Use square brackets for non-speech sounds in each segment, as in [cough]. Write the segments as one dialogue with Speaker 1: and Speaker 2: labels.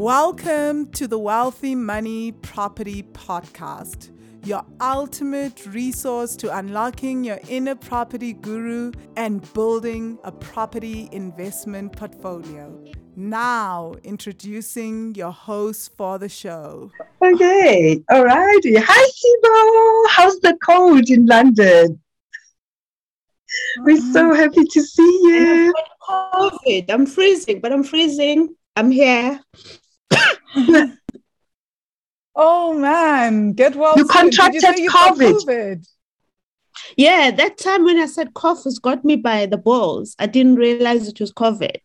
Speaker 1: Welcome to the Wealthy Money Property Podcast, your ultimate resource to unlocking your inner property guru and building a property investment portfolio. Now, introducing your host for the show.
Speaker 2: Okay, all righty. Hi, Sibo. How's the cold in London? We're so mm. happy to see you.
Speaker 3: COVID. I'm freezing, but I'm freezing. I'm here. [laughs]
Speaker 1: oh man, get well.
Speaker 2: You soon. contracted you you COVID. COVID.
Speaker 3: Yeah, that time when I said cough has got me by the balls. I didn't realize it was COVID.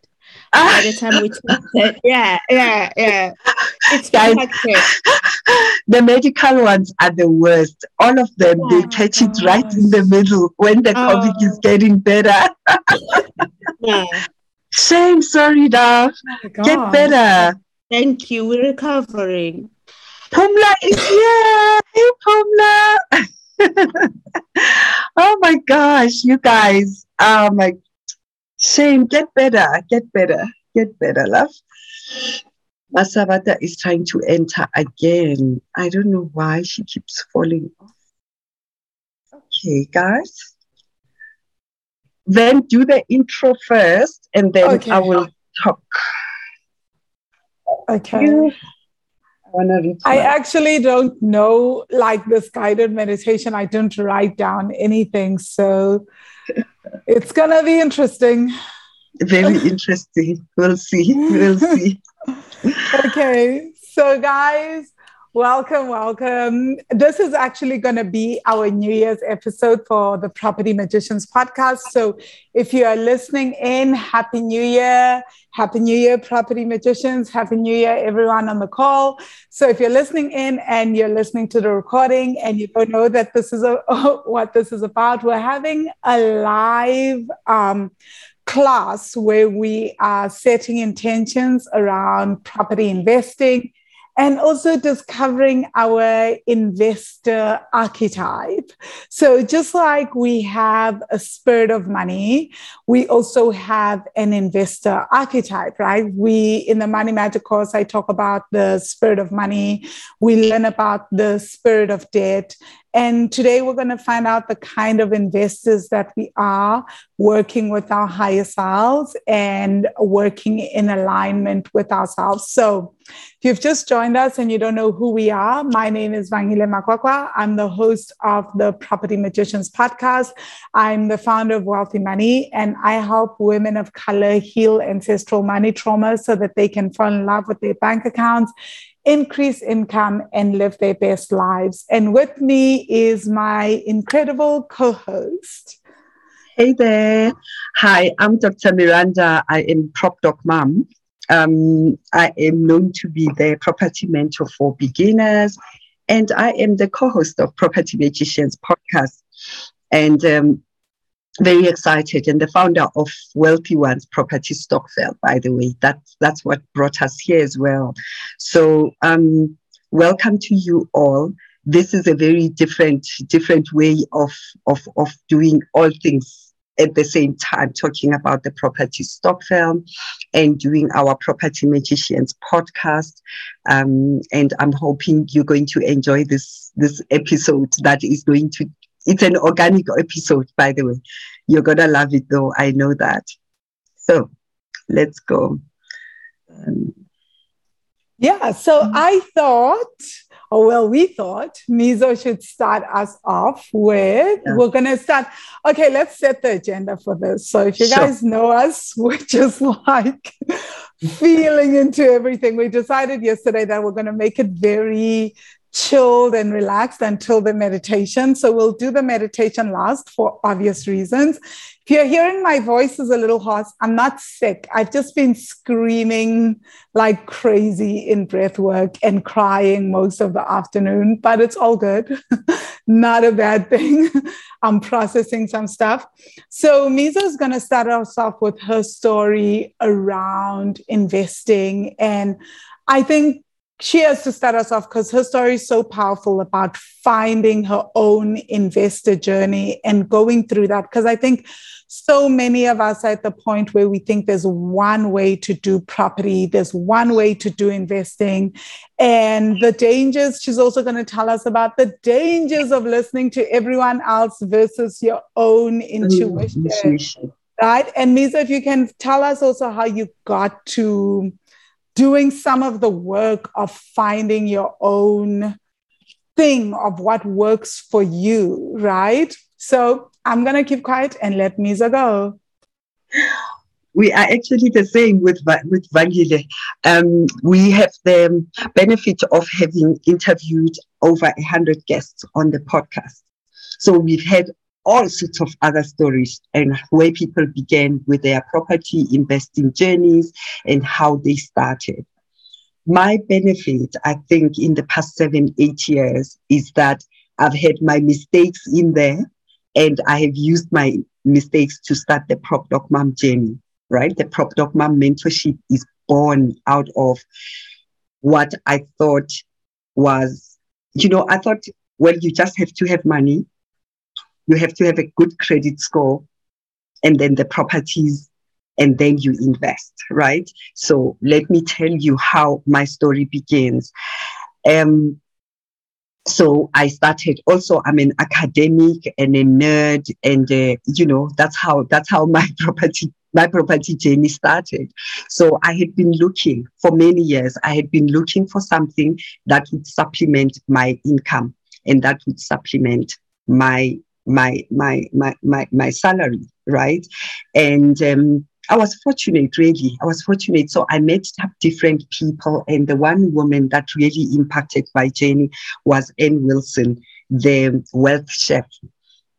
Speaker 3: by the time we [laughs] tested, yeah, yeah, yeah. It's
Speaker 2: Guys, [laughs] the medical ones are the worst. All of them, oh they catch it right in the middle when the oh. COVID is oh. getting better. yeah. Shame, sorry, dog. Oh Get better.
Speaker 3: Thank you. We're recovering.
Speaker 2: Pumla is here. Hey, Pumla. [laughs] oh my gosh, you guys. Oh my shame. Get better. Get better. Get better, love. Masabata is trying to enter again. I don't know why she keeps falling off. Okay, guys. Then do the intro first, and then okay. I will talk.
Speaker 1: Okay. I actually don't know, like this guided meditation, I don't write down anything. So [laughs] it's going to be interesting.
Speaker 2: Very [laughs] interesting. We'll see. We'll see. [laughs]
Speaker 1: okay. So, guys, Welcome, welcome. This is actually going to be our New Year's episode for the Property Magicians podcast. So, if you are listening in, Happy New Year. Happy New Year, Property Magicians. Happy New Year, everyone on the call. So, if you're listening in and you're listening to the recording and you don't know that this is a, [laughs] what this is about, we're having a live um, class where we are setting intentions around property investing and also discovering our investor archetype. So, just like we have a spirit of money, we also have an investor archetype, right? We, in the Money Magic course, I talk about the spirit of money. We learn about the spirit of debt. And today we're going to find out the kind of investors that we are working with our higher selves and working in alignment with ourselves. So, if you've just joined us and you don't know who we are, my name is Vangile Makwakwa. I'm the host of the Property Magicians podcast. I'm the founder of Wealthy Money, and I help women of color heal ancestral money trauma so that they can fall in love with their bank accounts increase income and live their best lives. And with me is my incredible co host.
Speaker 2: Hey there. Hi, I'm Dr. Miranda. I am Prop Doc Mom. Um, I am known to be the property mentor for beginners, and I am the co host of Property Magicians podcast. And um, very excited and the founder of Wealthy Ones Property Stokvel, by the way. That's that's what brought us here as well. So um, welcome to you all. This is a very different different way of of of doing all things at the same time, talking about the property Stokvel and doing our Property Magicians podcast. Um, and I'm hoping you're going to enjoy this this episode that is going to it's an organic episode, by the way. You're gonna love it though. I know that. So let's go. Um,
Speaker 1: yeah, so I thought, or well, we thought Mizo should start us off with. Yeah. We're gonna start. Okay, let's set the agenda for this. So if you sure. guys know us, [laughs] we're just like feeling into everything. We decided yesterday that we're gonna make it very chilled and relaxed until the meditation. So we'll do the meditation last for obvious reasons. If you're hearing my voice is a little hoarse, I'm not sick. I've just been screaming like crazy in breath work and crying most of the afternoon, but it's all good. [laughs] not a bad thing. [laughs] I'm processing some stuff. So Misa is going to start us off with her story around investing. And I think she has to start us off because her story is so powerful about finding her own investor journey and going through that. Because I think so many of us are at the point where we think there's one way to do property, there's one way to do investing, and the dangers. She's also going to tell us about the dangers of listening to everyone else versus your own mm-hmm. intuition. intuition. Right. And Misa, if you can tell us also how you got to doing some of the work of finding your own thing of what works for you, right? So I'm going to keep quiet and let Misa go.
Speaker 2: We are actually the same with with Vangile. Um, we have the benefit of having interviewed over a hundred guests on the podcast. So we've had all sorts of other stories and where people began with their property investing journeys and how they started. My benefit, I think, in the past seven, eight years is that I've had my mistakes in there and I have used my mistakes to start the Prop Doc Mom journey, right? The Prop Doc Mom mentorship is born out of what I thought was, you know, I thought, well, you just have to have money you have to have a good credit score and then the properties and then you invest, right? So let me tell you how my story begins. Um, so I started also, I'm an academic and a nerd and, uh, you know, that's how, that's how my [laughs] property, my property journey started. So I had been looking for many years. I had been looking for something that would supplement my income and that would supplement my my my my my, my salary, right? And um, I was fortunate, really. I was fortunate. So I met different people, and the one woman that really impacted my journey was Ann Wilson, the wealth chef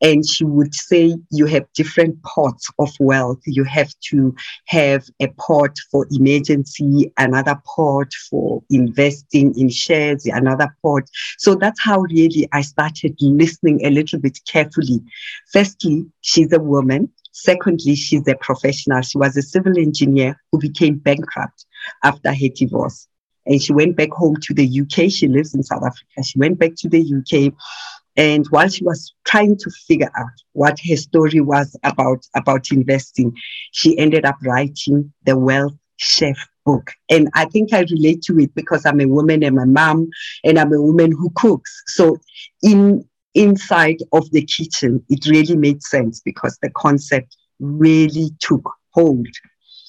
Speaker 2: and she would say you have different pots of wealth. You have to have a pot for emergency another pot for investing in shares another pot so that's how really i started listening a little bit carefully. Firstly she's a woman. Secondly she's a professional. She was a civil engineer who became bankrupt after her divorce. And she went back home to the uk she lives in south africa. She went back to the uk and while she was trying to figure out what her story was about, about investing, she ended up writing the Wealth Chef book. And I think I relate to it because I'm a woman and my mom, and I'm a woman who cooks. So in inside of the kitchen, it really made sense because the concept really took hold.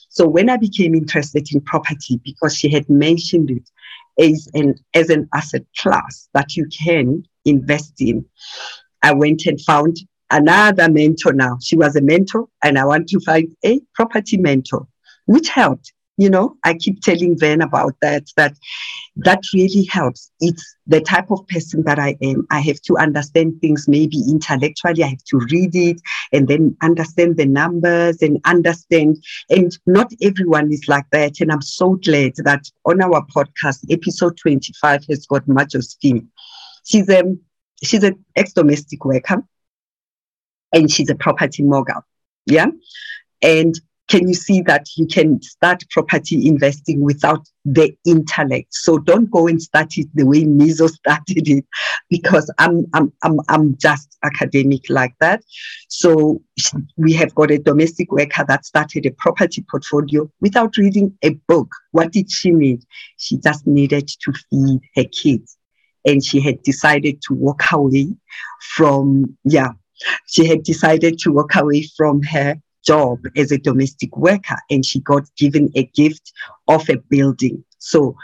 Speaker 2: So when I became interested in property, because she had mentioned it as an as an asset class that you can invest in. I went and found another mentor now. She was a mentor, and I want to find a property mentor, which helped. You know, I keep telling Van about that, that that really helps. It's the type of person that I am. I have to understand things maybe intellectually. I have to read it and then understand the numbers and understand. And not everyone is like that. And I'm so glad that on our podcast, episode 25 has got Majos Fee she's a she's an ex-domestic worker and she's a property mogul. Yeah. And can you see that you can start property investing without the intellect? So don't go and start it the way Mizo [laughs] started it, because I'm I'm I'm I'm just academic like that. So we have got a domestic worker that started a property portfolio without reading a book. What did she need? She just needed to feed her kids and she had decided to walk away from, yeah, she had decided to walk away from her job as a domestic worker and she got given a gift of a building. So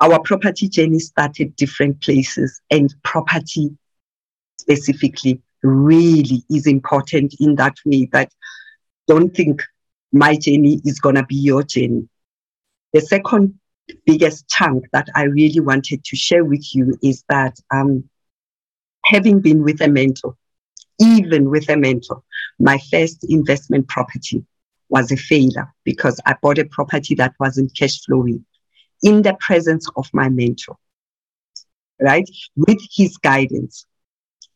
Speaker 2: our property journey started different places and property specifically really is important in that way that don't think my journey is going to be your journey. The second biggest chunk that I really wanted to share with you is that um, having been with a mentor, even with a mentor, my first investment property was a failure because I bought a property that wasn't cash flowing in the presence of my mentor, right? With his guidance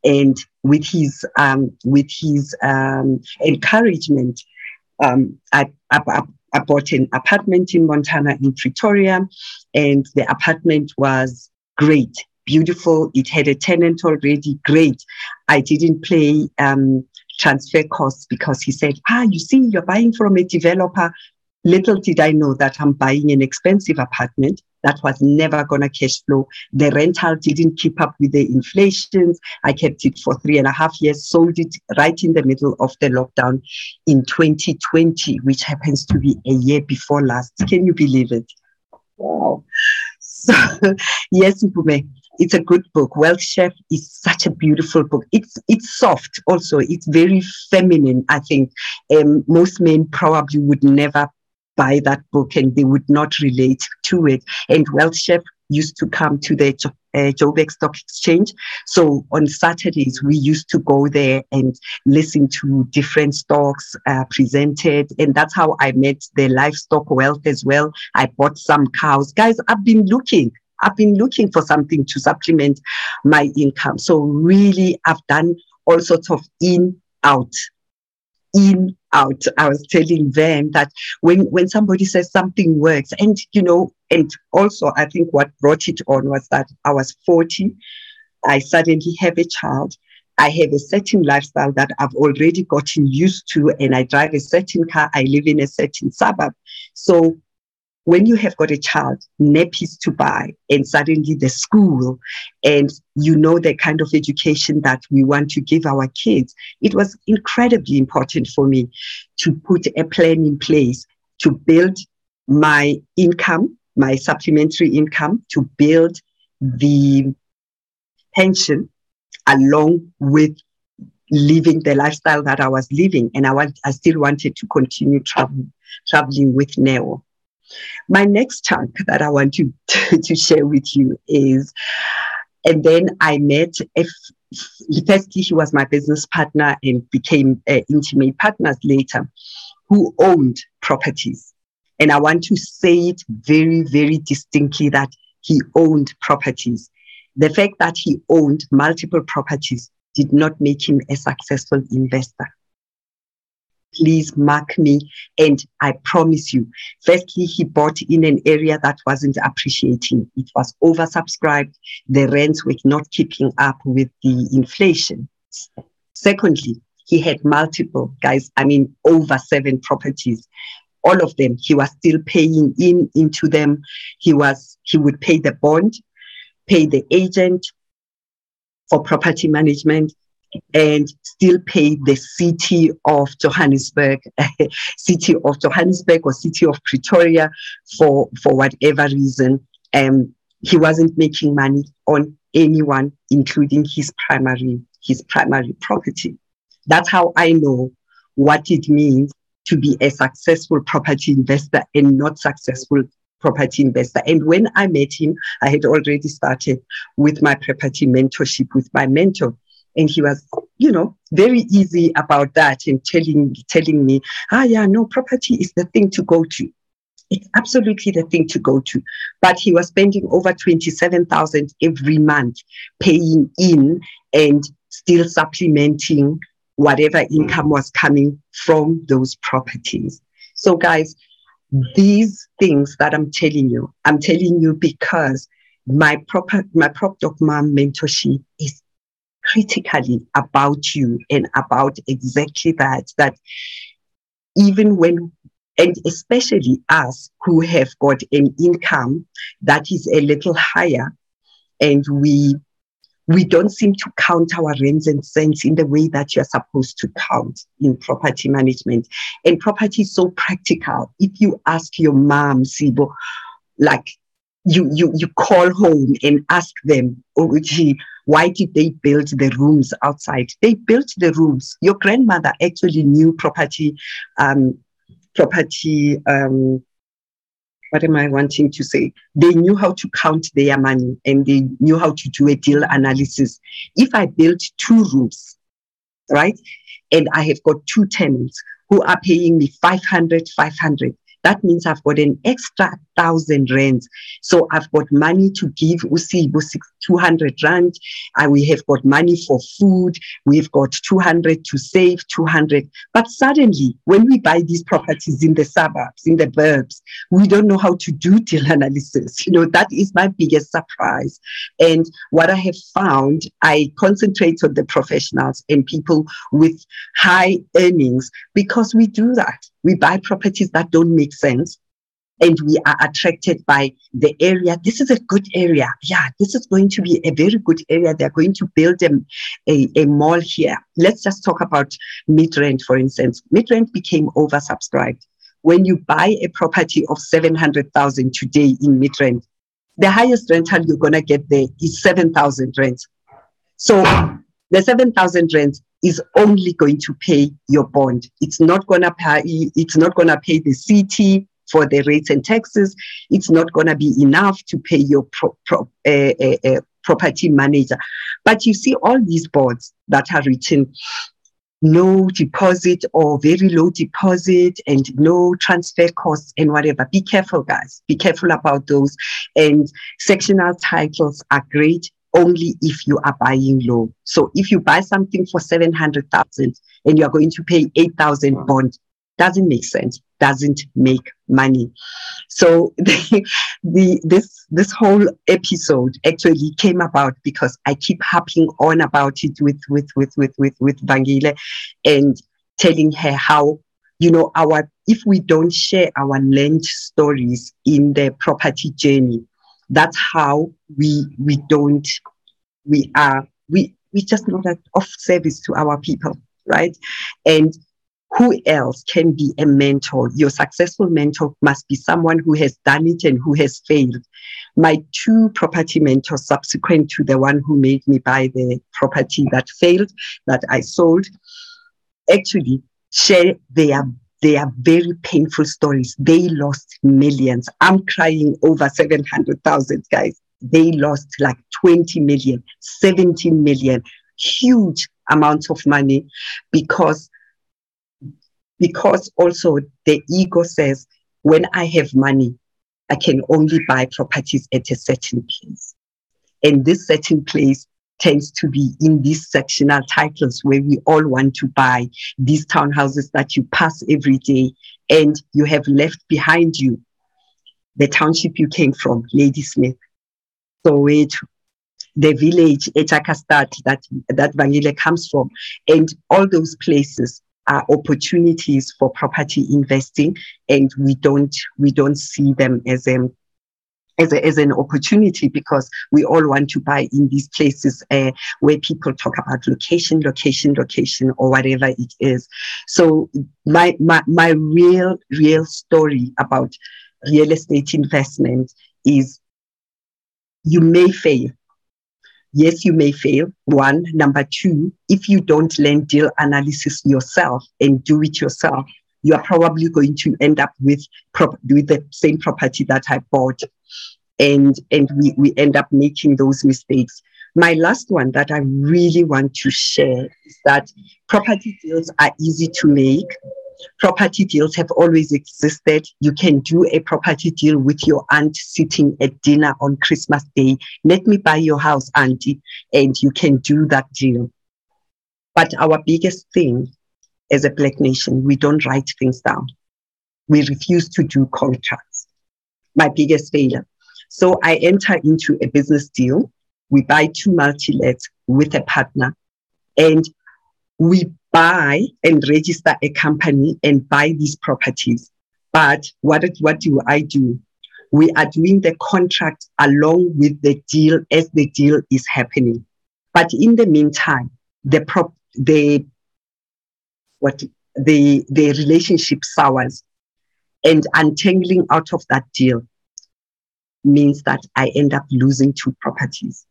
Speaker 2: and with his um, with his um, encouragement, um, I, I, I bought an apartment in Montana in Pretoria, and the apartment was great, beautiful. It had a tenant already, great. I didn't pay um, transfer costs because he said, Ah, you see, you're buying from a developer. Little did I know that I'm buying an expensive apartment that was never going to cash flow. The rental didn't keep up with the inflation. I kept it for three and a half years, sold it right in the middle of the lockdown in 2020, which happens to be a year before last. Can you believe it? Wow. [laughs] So, yes, Mpume, it's a good book. Wealth Chef is such a beautiful book. It's it's soft also. It's very feminine. I think um, most men probably would never buy that book and they would not relate to it. And Wealth Chef used to come to the uh, Stock Exchange. So on Saturdays, we used to go there and listen to different stocks uh, presented. And that's how I met the livestock wealth as well. I bought some cows. Guys, I've been looking. I've been looking for something to supplement my income. So really, I've done all sorts of in, out, in, out. I was telling them that when, when somebody says something works, and you know, and also I think what brought it on was that I was 40. I suddenly have a child. I have a certain lifestyle that I've already gotten used to, and I drive a certain car. I live in a certain suburb. So when you have got a child, nappies to buy, and suddenly the school, and you know the kind of education that we want to give our kids, it was incredibly important for me to put a plan in place to build my income, my supplementary income, to build the pension along with living the lifestyle that I was living. And I want I still wanted to continue traveling traveling with Neo. My next chunk that I want to, [laughs] to share with you is, and then I met, if, firstly, he was my business partner and became uh, intimate partners later, who owned properties. And I want to say it very, very distinctly that he owned properties. The fact that he owned multiple properties did not make him a successful investor please mark me. And I promise you, firstly, he bought in an area that wasn't appreciating. It was oversubscribed. The rents were not keeping up with the inflation. Secondly, he had multiple guys, I mean, over seven properties. All of them, he was still paying in into them. He was, he would pay the bond, pay the agent for property management, and still pay the city of Johannesburg, [laughs] city of Johannesburg or city of Pretoria for, for whatever reason. Um, he wasn't making money on anyone, including his primary, his primary property. That's how I know what it means to be a successful property investor and not successful property investor. And when I met him, I had already started with my property mentorship with my mentor and he was you know very easy about that and telling telling me ah yeah no property is the thing to go to. It's absolutely the thing to go to. But he was spending over 27000 every month paying in and still supplementing whatever income was coming from those properties. So guys these things that i'm telling you i'm telling you because my proper my prop doc mom mentorship is critically about you and about exactly that, that even when and especially us who have got an income that is a little higher and we we don't seem to count our rents and cents in the way that you're supposed to count in property management. And property is so practical. If you ask your mom, Sibo, like you you you call home and ask them, oh, gee, why did they build the rooms outside? They built the rooms. Your grandmother actually knew property, um, property. Um, what am I wanting to say? They knew how to count their money and they knew how to do a deal analysis. If I built two rooms, right, and I have got two tenants who are paying me 500, 500, that means I've got an extra 200,000 rands. So I've got money to give Usibo 200 rand. Uh, we have got money for food. We've got 200 to save 200. But suddenly, when we buy these properties in the suburbs, in the burbs, we don't know how to do deal analysis. You know, that is my biggest surprise. And what I have found, I concentrate on the professionals and people with high earnings because we do that. We buy properties that don't make sense and we are attracted by the area. This is a good area. Yeah, this is going to be a very good area. They're going to build a, a, a mall here. Let's just talk about Midrand, for instance. Midrand became oversubscribed. When you buy a property of 700,000 today in Midrand, the highest rental you're going to get there is 7,000 rent. So the 7,000 rent is only going to pay your bond. It's not going to pay, it's not going to pay the city for the rates and taxes. It's not going to be enough to pay your pro, pro, uh, uh, property manager. But you see all these boards that are written no deposit or very low deposit and no transfer costs and whatever. Be careful, guys. Be careful about those. And sectional titles are great only if you are buying low. So if you buy something for 700,000 and you are going to pay 8,000 bond, doesn't make sense, doesn't make money. So [laughs] the, the, this, this whole episode actually came about because I keep harping on about it with, with, with, with, with, with Vangile and telling her how you know our if we don't share our land stories in the property journey that's how we we don't we are we we just that of service to our people right and who else can be a mentor your successful mentor must be someone who has done it and who has failed my two property mentors subsequent to the one who made me buy the property that failed that i sold actually share their they are very painful stories. They lost millions. I'm crying over 700,000 guys. They lost like 20 million, 17 million, huge amounts of money because because also the ego says when I have money, I can only buy properties at a certain place. And this certain place tends to be in these sectional titles where we all want to buy these townhouses that you pass every day and you have left behind you the township you came from, Ladysmith, Soweto, the village, Etakastad, that, that Vangile comes from. And all those places opportunities for property investing and we don't we don't see them as a as, a, as an opportunity because we all want to buy in these places uh, where people talk about location, location, location, or whatever it is. So my, my, my real, real story about real estate investment is you may fail. Yes, you may fail. One. Number two, if you don't learn deal analysis yourself and do it yourself, you are probably going to end up with, prop- with the same property that I bought and and we, we end up making those mistakes. My last one that I really want to share is that property deals are easy to make. Property deals have always existed. You can do a property deal with your aunt sitting at dinner on Christmas Day. Let me buy your house, auntie, and you can do that deal. But our biggest thing as a Black nation, we don't write things down. We refuse to do contracts. My biggest failure. So I enter into a business deal. We buy two multi-lets with a partner and we buy and register a company and buy these properties. But what, what do I do? We are doing the contract along with the deal as the deal is happening. But in the meantime, the prop, the what the the relationship sours and untangling out of that deal means that I end up losing two properties.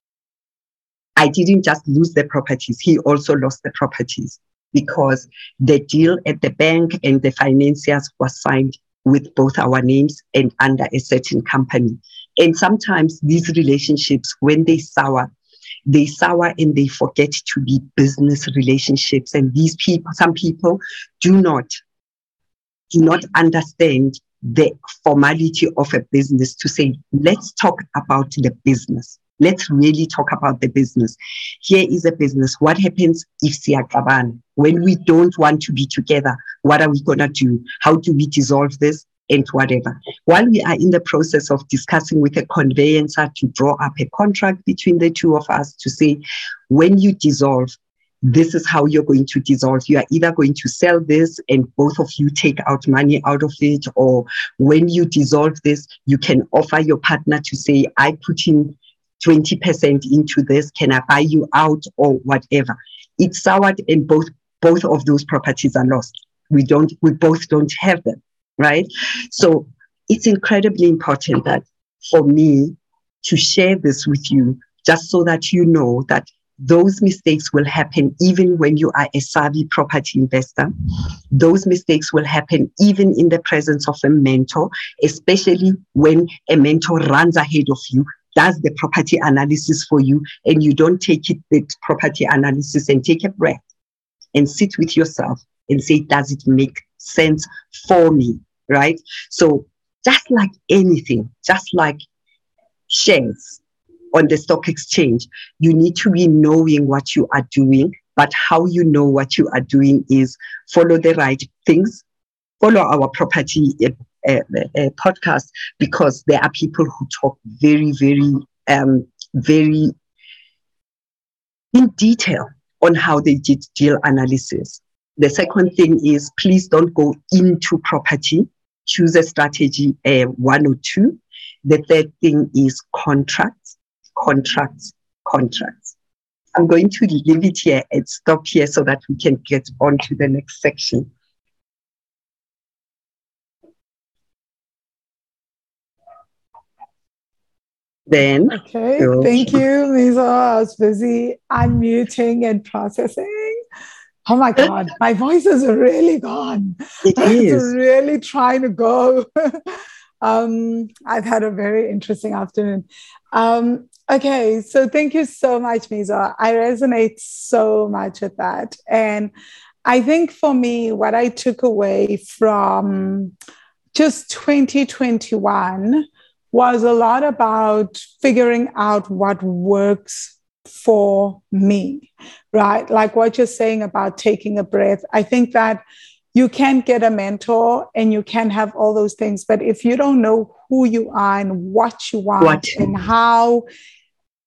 Speaker 2: I didn't just lose the properties, he also lost the properties because the deal at the bank and the financiers was signed with both our names and under a certain company. And sometimes these relationships, when they sour, they sour and they forget to be business relationships. And these people, some people do not, do not understand the formality of a business to say, let's talk about the business. Let's really talk about the business. Here is a business. What happens if siyaqabana? When we don't want to be together, what are we going to do? How do we dissolve this? And whatever. While we are in the process of discussing with a conveyancer to draw up a contract between the two of us to say, when you dissolve, this is how you're going to dissolve. You are either going to sell this and both of you take out money out of it, or when you dissolve this, you can offer your partner to say, I put in 20% into this, can I buy you out or whatever. It's soured and both both of those properties are lost. We don't we both don't have them, right? So it's incredibly important that for me to share this with you, just so that you know that those mistakes will happen even when you are a savvy property investor. Those mistakes will happen even in the presence of a mentor, especially when a mentor runs ahead of you, does the property analysis for you, and you don't take it, the property analysis, and take a breath and sit with yourself and say, Does it make sense for me? Right? So, just like anything, just like shares, on the stock exchange, you need to be knowing what you are doing. But how you know what you are doing is follow the right things, follow our property uh, uh, podcast because there are people who talk very, very, um, very in detail on how they did deal analysis. The second thing is please don't go into property. Choose a strategy uh, one or two. The third thing is contracts contracts, contracts. I'm going to leave it here and stop here so that we can get on to the next section. Then.
Speaker 1: Okay, so, thank [laughs] you, Mizo. I was busy unmuting and processing. Oh my God, my voice is really gone.
Speaker 2: It [laughs] is.
Speaker 1: Really trying to go. [laughs] um, I've had a very interesting afternoon. Um, Okay, so thank you so much, Mizo. I resonate so much with that. And I think for me, what I took away from just 2021 was a lot about figuring out what works for me, right? Like what you're saying about taking a breath. I think that you can get a mentor and you can have all those things, but if you don't know who you are and what you want what? and how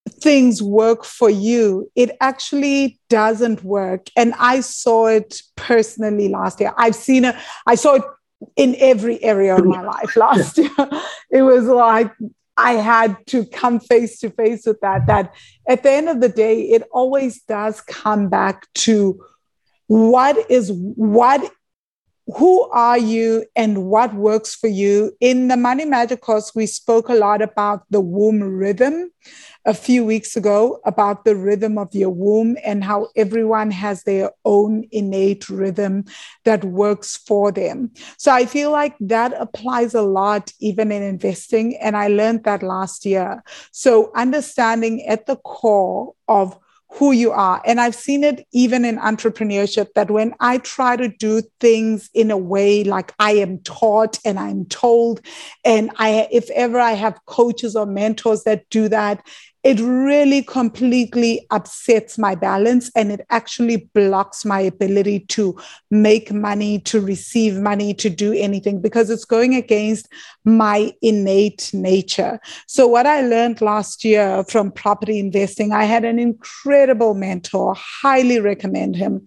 Speaker 1: things work for you, it actually doesn't work. And I saw it personally last year. I've seen it, I saw it in every area of my life last year. [laughs] It was like I had to come face to face with that. That at the end of the day, it always does come back to what is what who are you and what works for you? In the Money Magic course, we spoke a lot about the womb rhythm a few weeks ago about the rhythm of your womb and how everyone has their own innate rhythm that works for them. So I feel like that applies a lot even in investing. And I learned that last year. So understanding at the core of who you are. And I've seen it even in entrepreneurship that when I try to do things in a way like I am taught and I'm told, and I, if ever I have coaches or mentors that do that, it really completely upsets my balance and it actually blocks my ability to make money, to receive money, to do anything because it's going against my innate nature. So, what I learned last year from property investing, I had an incredible mentor, highly recommend him.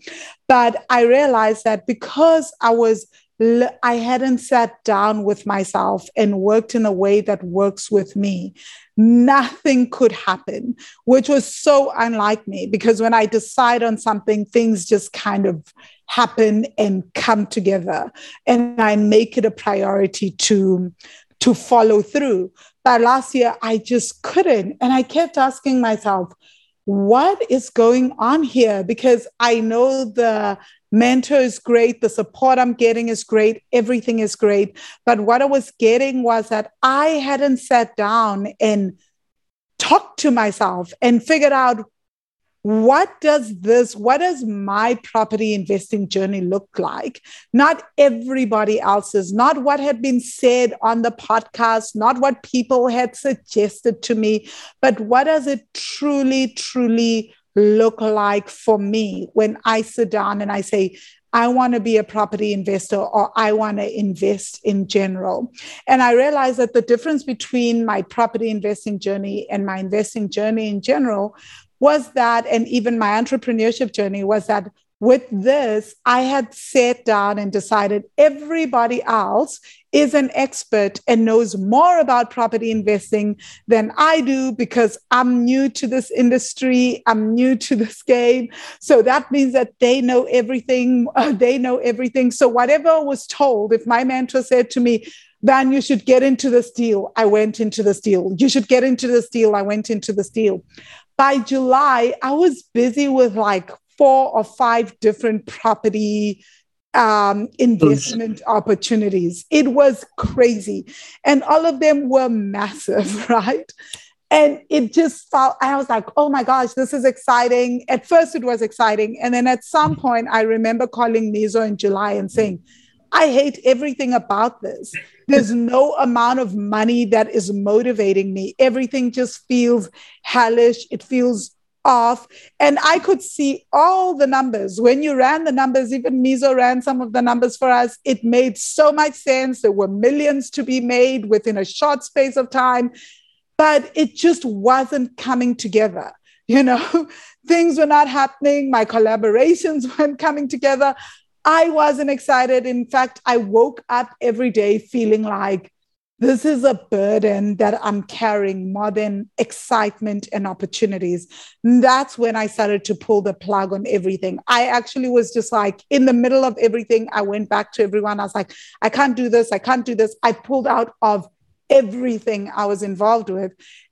Speaker 1: But I realized that because I was I hadn't sat down with myself and worked in a way that works with me. Nothing could happen, which was so unlike me because when I decide on something, things just kind of happen and come together. And I make it a priority to, to follow through. But last year, I just couldn't. And I kept asking myself, what is going on here? Because I know the mentor is great, the support I'm getting is great, everything is great. But what I was getting was that I hadn't sat down and talked to myself and figured out what does this, what does my property investing journey look like? Not everybody else's, not what had been said on the podcast, not what people had suggested to me, but what does it truly, truly look like for me when I sit down and I say, I want to be a property investor or I want to invest in general. And I realized that the difference between my property investing journey and my investing journey in general was that, and even my entrepreneurship journey was that with this, I had sat down and decided everybody else is an expert and knows more about property investing than I do because I'm new to this industry. I'm new to this game. So that means that they know everything. [laughs] Uh, they know everything. So whatever was told, if my mentor said to me, Van, you should get into this deal. I went into this deal. You should get into this deal. I went into this deal by July, I was busy with like four or five different property um, investment opportunities. It was crazy. And all of them were massive, [laughs] right? And it just felt, I was like, oh my gosh, this is exciting. At first, it was exciting. And then at some point, I remember calling Mizo in July and saying, I hate everything about this. There's no amount of money that is motivating me. Everything just feels hellish. It feels off. And I could see all the numbers. When you ran the numbers, even Mizo ran some of the numbers for us. It made so much sense. There were millions to be made within a short space of time, but it just wasn't coming together. [laughs] You know, things were not happening. My collaborations [laughs] weren't coming together. I wasn't excited. In fact, I woke up every day feeling like this is a burden that I'm carrying more than excitement and opportunities. And that's when I started to pull the plug on everything. I actually was just like in the middle of everything. I went back to everyone. I was like, I can't do this. I can't do this. I pulled out of everything I was involved with.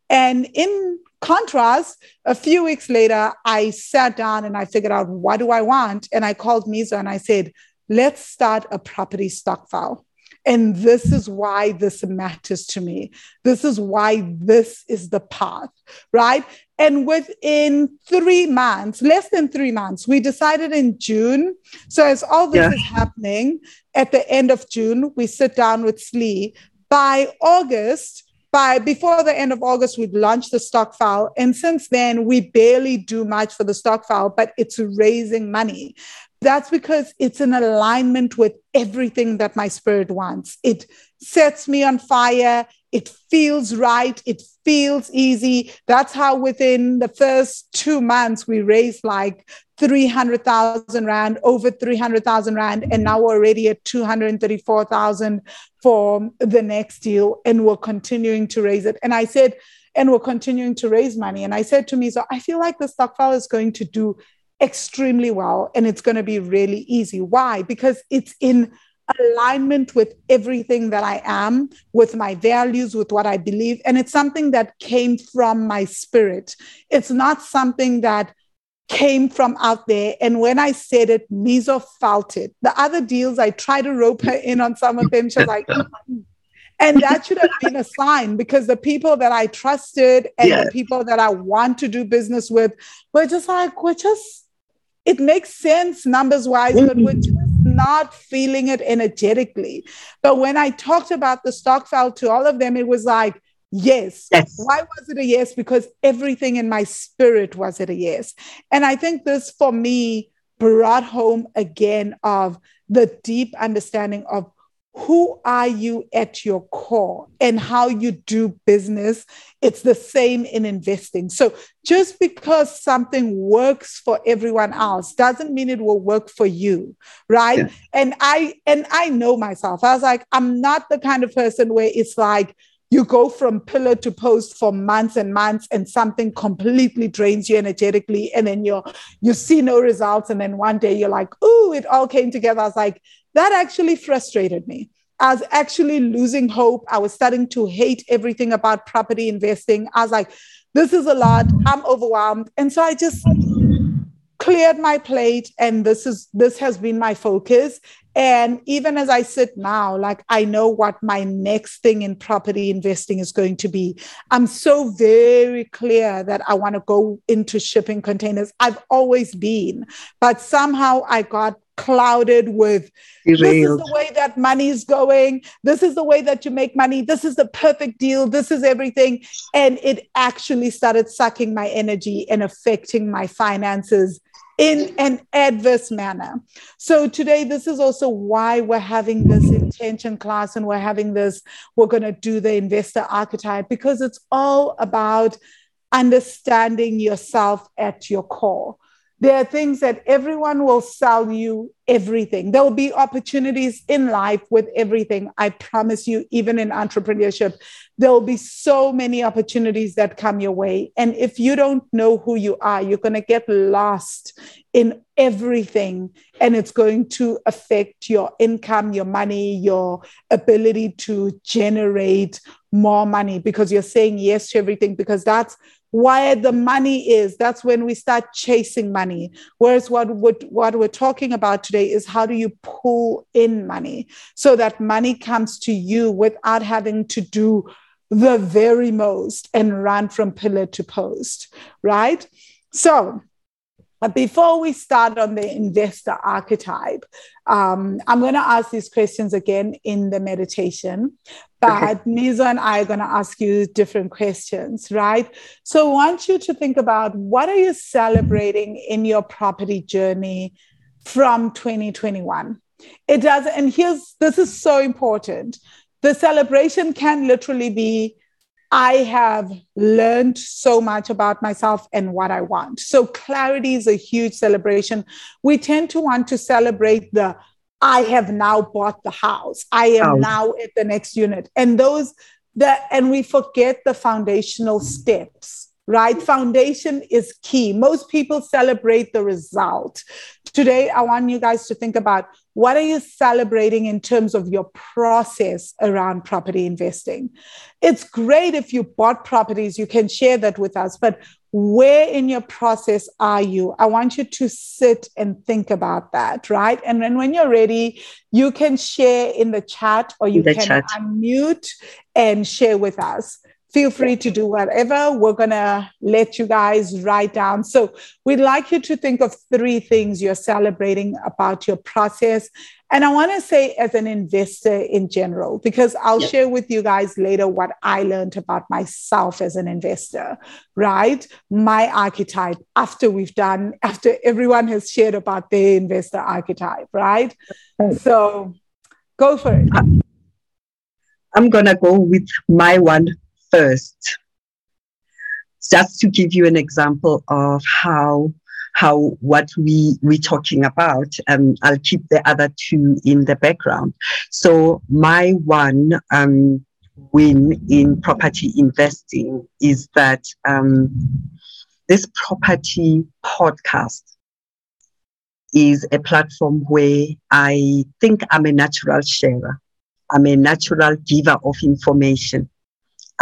Speaker 1: And in contrast, a few weeks later, I sat down and I figured out what do I want? And I called Mizo and I said, let's start a property stokvel. And this is why this matters to me. This is why this is the path, right? And within three months, less than three months, we decided in June. So, as all this yeah. is happening at the end of June, we sit down with Slee. By August, by before the end of August, we'd launched the stokvel. And since then, we barely do much for the stokvel, but it's raising money. That's because it's in alignment with everything that my spirit wants. It sets me on fire. It feels right. It feels easy. That's how within the first two months, we raised like 300,000 Rand, over 300,000 Rand, and now we're already at 234,000 for the next deal. And we're continuing to raise it. And I said, and we're continuing to raise money. And I said to me, so I feel like the stokvel is going to do extremely well and it's going to be really easy. Why? Because it's in alignment with everything that I am, with my values, with what I believe. And it's something that came from my spirit. It's not something that came from out there. And when I said it, Mizo felt it. The other deals, I tried to rope her in on some of them. She was like, and that should have been a sign because the people that I trusted and yeah. the people that I want to do business with were just like, we're just, it makes sense numbers wise, mm-hmm. but we're just not feeling it energetically. But when I talked about the stokvel to all of them, it was like, yes. yes. Why was it a yes? Because everything in my spirit was it a yes. And I think this for me brought home again of the deep understanding of who are you at your core and how you do business? It's the same in investing. So just because something works for everyone else doesn't mean it will work for you right? Yeah. and i and i know myself. I was like i'm not the kind of person where it's like you go from pillar to post for months and months and something completely drains you energetically and then you're you see no results and then one day you're like oh it all came together. I was like that actually frustrated me I was actually losing hope. I was starting to hate everything about property investing. I was like, this is a lot. I'm overwhelmed. And so I just cleared my plate and this is this has been my focus And even as I sit now, like I know what my next thing in property investing is going to be. I'm so very clear that I want to go into shipping containers. I've always been, but somehow I got clouded with this is the way that money is going. This is the way that you make money. This is the perfect deal. This is everything. And it actually started sucking my energy and affecting my finances in an adverse manner. So today, this is also why we're having this intention class and we're having this, we're going to do the investor archetype because it's all about understanding yourself at your core. There are things that everyone will sell you everything. There will be opportunities in life with everything. I promise you, even in entrepreneurship, there will be so many opportunities that come your way. And if you don't know who you are, you're going to get lost in everything. And it's going to affect your income, your money, your ability to generate more money because you're saying yes to everything because that's where the money is that's when we start chasing money. Whereas what, what, what we're talking about today is how do you pull in money so that money comes to you without having to do the very most and run from pillar to post right? So but before we start on the investor archetype, um, I'm going to ask these questions again in the meditation. But okay. Mizo and I are going to ask you different questions, right? So I want you to think about what are you celebrating in your property journey from 2021? It does, and here's this is so important. The celebration can literally be I have learned so much about myself and what I want. So, clarity is a huge celebration. We tend to want to celebrate the I have now bought the house. I am oh. now at the next unit. And those that and we forget the foundational steps right? Foundation is key. Most people celebrate the result. Today, I want you guys to think about what are you celebrating in terms of your process around property investing? It's great if you bought properties, you can share that with us, but where in your process are you? I want you to sit and think about that, right? And then when you're ready, you can share in the chat or you can chat. unmute and share with us feel free to do whatever. We're going to let you guys write down. So, we'd like you to think of three things you're celebrating about your process. And I want to say, as an investor in general, because I'll yep. share with you guys later what I learned about myself as an investor, right? My archetype after we've done, after everyone has shared about their investor archetype, right? So, go for it.
Speaker 2: I'm going to go with my one first. Just to give you an example of how how what we we talking about. Um, I'll keep the other two in the background. So my one um, win in property investing is that um, this property podcast is a platform where I think I'm a natural sharer. I'm a natural giver of information.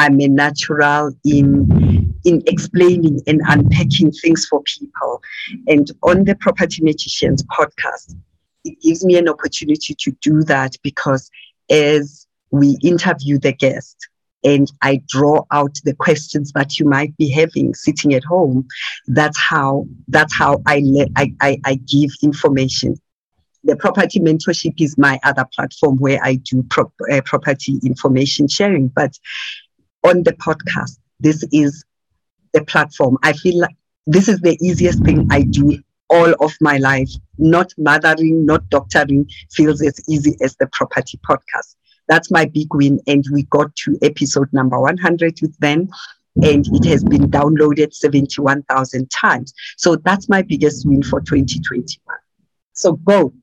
Speaker 2: I'm a natural in in explaining and unpacking things for people. And on the Property Magicians podcast, it gives me an opportunity to do that because as we interview the guest and I draw out the questions that you might be having sitting at home, that's how that's how I let I, I, I give information the property mentorship is my other platform where I do pro- uh, property information sharing. But on the podcast. This is the platform. I feel like this is the easiest thing I do all of my life. Not mothering, not doctoring feels as easy as the property podcast. That's my big win. And we got to episode number 100 with them, and it has been downloaded 71,000 times. So that's my biggest win for 2021. So go.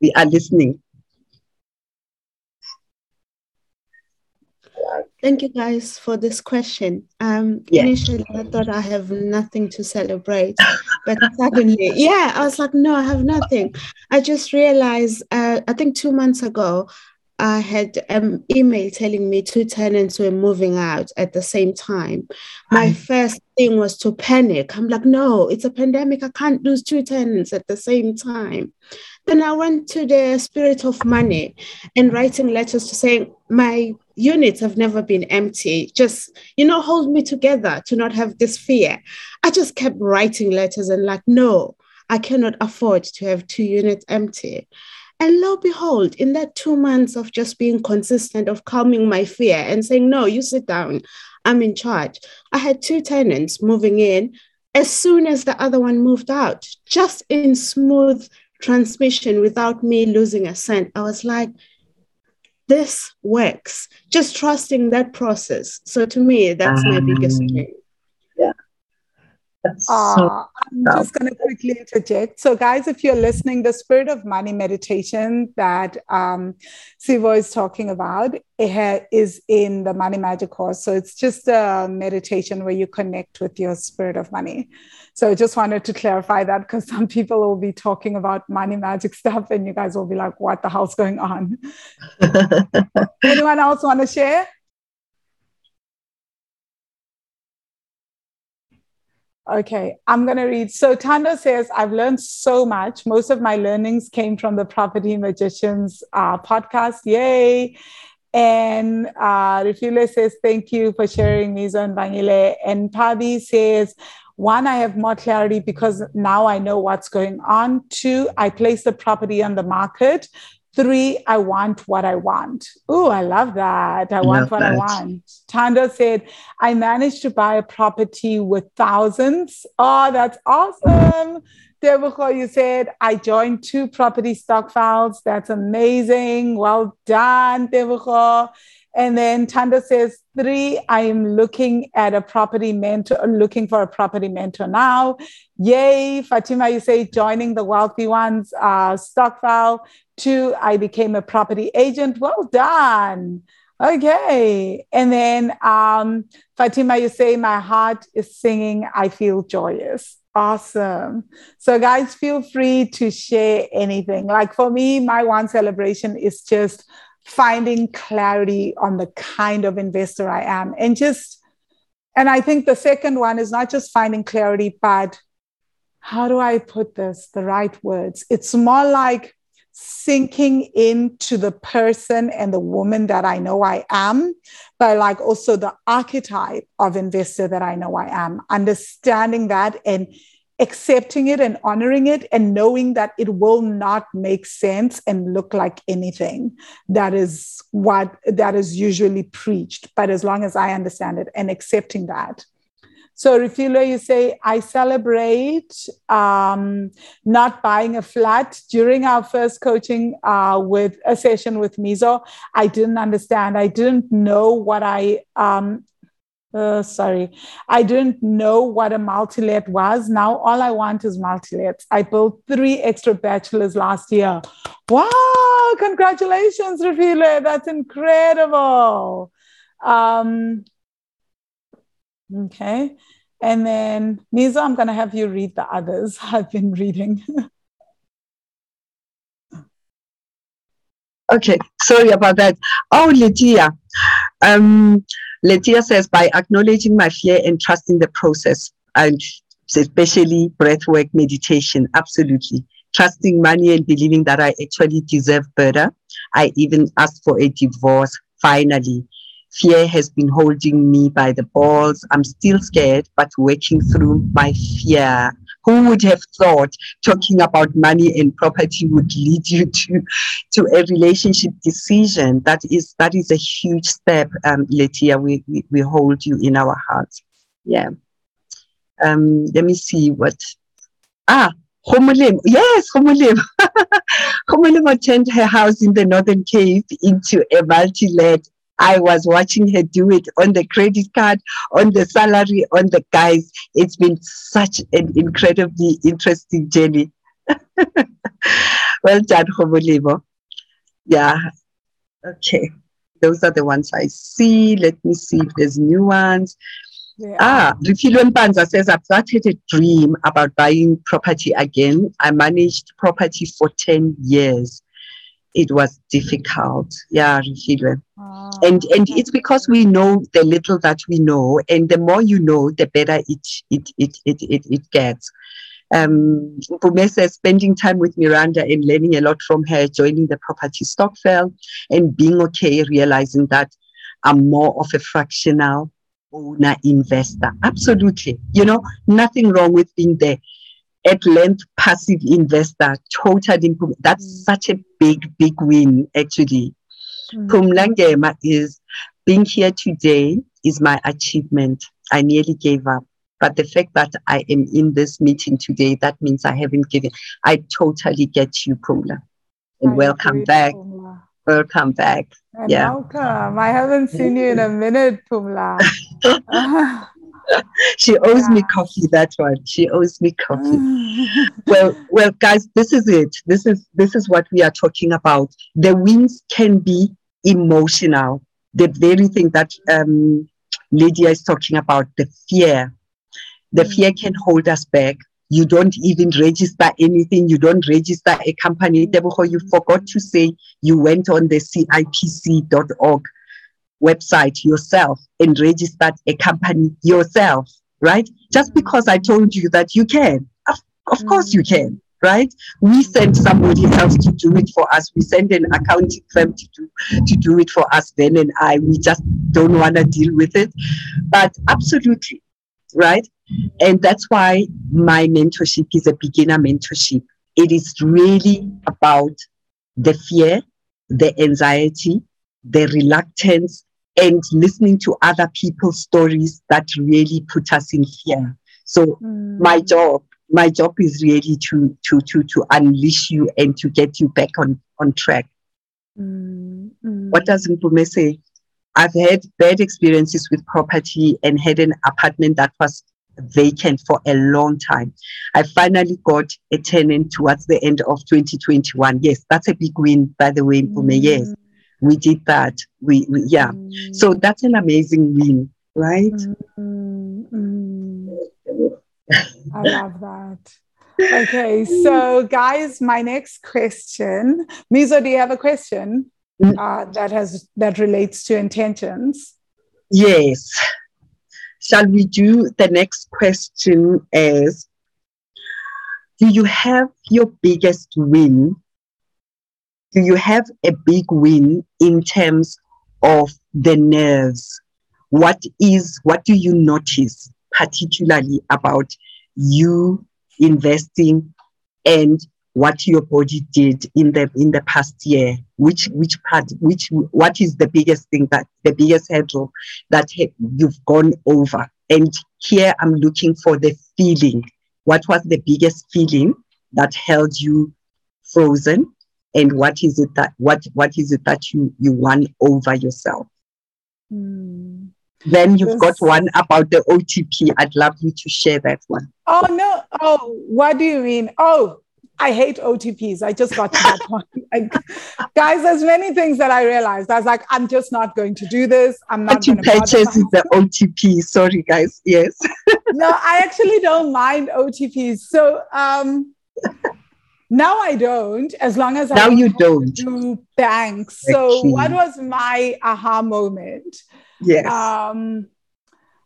Speaker 2: We are listening.
Speaker 3: Thank you guys for this question. Um, yeah. Initially, I thought I have nothing to celebrate, but suddenly, yeah, I was like, no, I have nothing. I just realized, uh, I think two months ago, I had an email telling me two tenants were moving out at the same time. My first thing was to panic. I'm like, no, it's a pandemic. I can't lose two tenants at the same time. Then I went to the spirit of money and writing letters to saying my units have never been empty. Just, you know, hold me together to not have this fear. I just kept writing letters and like, no, I cannot afford to have two units empty. And lo behold, in that two months of just being consistent, of calming my fear and saying, no, you sit down, I'm in charge, I had two tenants moving in as soon as the other one moved out, just in smooth transmission without me losing a cent. I was like, this works. Just trusting that process. So to me, that's um, my biggest thing.
Speaker 1: Uh, I'm just going to quickly interject. So, guys, if you're listening, the spirit of money meditation that um, Sivo is talking about is in the Money Magic course. So, it's just a meditation where you connect with your spirit of money. So, I just wanted to clarify that because some people will be talking about money magic stuff and you guys will be like, what the hell's going on? [laughs] Anyone else want to share? Okay, I'm going to read. So Tanda says, I've learned so much. Most of my learnings came from the Property Magicians uh, podcast. Yay. And uh, says, thank you for sharing Mizo and Bangile. And Pabi says, one, I have more clarity because now I know what's going on. Two, I place the property on the market. Three, I want what I want. Oh, I love that. I want what that. I want. Tanda said, I managed to buy a property with thousands. Oh, that's awesome. Debucho, you said, I joined two property stokvels. That's amazing. Well done, Debucho. And then Tanda says, three, I am looking at a property mentor, looking for a property mentor now. Yay. Fatima, you say, joining the wealthy ones uh, stokvel. Two, I became a property agent. Well done. Okay. And then um, Fatima, you say, my heart is singing. I feel joyous. Awesome. So, guys, feel free to share anything. Like for me, my one celebration is just finding clarity on the kind of investor I am. And just, and I think the second one is not just finding clarity, but how do I put this, the right words? It's more like sinking into the person and the woman that I know I am, but like also the archetype of investor that I know I am, understanding that and accepting it and honoring it and knowing that it will not make sense and look like anything. That is what that is usually preached. But as long as i understand it and accepting that so Refilwe, you say, I celebrate um, not buying a flat. During our first coaching uh, with a session with Mizo, I didn't understand. I didn't know what I um, uh, sorry, I didn't know what a multi-let was. Now all I want is multi-lets. I built three extra bachelors last year. Wow, congratulations, Rafile. That's incredible. Um, okay. And then Mizo, I'm going to have you read the others [laughs] I've been reading.
Speaker 2: okay, sorry about that. Oh, Lydia. Um, Letia says, by acknowledging my fear and trusting the process, and especially breathwork meditation, absolutely. Trusting money and believing that I actually deserve better. I even asked for a divorce, finally. Fear has been holding me by the balls. I'm still scared, but working through my fear. Who would have thought talking about money and property would lead you to to a relationship decision? That is that is a huge step um Letia we, we, we hold you in our hearts. Yeah. Um let me see what ah Homolim, yes, Homolim. Homolim [laughs] turned her house in the Northern Cape into a multi-let I was watching her do it on the credit card, on the salary, on the guys. It's been such an incredibly interesting journey. [laughs] well done, Hobolebo. Yeah. Okay. Those are the ones I see. Let me see if there's new ones. Yeah. Ah, Rifilon Panza says, I've started a dream about buying property again. I managed property for 10 years. It was difficult. Yeah, Refilwe.
Speaker 1: Oh,
Speaker 2: And and it's because we know the little that we know, and the more you know, the better it it it it it, it gets. Um, Mpume says spending time with Miranda and learning a lot from her, joining the property Stokvel, and being okay, realizing that I'm more of a fractional owner investor. Absolutely. You know, nothing wrong with being there. At length, passive investor, totally. Mpum- That's
Speaker 1: Mm.
Speaker 2: such a big, big win, actually.
Speaker 1: mm,
Speaker 2: Pumlangema is being here today is my achievement. I nearly gave up. But the fact that I am in this meeting today, that means I haven't given. I totally get you, Pumla. And
Speaker 1: I
Speaker 2: welcome back.
Speaker 1: Pumla.
Speaker 2: Welcome back.
Speaker 1: And
Speaker 2: Yeah.
Speaker 1: welcome. I haven't seen you in a minute, Pumla. [laughs] [laughs] [laughs]
Speaker 2: She owes me coffee, that one. She owes me coffee. well well guys this is it. This is this is what we are talking about. The wins can be emotional. The very thing that um lydia is talking about the fear. The
Speaker 1: Mm.
Speaker 2: fear can hold us back. You don't even register anything. You don't register a company. You forgot to say you went on the cipc.org website yourself and register a company yourself right? Just mm-hmm. because i told you that you can. Of, of course mm-hmm. you can right? We send somebody else to do it for us. We send an accounting firm to do to do it for us then and i. We just don't want to deal with it. But absolutely right? Mm-hmm. And that's why my mentorship is a beginner mentorship. It is really about the fear the anxiety the reluctance and listening to other people's stories that really put us in fear. So my job my job is really to to to to unleash you and to get you back on on track.
Speaker 1: Mm, mm.
Speaker 2: what does Mpume say? I've had bad experiences with property and had an apartment that was vacant for a long time. I finally got a tenant towards the end of 2021 yes that's a big win by the way Mpume. yes we did that we, we yeah
Speaker 1: Mm,
Speaker 2: so that's an amazing win right
Speaker 1: mm, mm. I love that. Okay, so guys, my next question, Mizo, do you have a question
Speaker 2: Mm.
Speaker 1: uh, that has that relates to intentions?
Speaker 2: Yes. Shall we do the next question Is Do you have your biggest win? Do you have a big win in terms of the nerves? What is what do you notice particularly about you investing and what your body did in the in the past year? Which which part which what is the biggest thing that the biggest hurdle that you've gone over. And here I'm looking for the feeling. What was the biggest feeling that held you frozen? And what is it that what what is it that you you won over yourself?
Speaker 1: Hmm.
Speaker 2: Then you've got one about the OTP. I'd love you to share that one.
Speaker 1: Oh no! Oh, what do you mean? Oh, I hate OTPs. I just got to that [laughs] point. Like, guys, there's many things that I realized. I was like, I'm just not going to do this. I'm not going to
Speaker 2: purchase is the OTP. Sorry, guys. Yes.
Speaker 1: no, I actually don't mind OTPs. So um, now I don't, as long as I
Speaker 2: Now you don't.
Speaker 1: do banks. So what was my aha moment?
Speaker 2: Yes.
Speaker 1: Um,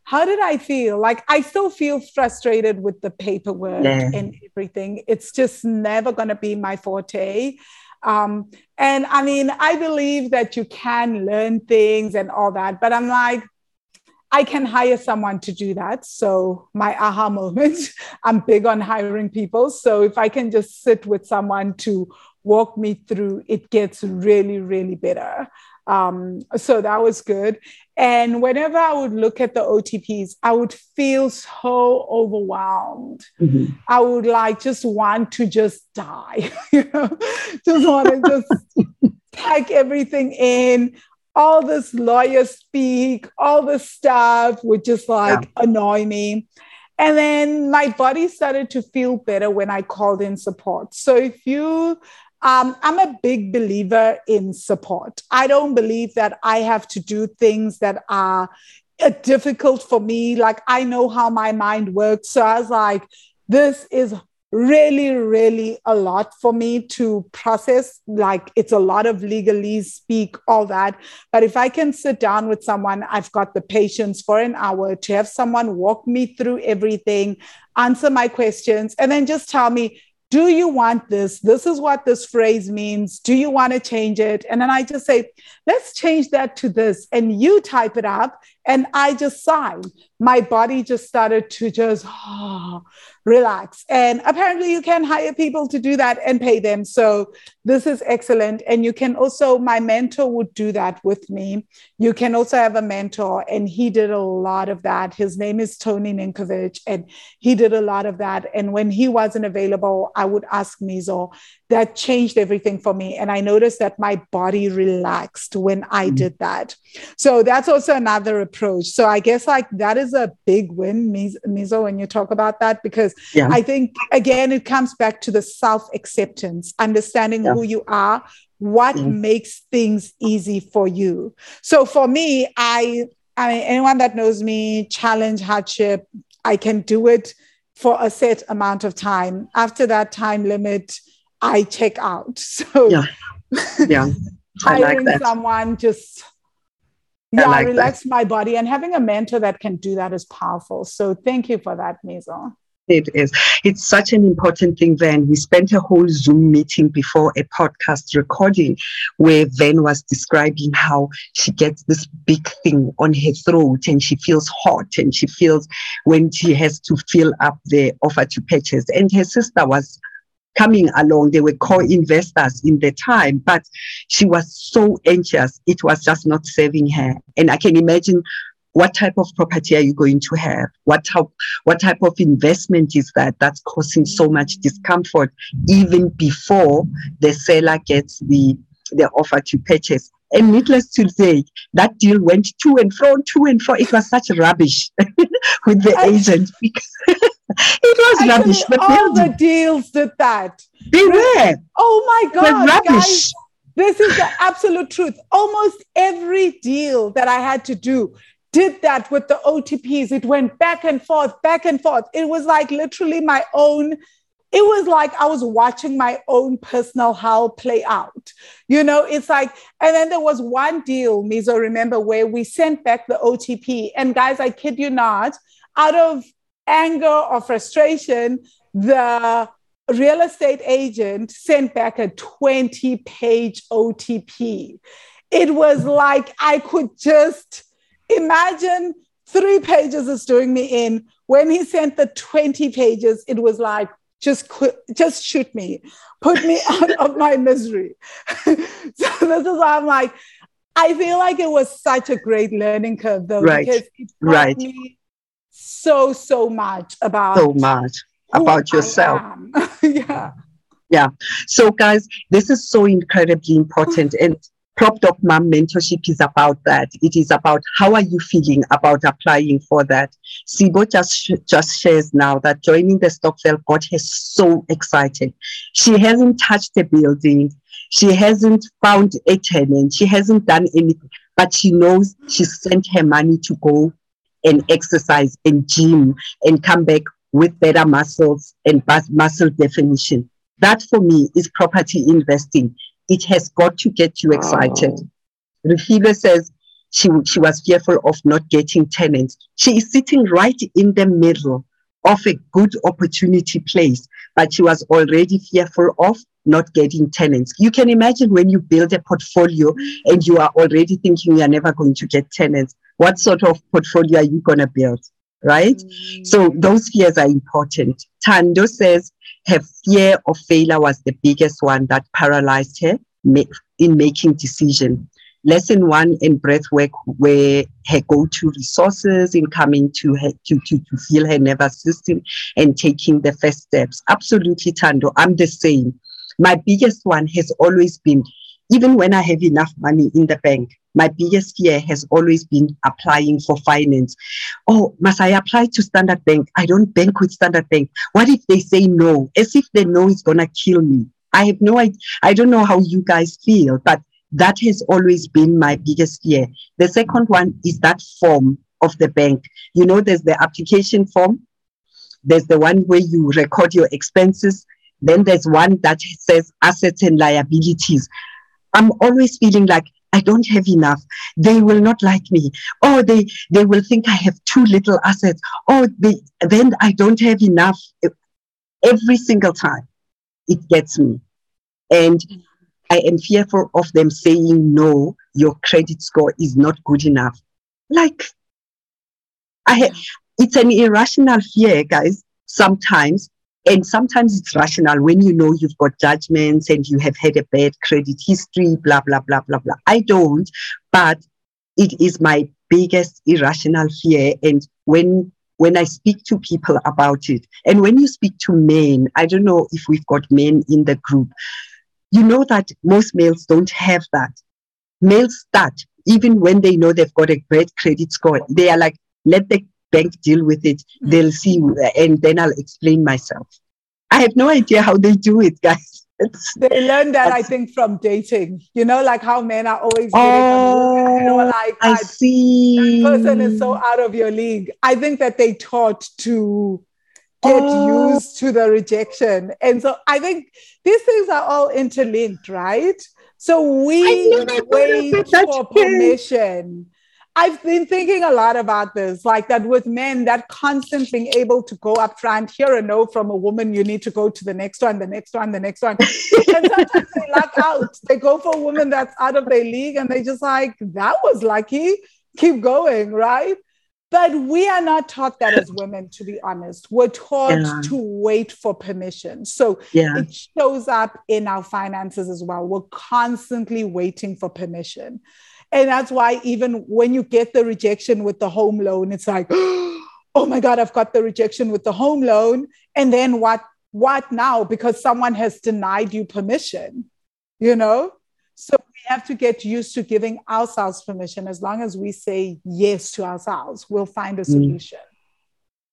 Speaker 1: how did I feel? Like I still feel frustrated with the paperwork
Speaker 2: Yeah.
Speaker 1: and everything. It's just never going to be my forte. Um, and I mean, I believe that you can learn things and all that, but I'm like, I can hire someone to do that. So my aha moment, [laughs] I'm big on hiring people. So if I can just sit with someone to walk me through, it gets really, really better. Um, so that was good. And whenever I would look at the OTPs, I would feel so overwhelmed.
Speaker 2: Mhm.
Speaker 1: I would like just want to just die, [laughs] you know, just want to just [laughs] pack everything in. All this lawyer speak, all this stuff would just like annoy me. And then my body started to feel better when I called in support. So if you, um, I'm a big believer in support. I don't believe that I have to do things that are uh, difficult for me. Like I know how my mind works. So I was like, this is really, really a lot for me to process. Like it's a lot of legalese speak, all that. But if I can sit down with someone, I've got the patience for an hour to have someone walk me through everything, answer my questions, and then just tell me, do you want this? This is what this phrase means. Do you want to change it? And then I just say, let's change that to this. And you type it up, and I just sign. My body just started to just oh, relax. And apparently, you can hire people to do that and pay them. So, this is excellent. And you can also, my mentor would do that with me. You can also have a mentor, and he did a lot of that. His name is Tony Ninkovich, and he did a lot of that. And when he wasn't available, I would ask Mizo. That changed everything for me. And I noticed that my body relaxed when I mm-hmm. did that. So, that's also another approach. So, I guess like that is a big win, Mizo, when you talk about that, because yeah. I think, again, it comes back to the self acceptance, understanding yeah. who you are, what mm. makes things easy for you. So for me, I, I mean, anyone that knows me, challenge, hardship, I can do it for a set amount of time. After that time limit, I check out. [laughs] So
Speaker 2: yeah, yeah. [laughs] I
Speaker 1: hiring
Speaker 2: like
Speaker 1: someone just yeah, like relax that. my body and having a mentor that can do that is powerful. So thank you for that, Mizo.
Speaker 2: It is. It's such an important thing, Van. We spent a whole Zoom meeting before a podcast recording where Van was describing how she gets this big thing on her throat and she feels hot and she feels when she has to fill up the offer to purchase. And her sister was coming along. They were co-investors in the time, but she was so anxious. It was just not serving her. And I can imagine what type of property are you going to have what type what type of investment is that that's causing so much discomfort even before the seller gets the the offer to purchase and needless to say that deal went to and fro to and fro it was such rubbish [laughs] with the I, agent it was rubbish
Speaker 1: the all the deals did that
Speaker 2: they were
Speaker 1: oh my god rubbish guys, this is the absolute truth almost every deal that i had to do did that with the OTPs. It went back and forth, back and forth. It was like literally my own, it was like I was watching my own personal hell play out. You know, it's like, and then there was one deal, Mizo, remember, where we sent back the OTP. And guys, I kid you not, out of anger or frustration, the real estate agent sent back a 20 page OTP. It was like I could just, Imagine three pages is doing me in. When he sent the 20 pages, it was like, just quit, just shoot me, put me [laughs] out of my misery. [laughs] so this is why I'm like, I feel like it was such a great learning curve though,
Speaker 2: right.
Speaker 1: because it taught
Speaker 2: right.
Speaker 1: me so, so much about
Speaker 2: so much about yourself. [laughs]
Speaker 1: yeah.
Speaker 2: Yeah. So guys, this is so incredibly important. [sighs] And Prop Doc Mom mentorship is about that. It is about how are you feeling about applying for that. Sibo just just shares now that joining the Stokvel got her so excited. She hasn't touched the building. She hasn't found a tenant. She hasn't done anything, but she knows she sent her money to go and exercise and gym and come back with better muscles and muscle definition. That for me is property investing it has got to get you excited. Oh. Refilwe says she, she was fearful of not getting tenants. She is sitting right in the middle of a good opportunity place, but she was already fearful of not getting tenants. You can imagine when you build a portfolio and you are already thinking you are never going to get tenants, what sort of portfolio are you going to build? Right? Mm. So those fears are important. Tando says her fear of failure was the biggest one that paralyzed her in making decision. Lesson one in breath work where her go-to resources in coming to her to, to, to feel her nervous system and taking the first steps. Absolutely, Tando. I'm the same. My biggest one has always been, even when I have enough money in the bank, my biggest fear has always been applying for finance. Oh, must I apply to Standard Bank? I don't bank with Standard Bank. What if they say no? As if they know it's to kill me. I have no idea. I don't know how you guys feel, but that has always been my biggest fear. The second one is that form of the bank. You know, there's the application form. there's the one where you record your expenses. Then there's one that says assets and liabilities. I'm always feeling like I don't have enough. They will not like me. Or they, they will think I have too little assets. Or they, then I don't have enough. Every single time it gets me. And I am fearful of them saying, no, your credit score is not good enough. Like, I, it's an irrational fear, guys, sometimes and sometimes it's rational when you know you've got judgments and you have had a bad credit history, blah, blah, blah, blah, blah. I don't, but it is my biggest irrational fear. And when when I speak to people about it, and when you speak to men, I don't know if we've got men in the group, you know that most males don't have that. Males start, even when they know they've got a great credit score, they are like, let the bank deal with it. Mm. They'll see, and then I'll explain myself. I have no idea how they do it, guys.
Speaker 1: It's, they learn that I think from dating. You know, like how men are always oh, you know, like
Speaker 2: I see.
Speaker 1: That person is so out of your league. I think that they taught to get oh. used to the rejection, and so I think these things are all interlinked, right? So we wait for permission I've been thinking a lot about this, like that with men, that constant being able to go up front, hear a no from a woman, you need to go to the next one, the next one, the next one. and sometimes they [laughs] luck out. They go for a woman that's out of their league and they just like, that was lucky. Keep going, right? But we are not taught that as women, to be honest. We're taught yeah. to wait for permission. So yeah. it shows up in our finances as well. We're constantly waiting for permission. And that's why even when you get the rejection with the home loan, it's like, [gasps] oh my God, I've got the rejection with the home loan. And then what what now? Because someone has denied you permission, you know? So we have to get used to giving ourselves permission. As long as we say yes to ourselves, we'll find a mm. solution. Mm.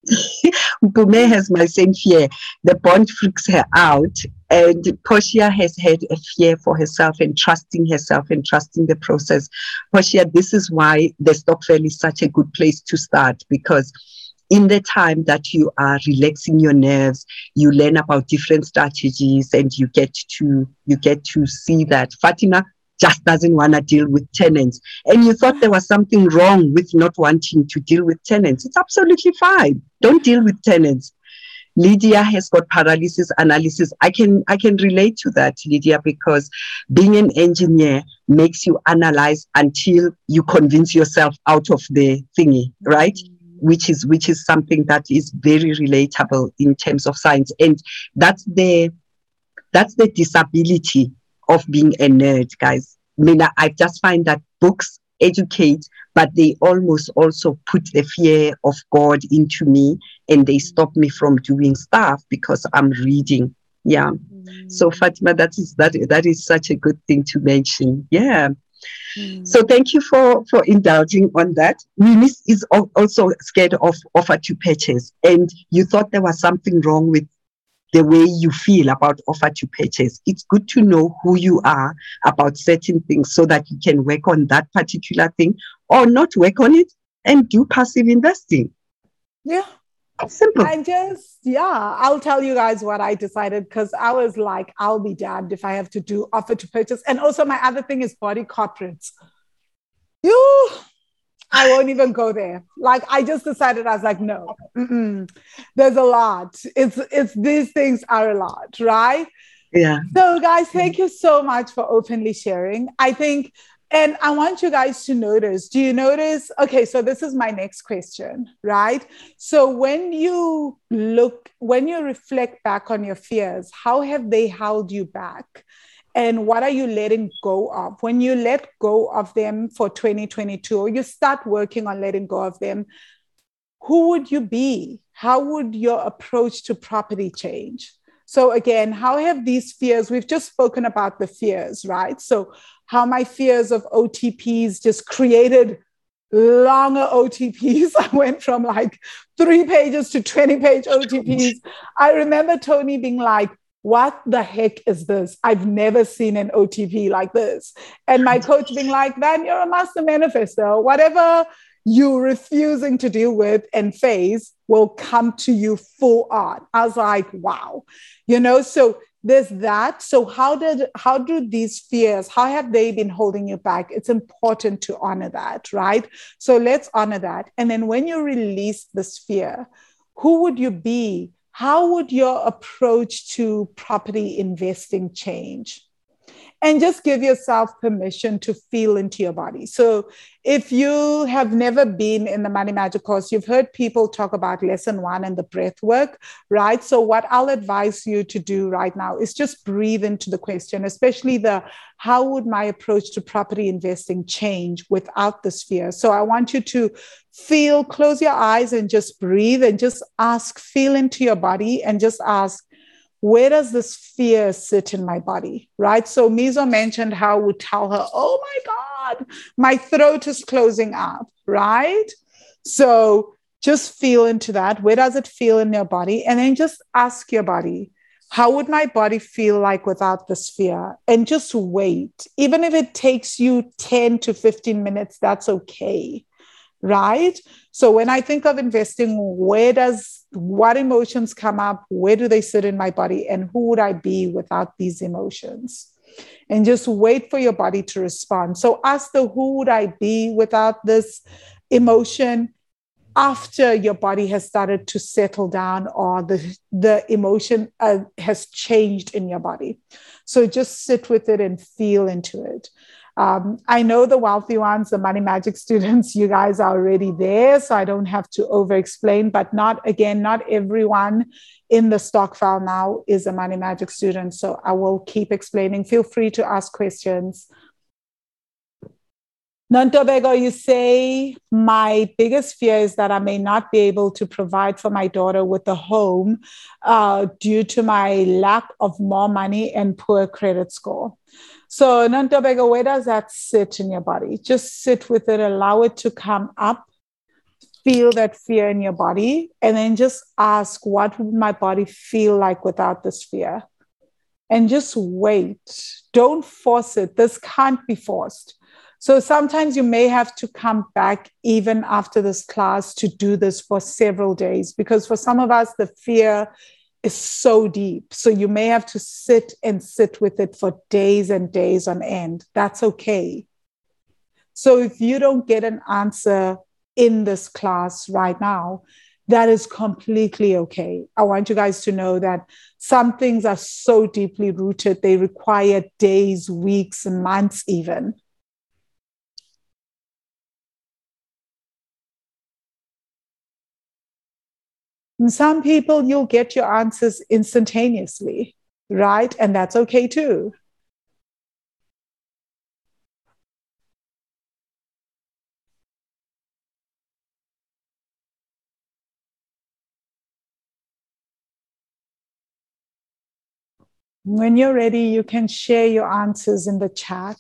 Speaker 1: [laughs]
Speaker 2: Bume has my same fear. The bond freaks her out. And Portia has had a fear for herself and trusting herself and trusting the process. Portia, this is why the Stokvel is such a good place to start because in the time that you are relaxing your nerves you learn about different strategies and you get to you get to see that fatima just doesn't want to deal with tenants. And you thought there was something wrong with not wanting to deal with tenants. It's absolutely fine. Don't deal with tenants. Lydia has got paralysis analysis. I can I can relate to that, Lydia, because being an engineer makes you analyze until you convince yourself out of the thingy, right? Which is which is something that is very relatable in terms of science. And that's the that's the disability of being a nerd, guys. I mean, I just find that books educate, but they almost also put the fear of God into me and they stop me from doing stuff because I'm reading. Yeah. Mm. So Fatima, that is that that is such a good thing to mention. Yeah. Mm. So thank you for for indulging on that. Mimis is also scared of offer to purchase, and you thought there was something wrong with the way you feel about offer to purchase. It's good to know who you are about certain things so that you can work on that particular thing or not work on it and do passive investing.
Speaker 1: Yeah.
Speaker 2: Simple.
Speaker 1: And just, yeah, I'll tell you guys what I decided because I was like, I'll be damned if I have to do offer to purchase. And also, my other thing is body corporates. You I won't even go there. Like I just decided, I was like, no, mm-mm. there's a lot. It's it's these things are a lot, right?
Speaker 2: Yeah.
Speaker 1: So guys, thank you so much for openly sharing. I think, and I want you guys to notice. Do you notice? Okay, so this is my next question, right? So when you look, when you reflect back on your fears, how have they held you back? And what are you letting go of when you let go of them for 2022 or you start working on letting go of them who would you be how would your approach to property change so again how have these fears we've just spoken about the fears right so how my fears of otps just created longer OTPs. [laughs] I went from like three pages to 20 page OTPs. I remember Tony being like, what the heck is this? I've never seen an OTP like this. And my coach being like, man, you're a master manifestor. Whatever you're refusing to deal with and face will come to you full on. I was like, wow, you know, so there's that. So how did how do these fears, how have they been holding you back? It's important to honor that, right? So let's honor that. And then when you release this fear, who would you be? How would your approach to property investing change? And just give yourself permission to feel into your body. So, if you have never been in the Money Magic course, you've heard people talk about lesson one and the breath work, right? So, what I'll advise you to do right now is just breathe into the question, especially the how would my approach to property investing change without this fear? So, I want you to feel, close your eyes and just breathe and just ask, feel into your body and just ask, where does this fear sit in my body? Right. So Mizo mentioned how we tell her, oh my God, my throat is closing up. Right. So just feel into that. Where does it feel in your body? And then just ask your body, how would my body feel like without this fear? And just wait. Even if it takes you 10 to 15 minutes, that's okay right? So when I think of investing, where does what emotions come up? Where do they sit in my body? And who would I be without these emotions? And just wait for your body to respond. So ask the who would I be without this emotion after your body has started to settle down or the, the emotion uh, has changed in your body. So just sit with it and feel into it. Um, I know the wealthy ones, the money magic students, you guys are already there, so I don't have to over explain, but not again, not everyone in the stokvel now is a money magic student. So I will keep explaining. Feel free to ask questions. Nontobego, you say, my biggest fear is that I may not be able to provide for my daughter with a home uh, due to my lack of more money and poor credit score. So, Nontobego, where does that sit in your body? Just sit with it, allow it to come up, feel that fear in your body, and then just ask, what would my body feel like without this fear? And just wait. Don't force it. This can't be forced. So sometimes you may have to come back even after this class to do this for several days because for some of us, the fear is so deep. So you may have to sit and sit with it for days and days on end. That's okay. So if you don't get an answer in this class right now, that is completely okay. I want you guys to know that some things are so deeply rooted, they require days, weeks, months, even. And some people, you'll get your answers instantaneously, right? And that's okay too. When you're ready, you can share your answers in the chat.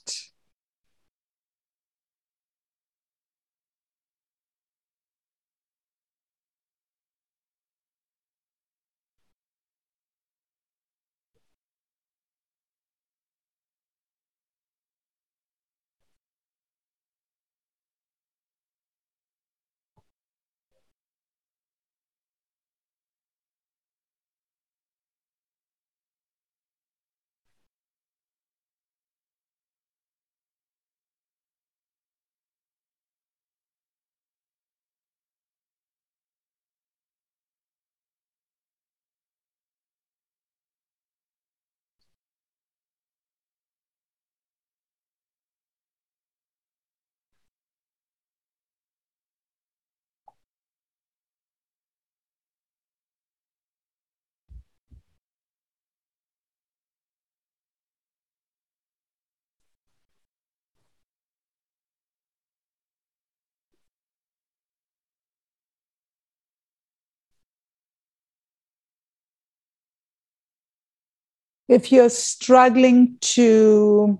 Speaker 1: If you're struggling to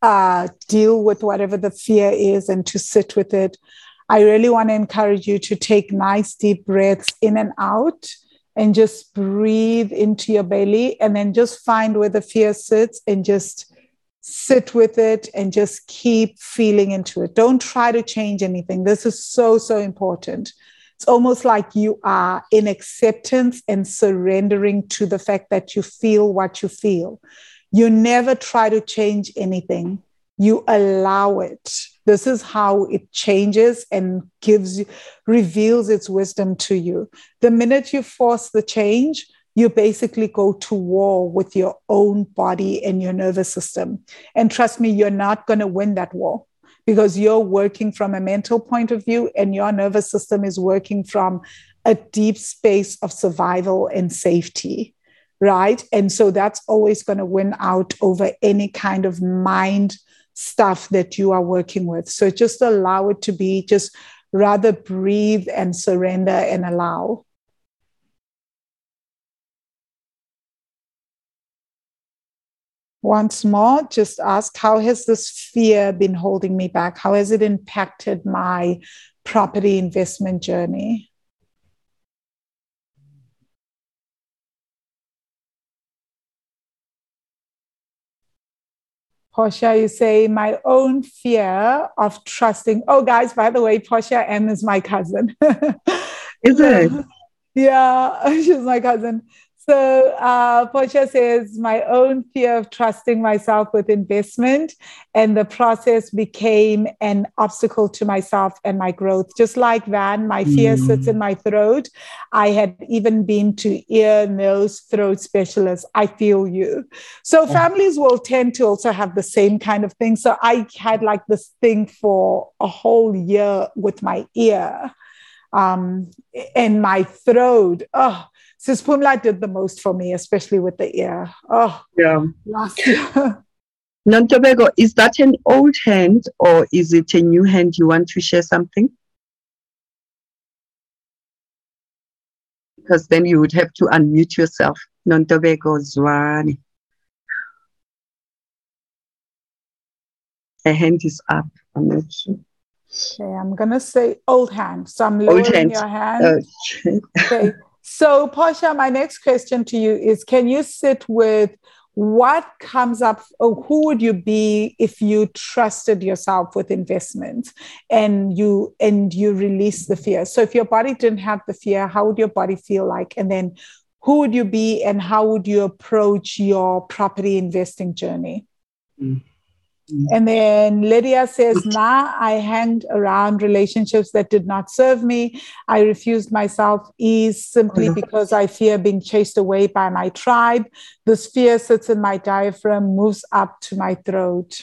Speaker 1: uh, deal with whatever the fear is and to sit with it, I really want to encourage you to take nice deep breaths in and out and just breathe into your belly and then just find where the fear sits and just sit with it and just keep feeling into it. Don't try to change anything. This is so, so important. It's almost like you are in acceptance and surrendering to the fact that you feel what you feel. You never try to change anything, you allow it. This is how it changes and gives you, reveals its wisdom to you. The minute you force the change, you basically go to war with your own body and your nervous system. And trust me, you're not going to win that war because you're working from a mental point of view and your nervous system is working from a deep space of survival and safety. Right. And so that's always going to win out over any kind of mind stuff that you are working with. So just allow it to be, just rather breathe and surrender and allow. Once more, just ask how has this fear been holding me back? How has it impacted my property investment journey? Portia, you say, my own fear of trusting. Oh, guys, by the way, Portia M is my cousin.
Speaker 2: is it? [laughs]
Speaker 1: Yeah, [laughs] she's my cousin. So uh, Portia says, my own fear of trusting myself with investment and the process became an obstacle to myself and my growth. Just like Van, my fear mm. sits in my throat. I had even been to ear, nose, throat specialists. I feel you. So families will tend to also have the same kind of thing. So I had like this thing for a whole year with my ear um, and my throat. Oh, Sis Pumla did the most for me, especially with the ear. Oh,
Speaker 2: yeah. Last [laughs] year. Nontobeko, is that an old hand or is it a new hand? You want to share something? Because then you would have to unmute yourself. Nontobeko Zwani. A hand is up. I'm not sure.
Speaker 1: Okay, I'm gonna say old hand. So I'm lowering old hand. your hand. okay. [laughs] So, Portia, my next question to you is Can you sit with what comes up, or who would you be if you trusted yourself with investments and you and you release the fear? So, if your body didn't have the fear, how would your body feel like? And then, who would you be, and how would you approach your property investing journey? Mm. And then Lydia says, Nah, I hanged around relationships that did not serve me. I refused myself ease simply mm-hmm. because I fear being chased away by my tribe. This fear sits in my diaphragm, moves up to my throat.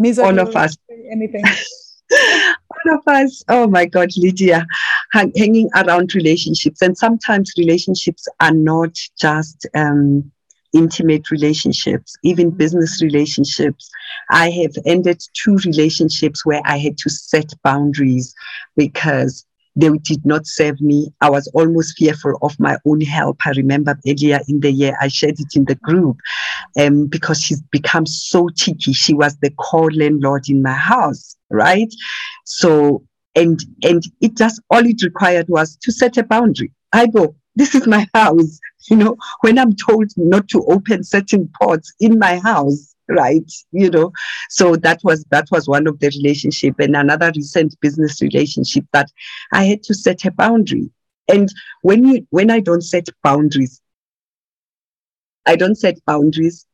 Speaker 2: Misa, All of us.
Speaker 1: Anything. [laughs]
Speaker 2: All of us. Oh my God, Lydia, hang, hanging around relationships. And sometimes relationships are not just. Um, intimate relationships, even business relationships. I have ended two relationships where I had to set boundaries because they did not serve me. I was almost fearful of my own help. I remember earlier in the year, I shared it in the group um, because she's become so cheeky. She was the core landlord in my house, right? So, and and it just all it required was to set a boundary. I go, this is my house. You know, when I'm told not to open certain pots in my house, right? You know, so that was that was one of the relationship, and another recent business relationship that I had to set a boundary. And when you when I don't set boundaries, I don't set boundaries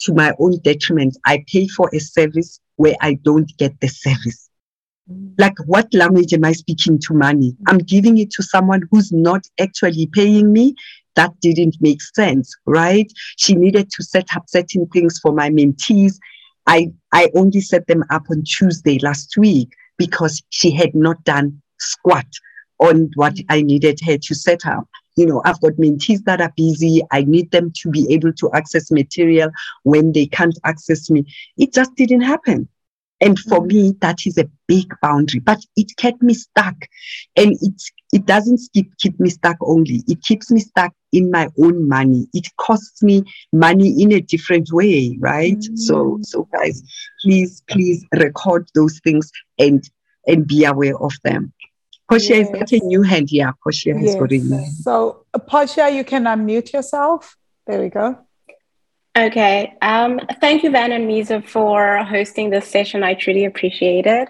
Speaker 2: to my own detriment. I pay for a service where I don't get the service like what language am i speaking to money i'm giving it to someone who's not actually paying me that didn't make sense right she needed to set up certain things for my mentees i i only set them up on tuesday last week because she had not done squat on what i needed her to set up you know, I've got mentees that are busy. I need them to be able to access material when they can't access me. It just didn't happen. And for mm. me, that is a big boundary, but it kept me stuck. And it, it doesn't keep, keep me stuck only. It keeps me stuck in my own money. It costs me money in a different way, right? Mm. So, so guys, please, please record those things and, and be aware of them. Portia, yes. is that a new hand? Yeah, Portia has yes. got a new hand.
Speaker 1: So, Portia, you can unmute yourself. There we go.
Speaker 4: Okay. Um, thank you, Van and Mizo, for hosting this session. I truly appreciate it.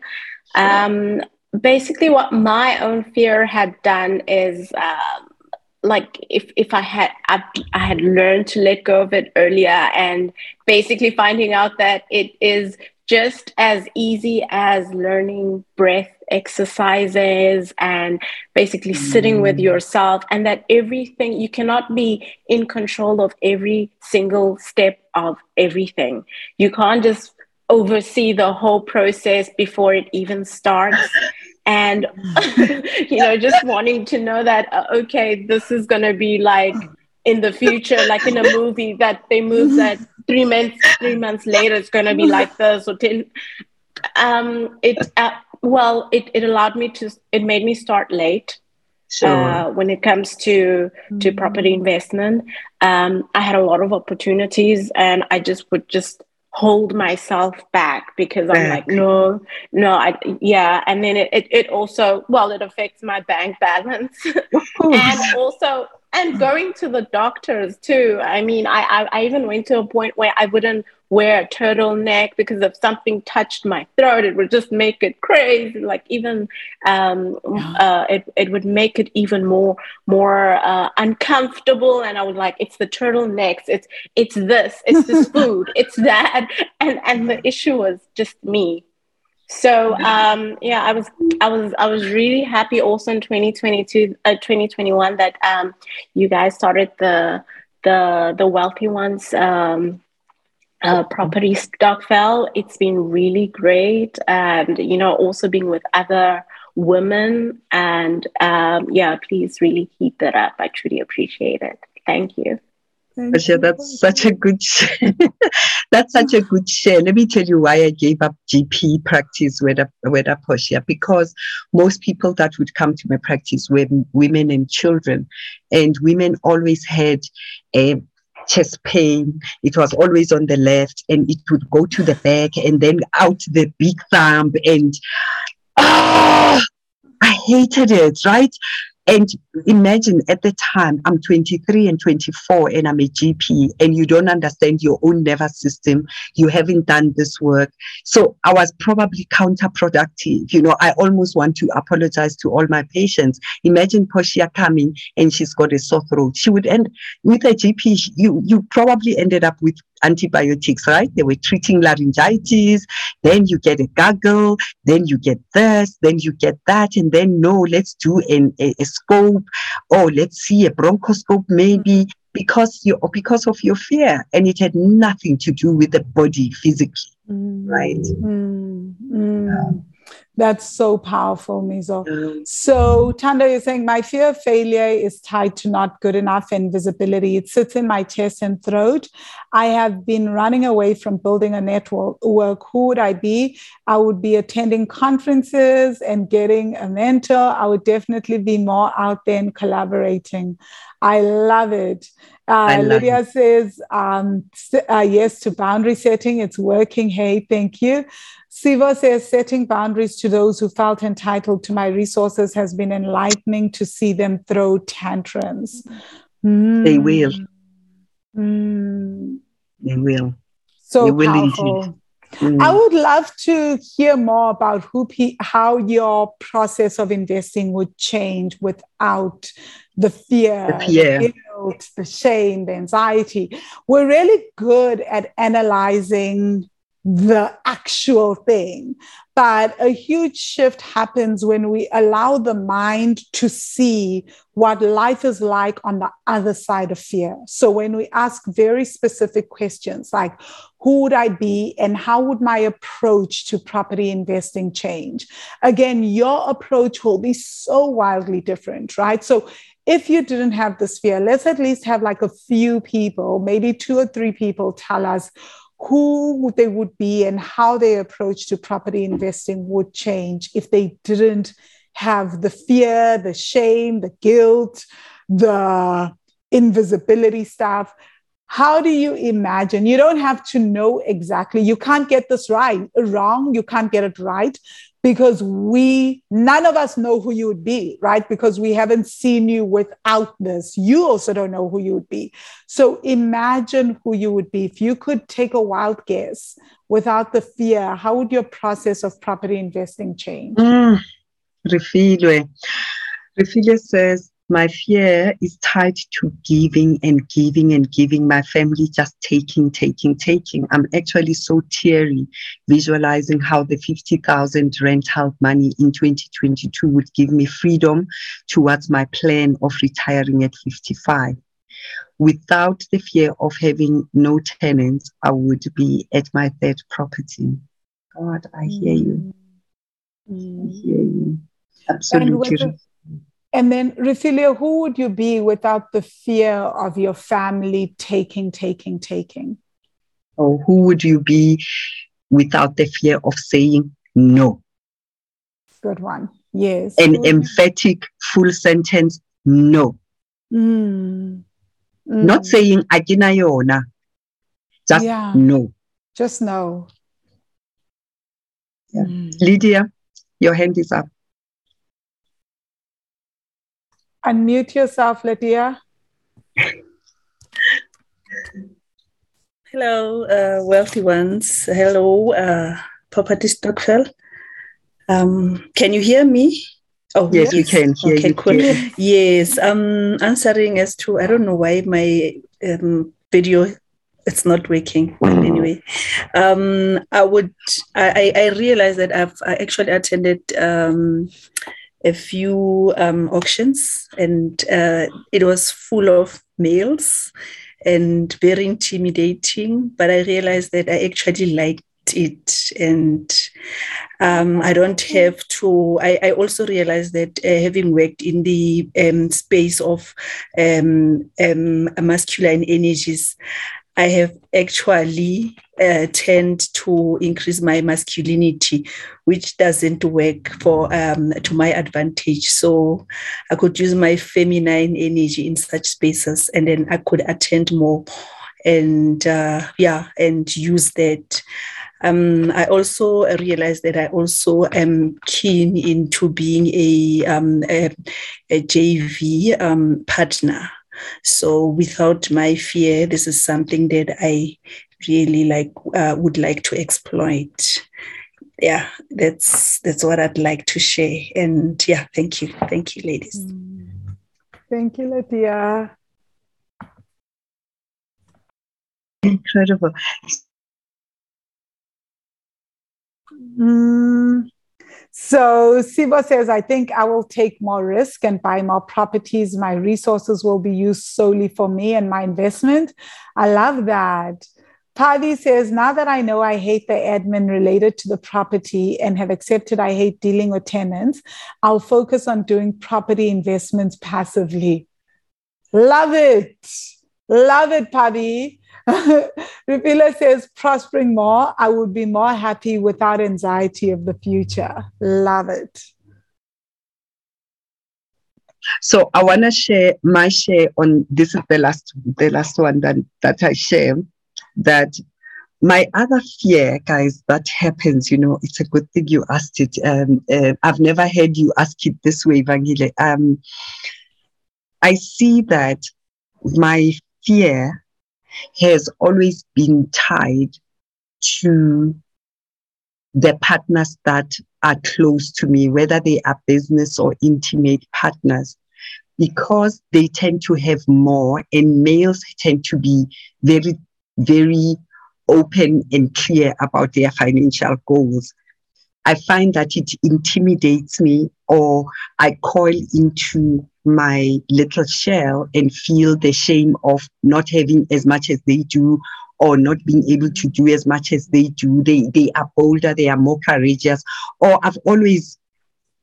Speaker 4: Um, basically, what my own fear had done is. Um, like if if I had I, I had learned to let go of it earlier and basically finding out that it is just as easy as learning breath exercises and basically mm. sitting with mm. yourself and that everything you cannot be in control of every single step of everything you can't just oversee the whole process before it even starts [laughs] and [laughs] you know just wanting to know that uh, okay this is going to be like in the future like in a movie that they move that three months three months later it's going to be like this or 10 um it uh, well it, it allowed me to it made me start late sure. uh, when it comes to to property investment um i had a lot of opportunities and i just would just hold myself back because I'm like, no, no, I yeah. And then it, it, it also well, it affects my bank [laughs] balance. and also and going to the doctors too. I mean, I, I, I even went to a point where I wouldn't wear a turtleneck because if something touched my throat, it would just make it crazy. Like even um, uh, it it would make it even more more uh, uncomfortable. And I was like, it's the turtlenecks, it's it's this, it's this [laughs] food, it's that, and and the issue was just me. So um, yeah, I was I was I was really happy also in 2022 uh, 2021 that um, you guys started the the the wealthy ones um, uh, property stokvel. It's been really great, and you know also being with other women and um, yeah, please really keep that up. I truly appreciate it. Thank you.
Speaker 2: Portia, that's such a good share. [laughs] that's such a good share. Let me tell you why I gave up GP practice with a with a Portia, because most people that would come to my practice were women and children, and women always had a chest pain. It was always on the left, and it would go to the back and then out the big thumb, and ah, I hated it. Right? And imagine at the time, I'm 23 and 24, and I'm a GP, and you don't understand your own nervous system. You haven't done this work. So I was probably counterproductive. You know, I almost want to apologize to all my patients. Imagine Portia coming and she's got a sore throat. She would end with a GP, you, you probably ended up with antibiotics, right? They were treating laryngitis. Then you get a gargle. Then you get this. Then you get that. And then, no, let's do an, a, a scope. Or let's see a bronchoscope maybe because you or because of your fear. And it had nothing to do with the body physically, mm. right? Mm.
Speaker 1: Mm. That's so powerful, Mizo. Mm. So, Tanda, you're saying my fear of failure is tied to not good enough and visibility. It sits in my chest and throat. I have been running away from building a network. Who would I be? I would be attending conferences and getting a mentor. I would definitely be more out there and collaborating. I love it. Uh, Lydia it. says, um, uh, yes to boundary setting. It's working. Hey, thank you. Siva says, setting boundaries to those who felt entitled to my resources has been enlightening to see them throw tantrums.
Speaker 2: Mm. They will. Mm. They will.
Speaker 1: So they will powerful. Mm. I would love to hear more about who how your process of investing would change without the fear, the, fear. the guilt, the shame, the anxiety. We're really good at analyzing the actual thing. But a huge shift happens when we allow the mind to see what life is like on the other side of fear. So when we ask very specific questions like, who would I be and how would my approach to property investing change? Again, your approach will be so wildly different, right? So if you didn't have this fear, let's at least have like a few people, maybe two or three people tell us who they would be and how their approach to property investing would change if they didn't have the fear, the shame, the guilt, the invisibility stuff. How do you imagine? You don't have to know exactly. You can't get this right, wrong. You can't get it right because we, none of us know who you would be, right? Because we haven't seen you without this. You also don't know who you would be. So imagine who you would be. If you could take a wild guess without the fear, how would your process of property investing change?
Speaker 2: Mm, Refilwe. Refilwe says, my fear is tied to giving and giving and giving. My family just taking, taking, taking. I'm actually so teary visualizing how the 50,000 rental money in 2022 would give me freedom towards my plan of retiring at 55. Without the fear of having no tenants, I would be at my third property. God, I hear you. I hear you. Absolutely.
Speaker 1: And then, Refilwe, who would you be without the fear of your family taking, taking, taking?
Speaker 2: Or who would you be without the fear of saying no?
Speaker 1: Good one. Yes.
Speaker 2: An emphatic full sentence no.
Speaker 1: Mm.
Speaker 2: Mm. Not saying aginayona. Just yeah. no.
Speaker 1: Just no.
Speaker 2: Yeah. Mm. Lydia, your hand is up.
Speaker 1: Unmute yourself, Lydia.
Speaker 5: Hello, uh, wealthy ones. Hello, uh, Property Stokvel. Um, can you hear me?
Speaker 2: Oh, yes, yes. we can hear
Speaker 5: okay,
Speaker 2: you.
Speaker 5: Cool. Yes, I'm answering as to, I don't know why my um, video it's not working anyway um, i would i i realized that i've i actually attended um, a few um, auctions, and uh, it was full of males and very intimidating. But I realized that I actually liked it and um, i don't have to i, I also realized that uh, having worked in the um, space of um, um masculine energies I have actually uh, tend to increase my masculinity, which doesn't work for um, to my advantage. So I could use my feminine energy in such spaces, and then I could attend more, and uh, yeah, and use that. Um, I also realized that I also am keen into being a, um, a, a JV um, partner so without my fear, this is something that I really like uh, would like to exploit. Yeah, that's that's what I'd like to share. And yeah, thank you, thank you, ladies.
Speaker 1: Thank you, Lydia.
Speaker 2: Incredible.
Speaker 1: Mm. So Siva says, I think I will take more risk and buy more properties. My resources will be used solely for me and my investment. I love that. Pavi says, now that I know I hate the admin related to the property and have accepted I hate dealing with tenants, I'll focus on doing property investments passively. Love it. Love it, Pavi. [laughs] Rupila says, prospering more, I would be more happy without anxiety of the future. Love it.
Speaker 2: So I want to share my share on this is the last the last one that, that I share that my other fear, guys, that happens, you know, it's a good thing you asked it. Um, uh, I've never heard you ask it this way, Vangile. Um, I see that my fear has always been tied to the partners that are close to me, whether they are business or intimate partners, because they tend to have more, and males tend to be very, very open and clear about their financial goals. I find that it intimidates me, or I coil into my little shell and feel the shame of not having as much as they do or not being able to do as much as they do. They they are bolder, they are more courageous. Or I've always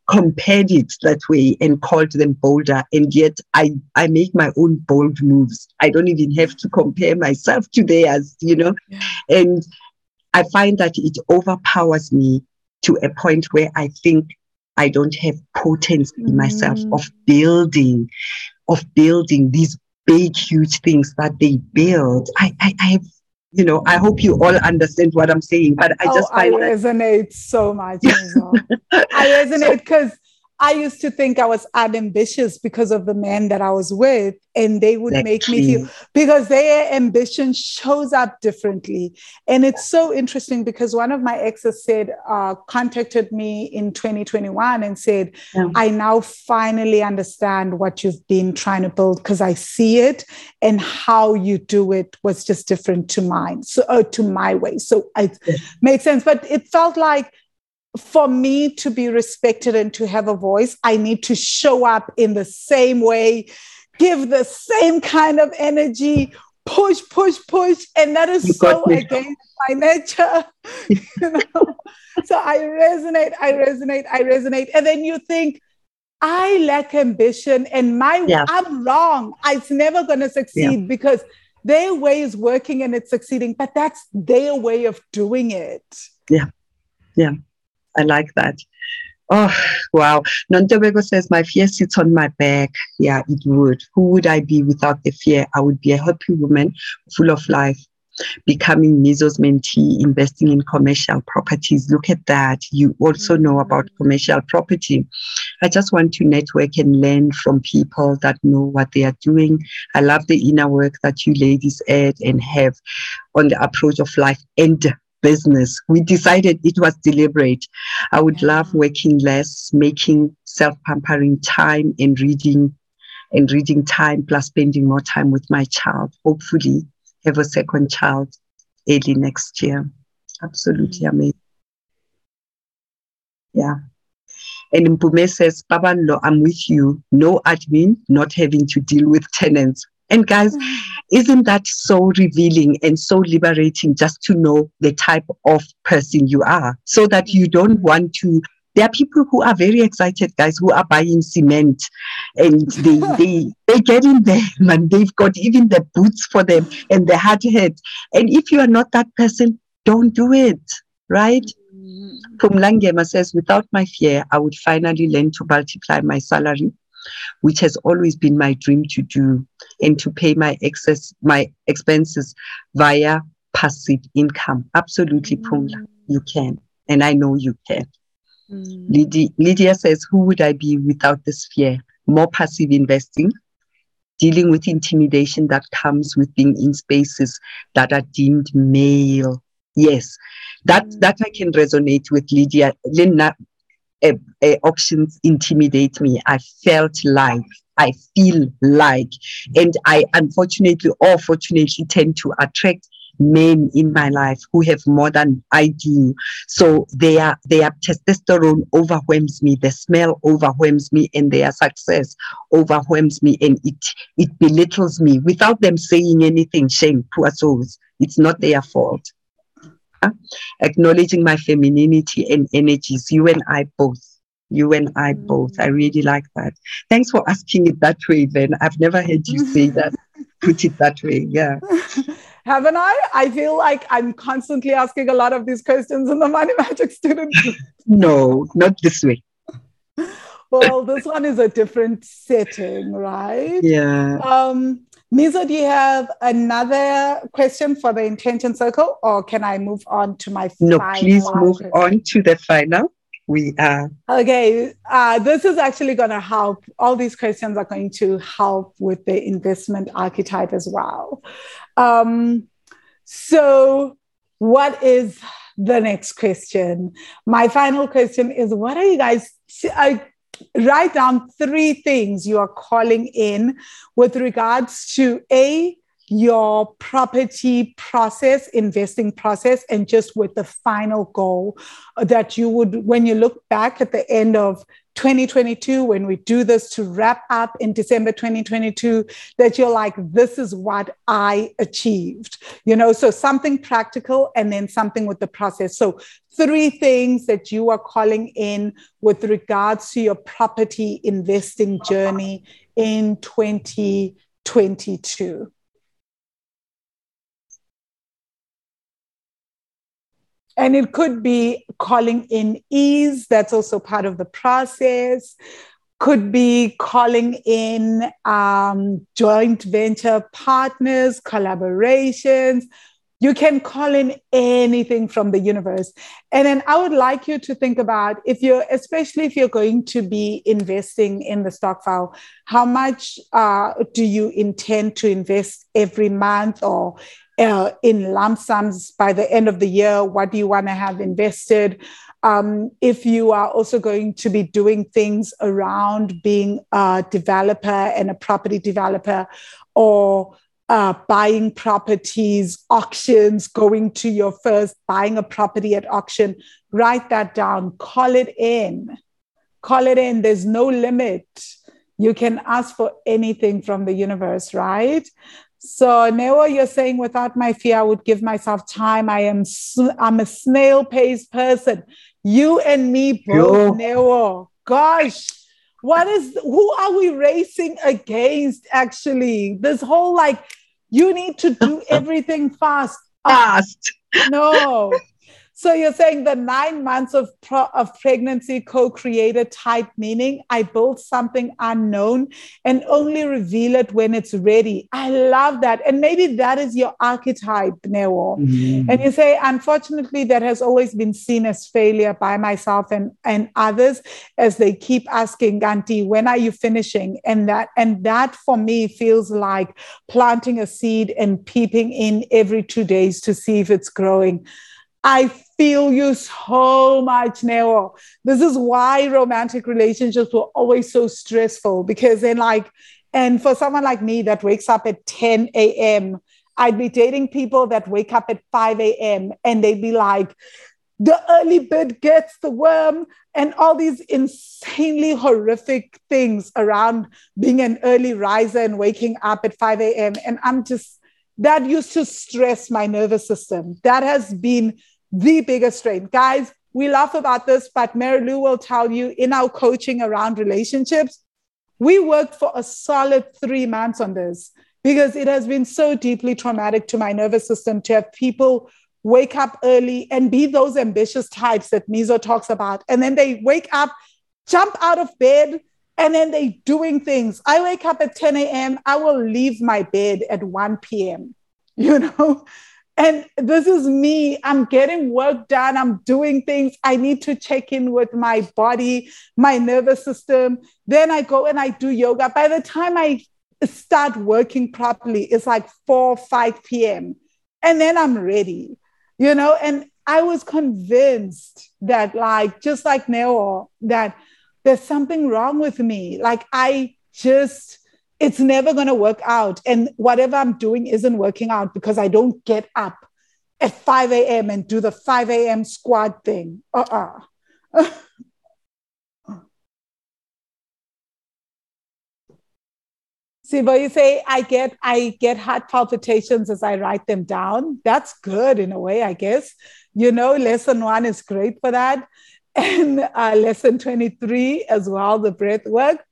Speaker 2: compared it that way and called them bolder. And yet I, I make my own bold moves. I don't even have to compare myself to theirs, you know? Yeah. And I find that it overpowers me to a point where I think I don't have potency in myself mm. of building, of building these big, huge things that they build. I, I, I have, you know, I hope you all understand what I'm saying, but I just
Speaker 1: oh, I resonate so much. I [laughs] resonate because I used to think I was unambitious because of the men that I was with, and they would make me feel because their ambition shows up differently. And it's so interesting because one of my exes said, uh, contacted me in 2021 and said, yeah. I now finally understand what you've been trying to build because I see it and how you do it was just different to mine, so uh, to my way. So it yeah. makes sense. But it felt like for me to be respected and to have a voice, I need to show up in the same way, give the same kind of energy, push, push, push. And that is so against my nature. [laughs] you know? so I resonate, I resonate, I resonate. And then you think, I lack ambition and my yeah. I'm wrong. It's never gonna succeed yeah. because their way is working and it's succeeding, but that's their way of doing it.
Speaker 2: Yeah. Yeah. I like that. Oh, wow. Nontobeko says, My fear sits on my back. Yeah, it would. Who would I be without the fear? I would be a happy woman full of life. Becoming Mizo's mentee, investing in commercial properties. Look at that. You also mm-hmm. know about commercial property. I just want to network and learn from people that know what they are doing. I love the inner work that you ladies add and have on the approach of life and business. We decided it was deliberate. I would love working less, making self pampering time and reading and reading time plus spending more time with my child. Hopefully, have a second child early next year. Absolutely mm-hmm. amazing. Yeah. And Mpume says, Babanlo, I'm with you. No admin, not having to deal with tenants. And guys, isn't that so revealing and so liberating just to know the type of person you are? So that you don't want to there are people who are very excited guys who are buying cement and they [laughs] they they get in there [laughs] and they've got even the boots for them and the hard hat. And if you are not that person don't do it right? From mm. Langema says, without my fear, I would finally learn to multiply my salary which has always been my dream to do, and to pay my excess my expenses via passive income. Absolutely, mm. Pumla, you can, and I know you can. Mm. Lydia, Lydia says, "Who would I be without this fear? More passive investing." Dealing with intimidation that comes with being in spaces that are deemed male. Yes, that mm. that I can resonate with Lydia. Linda uh, uh, options intimidate me. I felt like, I feel like, and I unfortunately or fortunately tend to attract men in my life who have more than I do. So their their testosterone overwhelms me, the smell overwhelms me, and their success overwhelms me, and it it belittles me without them saying anything. Shame, poor souls. It's not their fault acknowledging my femininity and energies. You and I both. You and I mm. both. I really like that. Thanks for asking it that way, Ben. I've never heard you say that, [laughs] put it that way. Yeah. [laughs]
Speaker 1: Haven't I? I feel like I'm constantly asking a lot of these questions in the Money Magic student. [laughs]
Speaker 2: no, not this way.
Speaker 1: well, this one is a different setting, right?
Speaker 2: Yeah.
Speaker 1: Um, Mizo, do you have another question for the intention circle, or can I move on to my final?
Speaker 2: no? Please move question? on to the final. We are
Speaker 1: okay. Uh, this is actually going to help. All these questions are going to help with the investment archetype as well. Um, so, what is the next question? My final question is: What are you guys? Uh, write down three things you are calling in with regards to a your property process, investing process, and just with the final goal that you would, when you look back at the end of 2022, when we do this to wrap up in December 2022, that you're like, this is what I achieved, you know, so something practical and then something with the process. So, three things that you are calling in with regards to your property investing journey in 2022. And it could be calling in ease, that's also part of the process. could be calling in um, joint venture partners, collaborations. You can call in anything from the universe. And then I would like you to think about if you're, especially if you're going to be investing in the stokvel, how much uh, do you intend to invest every month or uh, in lump sums by the end of the year? What do you want to have invested? Um, if you are also going to be doing things around being a developer and a property developer or uh, buying properties, auctions, going to your first, buying a property at auction, write that down, call it in. Call it in. There's no limit. You can ask for anything from the universe, right? So Neo, you're saying without my fear, I would give myself time. I am I'm a snail pace person. You and me both, Neo. Gosh, what is who are we racing against actually? This whole like you need to do [laughs] everything fast.
Speaker 2: Ah, fast.
Speaker 1: no. So you're saying the nine months of, pro- of pregnancy co-created type meaning I built something unknown and only reveal it when it's ready. I love that. And maybe that is your archetype, Neo. Mm-hmm. And you say, unfortunately, that has always been seen as failure by myself and, and others as they keep asking, Ganti, when are you finishing? And that and that for me feels like planting a seed and peeping in every two days to see if it's growing. I feel you so much, Neo. This is why romantic relationships were always so stressful because then, like, and for someone like me that wakes up at 10 a.m., I'd be dating people that wake up at 5 a.m. and they'd be like, the early bird gets the worm, and all these insanely horrific things around being an early riser and waking up at 5 a.m. And I'm just, that used to stress my nervous system. That has been the biggest strain. Guys, we laugh about this, but Mary Lou will tell you in our coaching around relationships, we worked for a solid three months on this because it has been so deeply traumatic to my nervous system to have people wake up early and be those ambitious types that Mizo talks about. And then they wake up, jump out of bed, and then they doing things. I wake up at 10 a.m. I will leave my bed at 1 p.m. [laughs] You know, and this is me. I'm getting work done. I'm doing things. I need to check in with my body, my nervous system. Then I go and I do yoga. By the time I start working properly, it's like 4, 5 p.m. And then I'm ready, you know? And I was convinced that, like, just like Neo, that there's something wrong with me. Like, I just, it's never going to work out. And whatever I'm doing isn't working out because I don't get up at 5 a.m. and do the 5 a.m. squad thing. Uh uh [laughs] See, but you say I get I get heart palpitations as I write them down. That's good in a way, I guess. You know, lesson one is great for that and uh, lesson 23 as well, the breath work.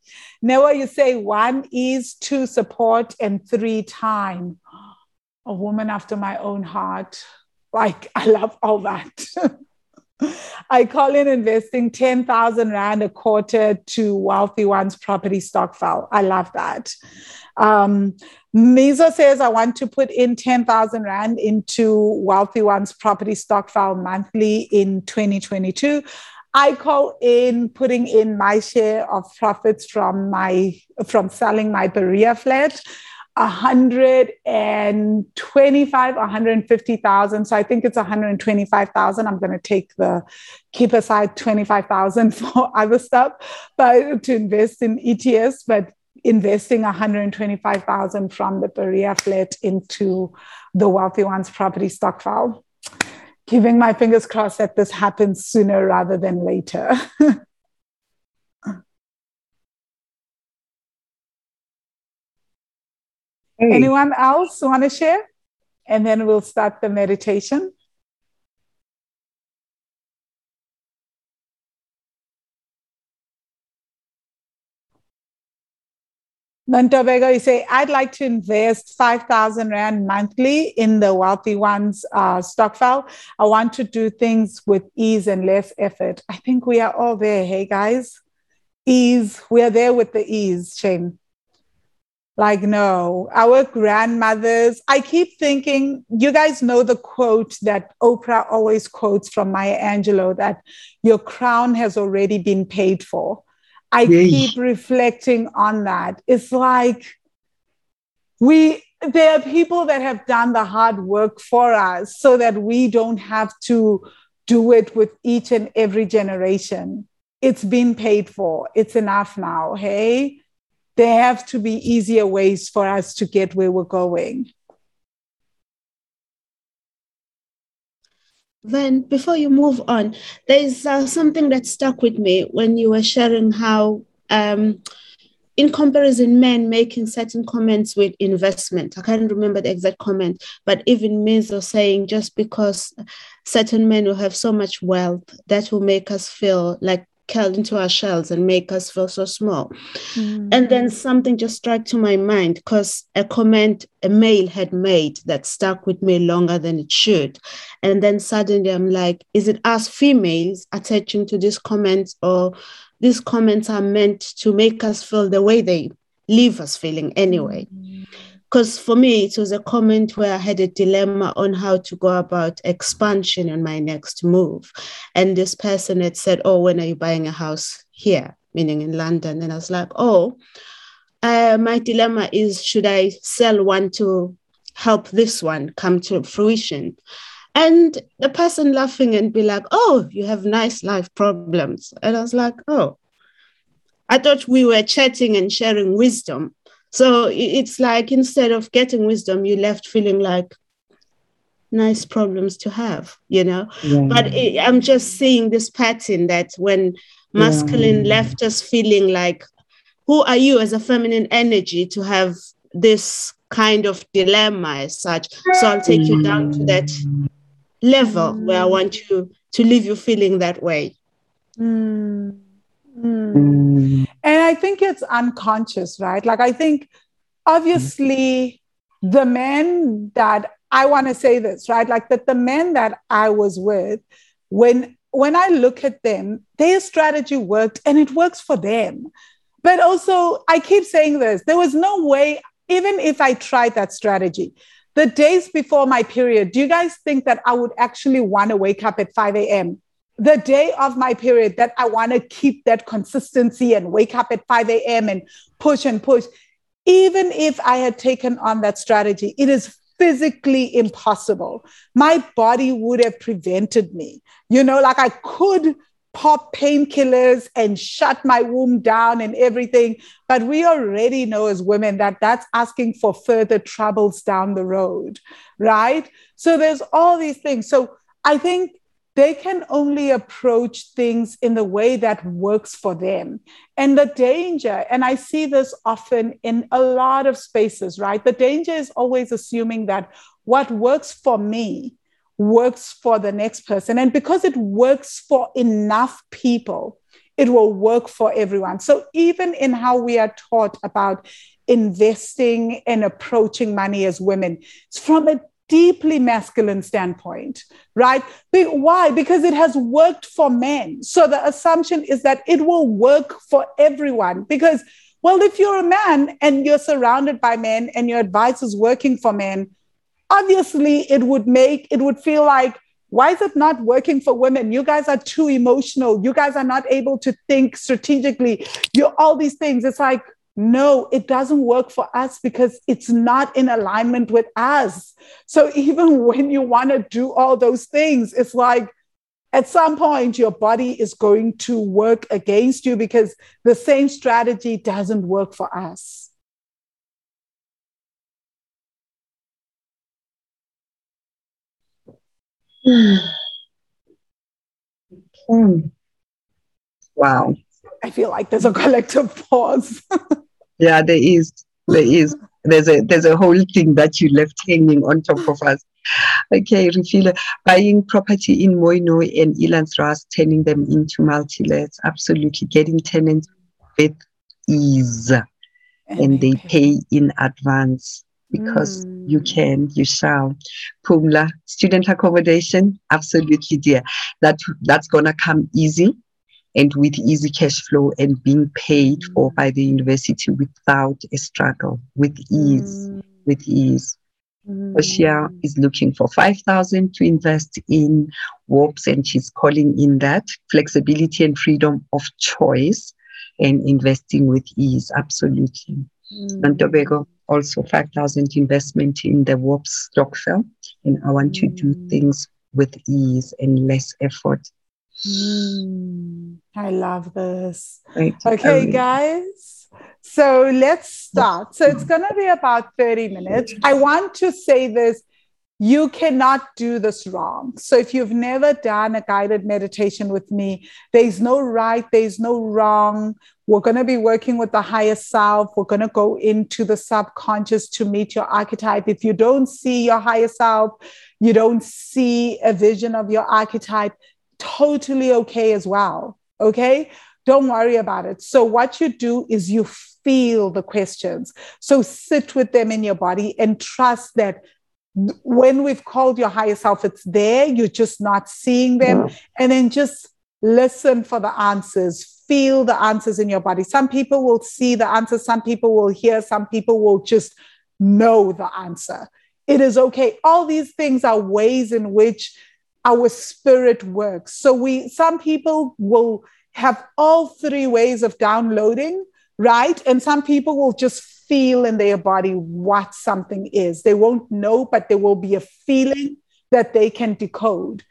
Speaker 1: Now, you say one is to support and three time. A woman after my own heart. Like, I love all that. [laughs] [laughs] I call in investing 10,000 Rand a quarter to Wealthy One's property stokvel. I love that. Um, says, I want to put in 10,000 Rand into Wealthy One's property stokvel monthly in 2022. I call in putting in my share of profits from my from selling my Berea flat. 125 150,000 so I think it's 125,000 I'm going to take the keep aside 25,000 [laughs] for other stuff but to invest in ETFs but investing 125,000 from the Berea flat into the wealthy ones property stokvel keeping my fingers crossed that this happens sooner rather than later. [laughs] hey. Anyone else want to share? And then we'll start the meditation. Vega, you say, I'd like to invest 5,000 Rand monthly in the wealthy ones uh, stokvel. I want to do things with ease and less effort. I think we are all there. Hey, guys. ease. We are there with the ease, Shane. Like, no, our grandmothers, I keep thinking, you guys know the quote that Oprah always quotes from Maya Angelou that your crown has already been paid for. I Yay. keep reflecting on that. It's like we, there are people that have done the hard work for us so that we don't have to do it with each and every generation. It's been paid for. It's enough now. Hey, there have to be easier ways for us to get where we're going.
Speaker 3: Then, before you move on, there's uh, something that stuck with me when you were sharing how, um, in comparison, men making certain comments with investment. I can't remember the exact comment, but even Mizo saying just because certain men will have so much wealth, that will make us feel like curled into our shells and make us feel so small. Mm-hmm. And then something just struck to my mind because a comment a male had made that stuck with me longer than it should. And then suddenly I'm like, is it us females attaching to these comments or these comments are meant to make us feel the way they leave us feeling anyway? Mm-hmm because for me it was a comment where i had a dilemma on how to go about expansion in my next move. And this person had said oh when are you buying a house here? Meaning in london. And i was like oh uh, my dilemma is should i sell one to help this one come to fruition? And the person laughing and be like oh you have nice life problems. And i was like oh i thought we were chatting and sharing wisdom so it's like instead of getting wisdom, you left feeling like nice problems to have, you know. Yeah. But it, I'm just seeing this pattern that when masculine yeah. left us feeling like, who are you as a feminine energy to have this kind of dilemma as such? So I'll take you down to that level where I want you to leave you feeling that way.
Speaker 1: Mm. Mm. And I think it's unconscious, right? Like, I think obviously the men that I want to say this, right? Like, that the men that I was with, when when I look at them, their strategy worked and it works for them. But also, I keep saying this there was no way, even if I tried that strategy, the days before my period, do you guys think that I would actually want to wake up at 5 a.m.? The day of my period that I want to keep that consistency and wake up at 5 a.m. and push and push, even if I had taken on that strategy, it is physically impossible. My body would have prevented me. You know, like I could pop painkillers and shut my womb down and everything. But we already know as women that that's asking for further troubles down the road, right? So there's all these things. So I think they can only approach things in the way that works for them. And the danger, and I see this often in a lot of spaces, right? The danger is always assuming that what works for me works for the next person. And because it works for enough people, it will work for everyone. So even in how we are taught about investing and approaching money as women, it's from a deeply masculine standpoint, right? Why? Because it has worked for men. So the assumption is that it will work for everyone. Because, well, if you're a man and you're surrounded by men and your advice is working for men, obviously it would make, it would feel like, why is it not working for women? You guys are too emotional. You guys are not able to think strategically. You're all these things. It's like, no, it doesn't work for us because it's not in alignment with us. So even [laughs] when you want to do all those things, it's like at some point your body is going to work against you because the same strategy doesn't work for us. [sighs] Hmm.
Speaker 2: Wow.
Speaker 1: I feel like there's a collective pause. [laughs]
Speaker 2: yeah, there is. There is. There's a there's a whole thing that you left hanging on top of us. Okay, Refilwe, buying property in Mooinooi and Elandsrand, turning them into multi-lets, absolutely getting tenants with ease. And they pay in advance because mm. you can, you shall. Pumla, student accommodation, absolutely dear. That that's gonna come easy and with easy cash flow and being paid for by the university without a struggle, with ease,
Speaker 1: Mm.
Speaker 2: with ease.
Speaker 1: Mm.
Speaker 2: Oshia is looking for 5,000 to invest in WARPS and she's calling in that flexibility and freedom of choice and investing with ease. Absolutely.
Speaker 1: Mm.
Speaker 2: And Tobago also 5,000 investment in the WARPS stokvel. And I want to do
Speaker 1: Mm.
Speaker 2: things with ease and less effort.
Speaker 1: Mm. I love this. Okay, guys. So let's start. So it's going to be about 30 minutes. I want to say this you cannot do this wrong. So if you've never done a guided meditation with me, there's no right, there's no wrong. We're going to be working with the higher self. We're going to go into the subconscious to meet your archetype. If you don't see your higher self, you don't see a vision of your archetype, totally okay as well. Okay. Don't worry about it. So, what you do is you feel the questions. So, sit with them in your body and trust that when we've called your higher self, it's there. You're just not seeing them. Mm-hmm. And then just listen for the answers. Feel the answers in your body. Some people will see the answers, some people will hear, some people will just know the answer. It is okay. All these things are ways in which our spirit works. So we some people will have all three ways of downloading, right? And some people will just feel in their body what something is. They won't know, but there will be a feeling that they can decode.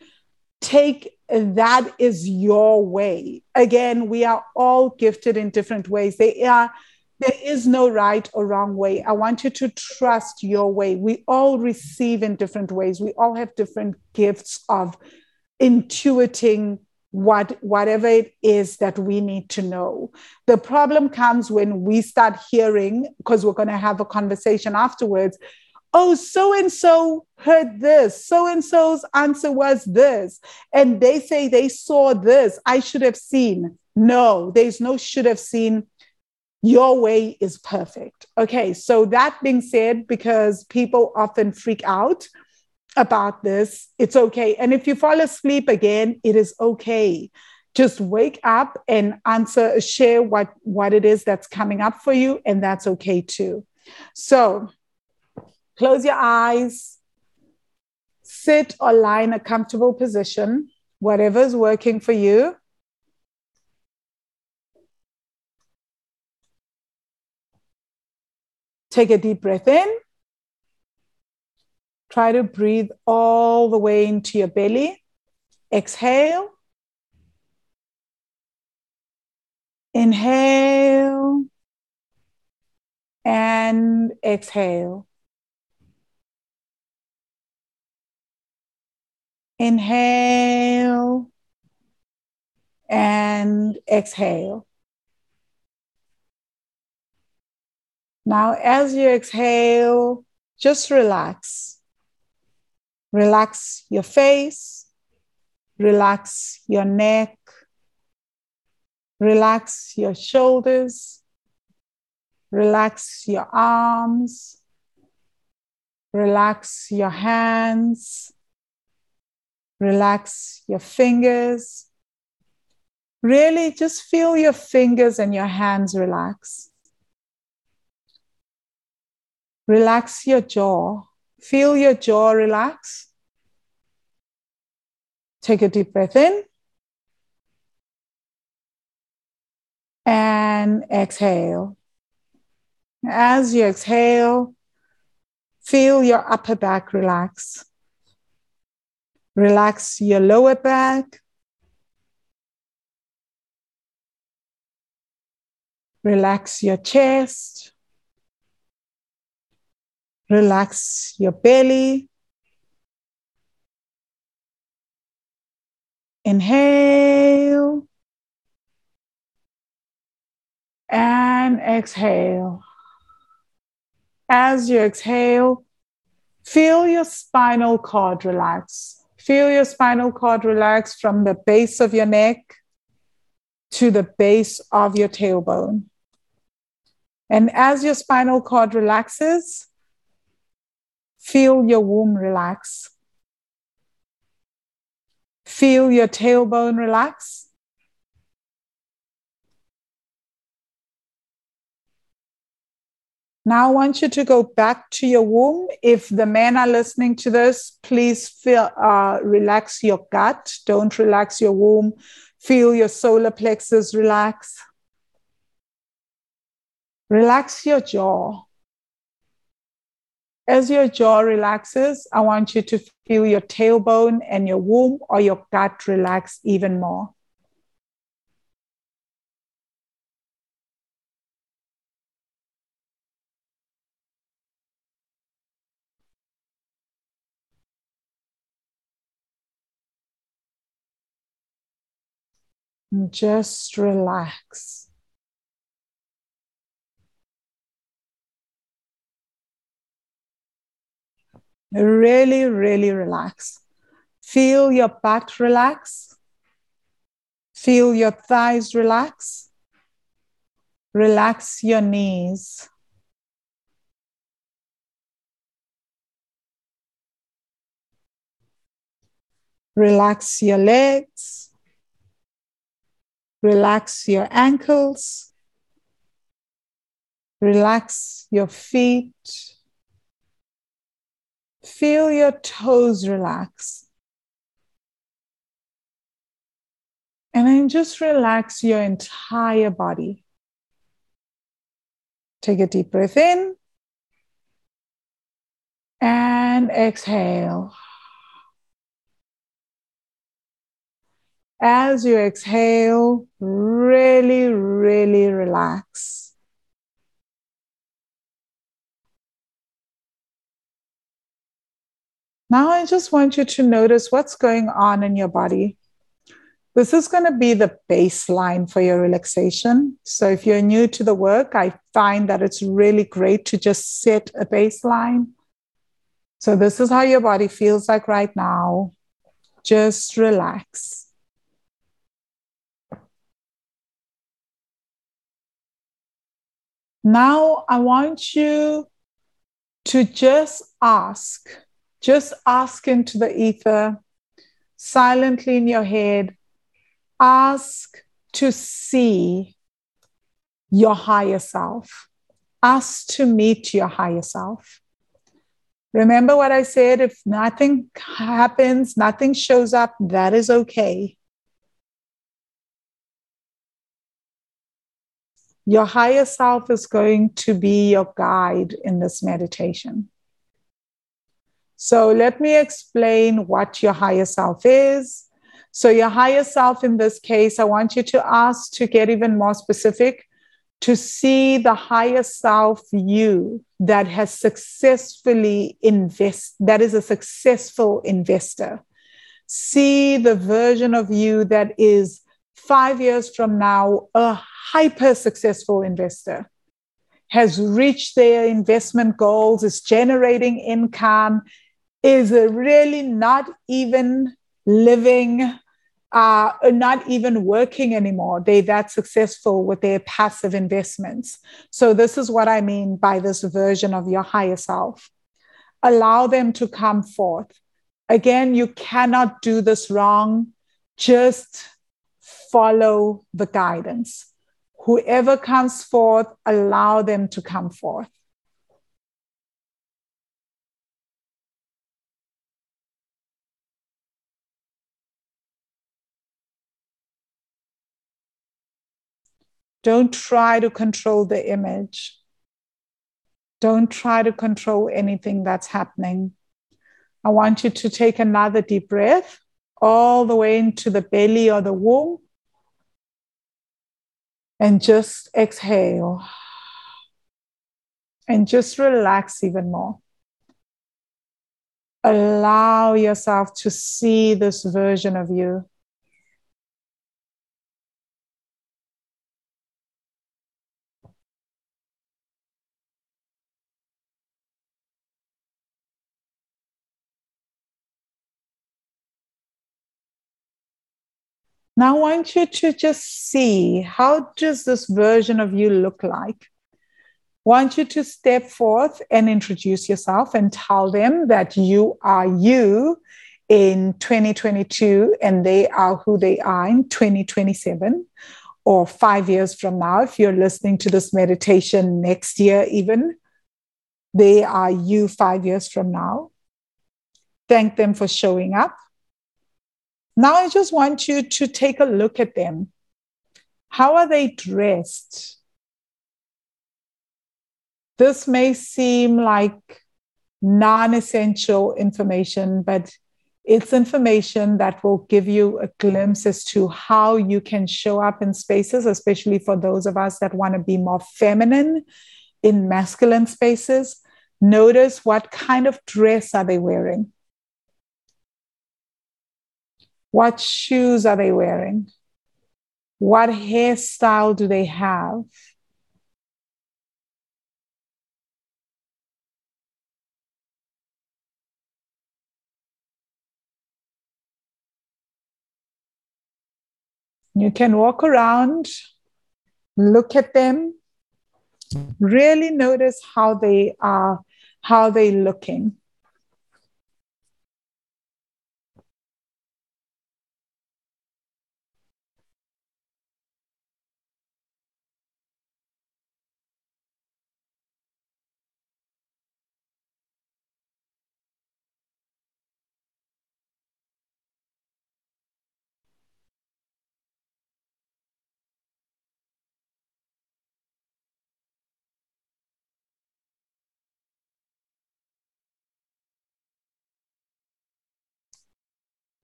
Speaker 1: Take that is your way. Again, we are all gifted in different ways. They are there is no right or wrong way. I want you to trust your way. We all receive in different ways. We all have different gifts of intuiting what whatever it is that we need to know. The problem comes when we start hearing because we're going to have a conversation afterwards. Oh, so and so heard this. So and so's answer was this. And they say they saw this. I should have seen. No, there's no should have seen your way is perfect. Okay, so that being said, because people often freak out about this, it's okay. And if you fall asleep again, it is okay. Just wake up and answer, share what, what it is that's coming up for you, and that's okay too. So close your eyes, sit or lie in a comfortable position, whatever's working for you. Take a deep breath in. Try to breathe all the way into your belly. Exhale. Inhale and exhale. Inhale and exhale. Now, as you exhale, just relax. Relax your face, relax your neck, relax your shoulders, relax your arms, relax your hands, relax your fingers. Really just feel your fingers and your hands relax. Relax your jaw. Feel your jaw relax. Take a deep breath in. And exhale. As you exhale, feel your upper back relax. Relax your lower back. Relax your chest. Relax your belly. Inhale and exhale. As you exhale, feel your spinal cord relax. Feel your spinal cord relax from the base of your neck to the base of your tailbone. And as your spinal cord relaxes, Feel your womb relax. Feel your tailbone relax. Now, I want you to go back to your womb. If the men are listening to this, please feel, uh, relax your gut. Don't relax your womb. Feel your solar plexus relax. Relax your jaw. As your jaw relaxes, I want you to feel your tailbone and your womb or your gut relax even more. Just relax. Really, really relax. Feel your butt relax. Feel your thighs relax. Relax your knees. Relax your legs. Relax your ankles. Relax your feet. Feel your toes relax. And then just relax your entire body. Take a deep breath in and exhale. As you exhale, really, really relax. Now, I just want you to notice what's going on in your body. This is going to be the baseline for your relaxation. So, if you're new to the work, I find that it's really great to just set a baseline. So, this is how your body feels like right now. Just relax. Now, I want you to just ask just ask into the ether, silently in your head. Ask to see your higher self. Ask to meet your higher self. Remember what I said if nothing happens, nothing shows up, that is okay. Your higher self is going to be your guide in this meditation. So let me explain what your higher self is. So, your higher self in this case, I want you to ask to get even more specific to see the higher self you that has successfully invest that is a successful investor see the version of you that is 5 years from now a hyper successful investor has reached their investment goals is generating income is really not even living, uh, not even working anymore. They that successful with their passive investments. So this is what I mean by this version of your higher self. Allow them to come forth. Again, you cannot do this wrong. Just follow the guidance. Whoever comes forth, allow them to come forth. Don't try to control the image. Don't try to control anything that's happening. I want you to take another deep breath all the way into the belly or the womb and just exhale and just relax even more. Allow yourself to see this version of you Now I want you to just see how does this version of you look like? want you to step forth and introduce yourself and tell them that you are you in 2022 and they are who they are in 2027 or five years from now if you're listening to this meditation next year even they are you five years from now. Thank them for showing up. Now, I just want you to take a look at them. How are they dressed? This may seem like non essential information, but it's information that will give you a glimpse as to how you can show up in spaces, especially for those of us that want to be more feminine in masculine spaces. Notice what kind of dress are they wearing? What shoes are they wearing? What hairstyle do they have? You can walk around, look at them, really notice how they are, how they're looking.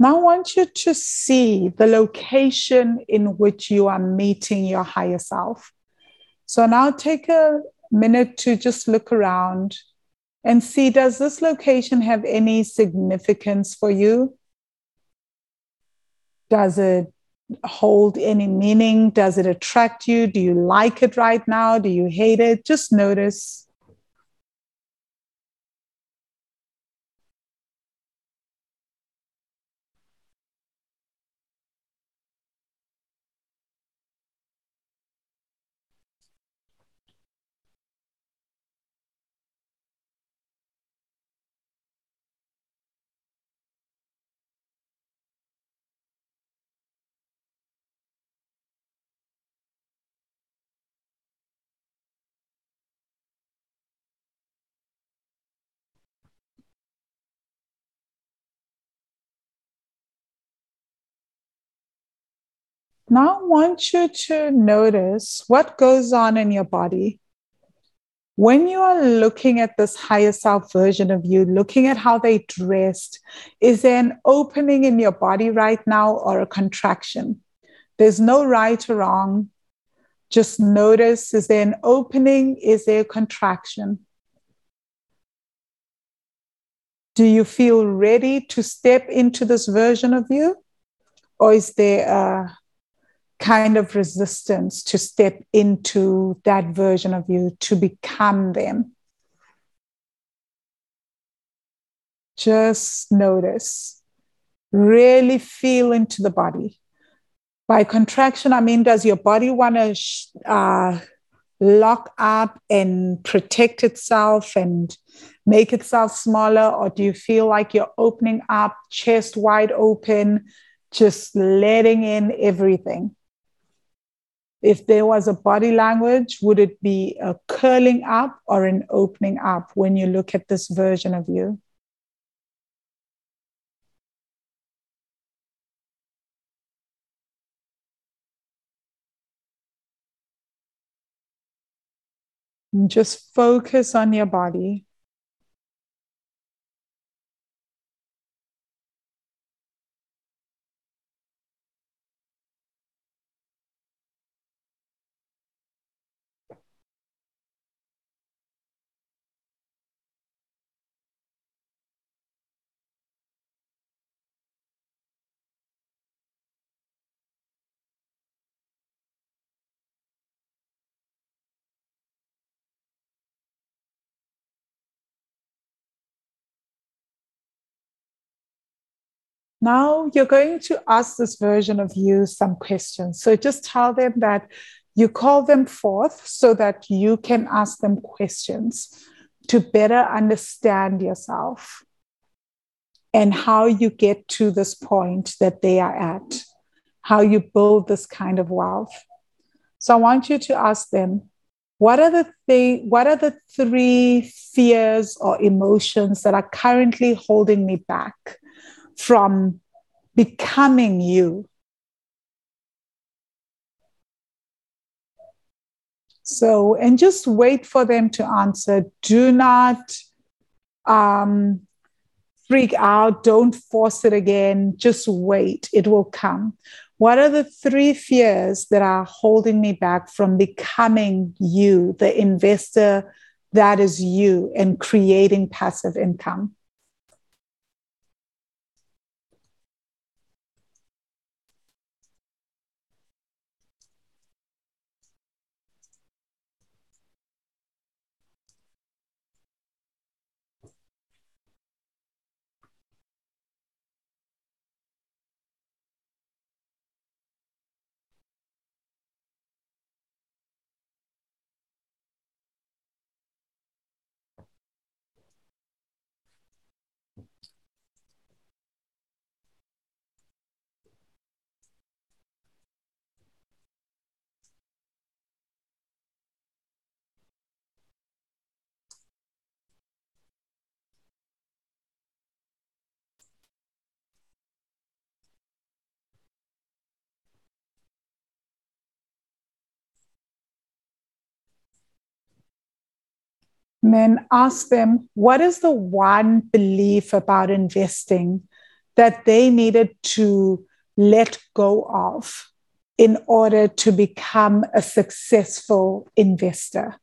Speaker 1: Now I want you to see the location in which you are meeting your higher self. So now take a minute to just look around and see does this location have any significance for you? Does it hold any meaning? Does it attract you? Do you like it right now? Do you hate it? Just notice Now, I want you to notice what goes on in your body. When you are looking at this higher self version of you, looking at how they dressed, is there an opening in your body right now or a contraction? There's no right or wrong. Just notice is there an opening? Is there a contraction? Do you feel ready to step into this version of you? Or is there a kind of resistance to step into that version of you, to become them. Just notice, really feel into the body. By contraction, I mean, does your body want to sh- uh, lock up and protect itself and make itself smaller? Or do you feel like you're opening up, chest wide open, just letting in everything? If there was a body language, would it be a curling up or an opening up when you look at this version of you? Just focus on your body. Now you're going to ask this version of you some questions. So just tell them that you call them forth so that you can ask them questions to better understand yourself and how you get to this point that they are at, how you build this kind of wealth. So I want you to ask them what are the what are the three fears or emotions that are currently holding me back from becoming you? So, and just wait for them to answer. Do not um, freak out. Don't force it again. Just wait. It will come. What are the three fears that are holding me back from becoming you, the investor that is you, and creating passive income? Then ask them what is the one belief about investing that they needed to let go of in order to become a successful investor?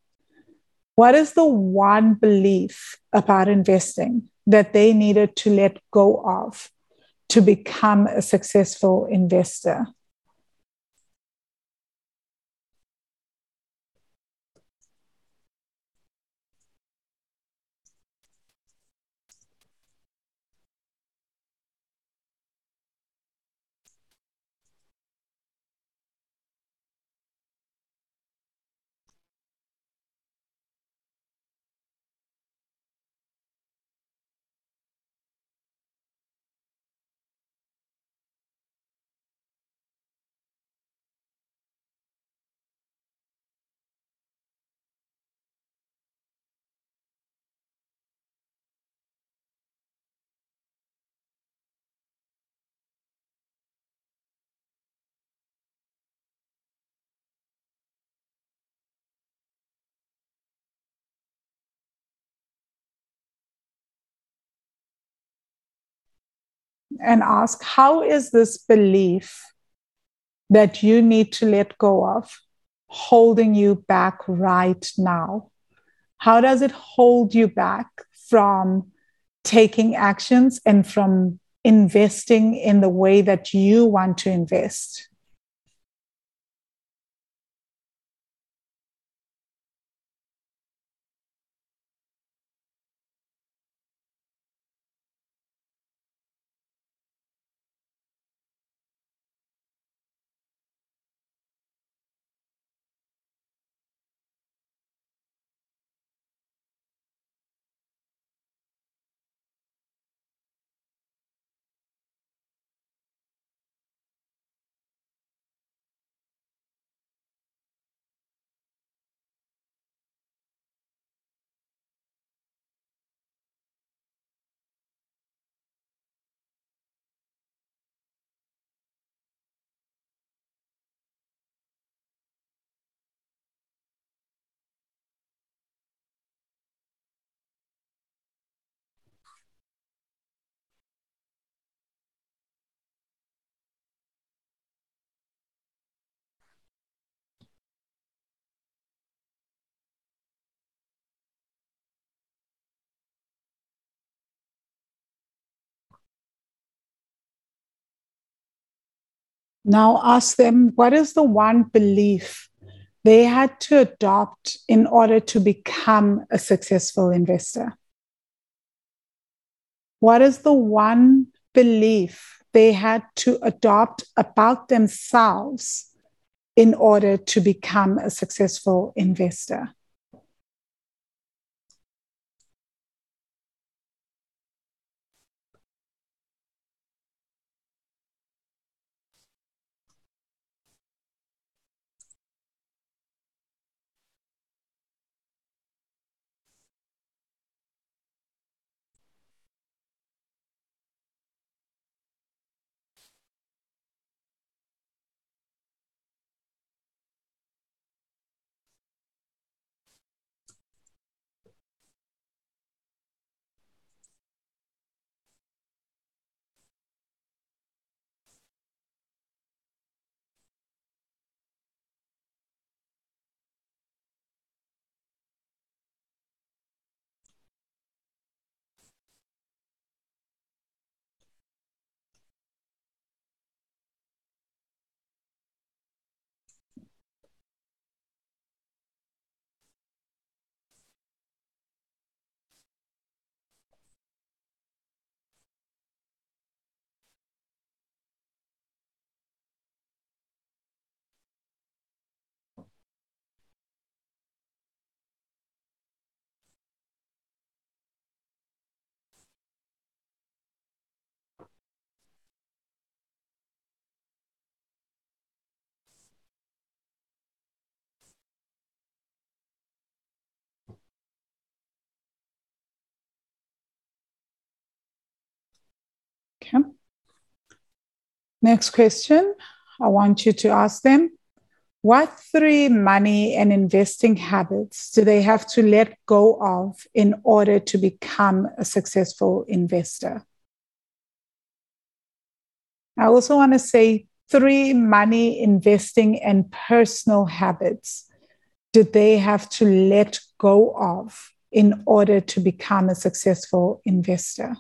Speaker 1: What is the one belief about investing that they needed to let go of to become a successful investor? And ask how is this belief that you need to let go of holding you back right now? How does it hold you back from taking actions and from investing in the way that you want to invest? Now ask them what is the one belief they had to adopt in order to become a successful investor? What is the one belief they had to adopt about themselves in order to become a successful investor? Next question. I want you to ask them what three money and investing habits do they have to let go of in order to become a successful investor? I also want to say three money, investing, and personal habits do they have to let go of in order to become a successful investor?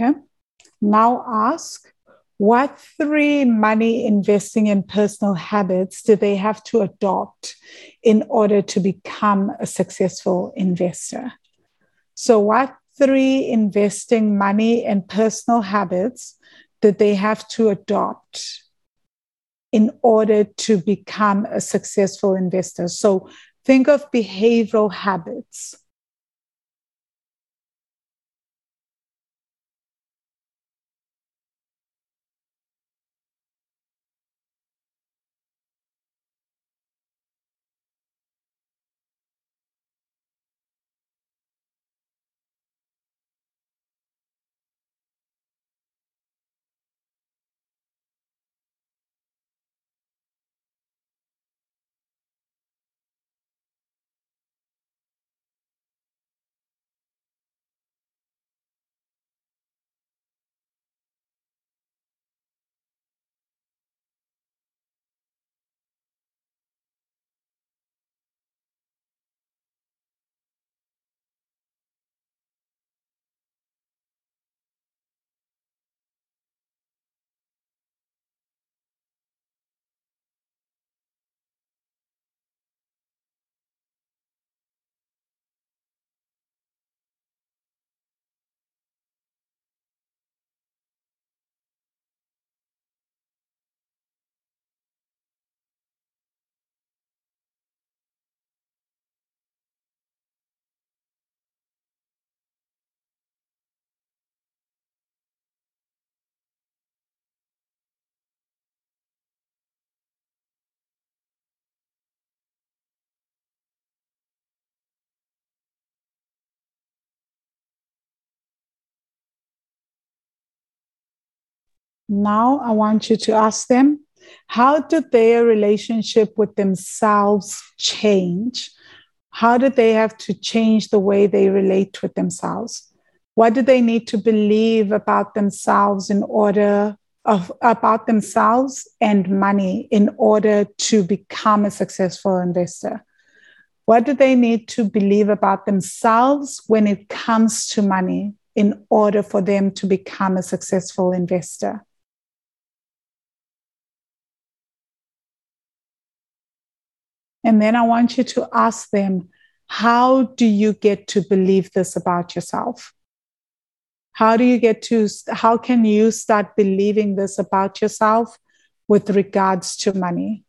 Speaker 1: Okay. Now ask what three money investing and personal habits do they have to adopt in order to become a successful investor? So, what three investing money and personal habits did they have to adopt in order to become a successful investor? So, think of behavioral habits Now I want you to ask them how did their relationship with themselves change? How did they have to change the way they relate with themselves? What do they need to believe about themselves in order of about themselves and money in order to become a successful investor? What do they need to believe about themselves when it comes to money in order for them to become a successful investor? And then I want you to ask them, how do you get to believe this about yourself? How do you get to, how can you start believing this about yourself with regards to money?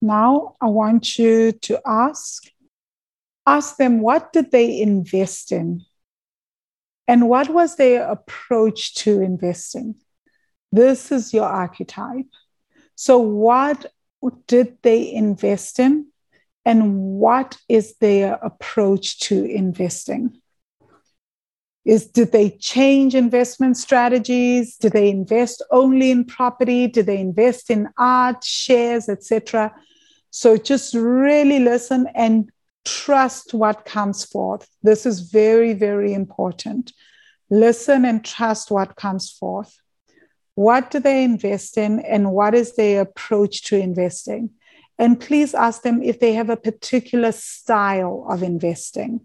Speaker 1: Now I want you to ask ask them what did they invest in and what was their approach to investing. This is your archetype. So what did they invest in and what is their approach to investing? Is did they change investment strategies? do they invest only in property? do they invest in art, shares, etc.? So just really listen and trust what comes forth. This is very, very important. Listen and trust what comes forth. What do they invest in, and what is their approach to investing? And please ask them if they have a particular style of investing.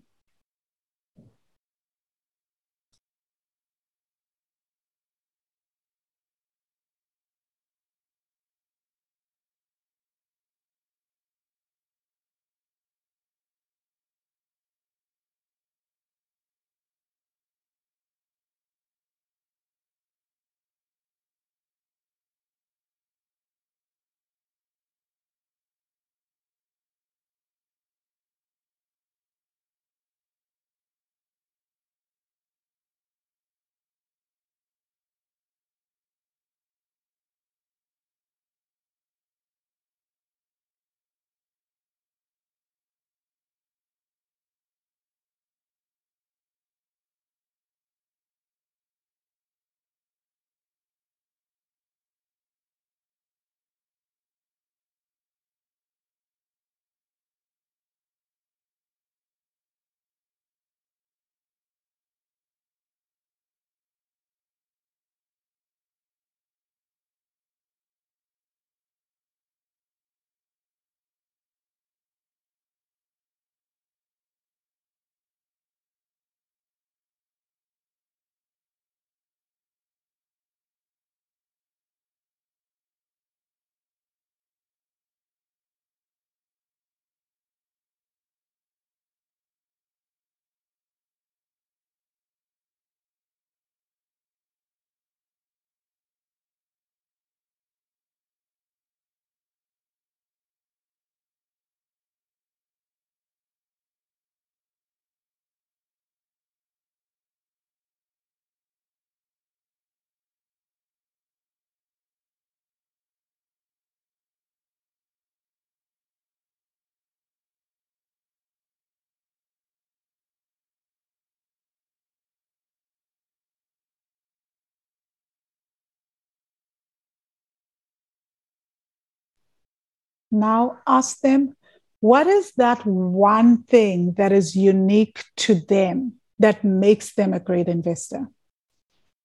Speaker 1: Now ask them what is that one thing that is unique to them that makes them a great investor?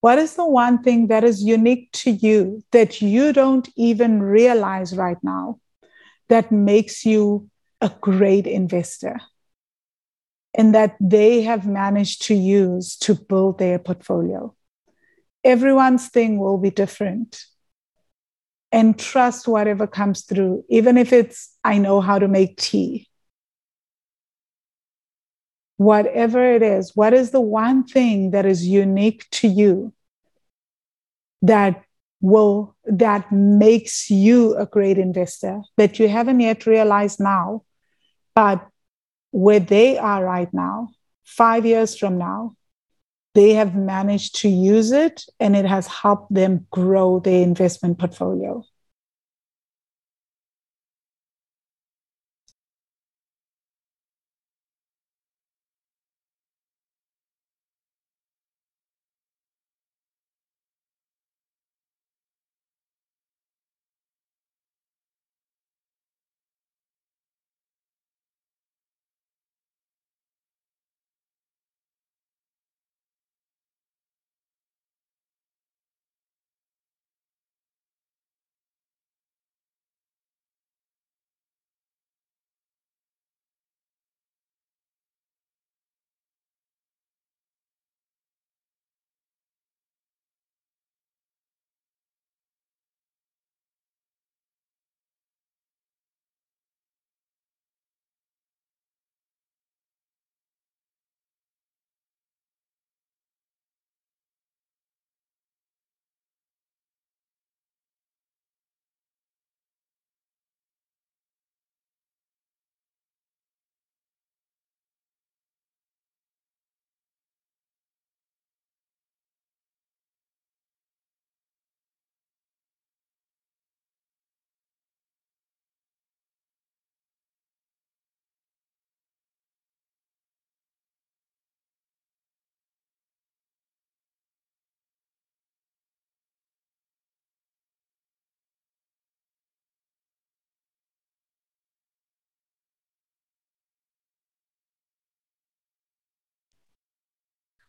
Speaker 1: What is the one thing that is unique to you that you don't even realize right now that makes you a great investor? And that they have managed to use to build their portfolio. Everyone's thing will be different. And trust whatever comes through, even if it's, I know how to make tea. Whatever it is, what is the one thing that is unique to you that will that makes you a great investor that you haven't yet realized now but where they are right now 5 years from now they have managed to use it and it has helped them grow their investment portfolio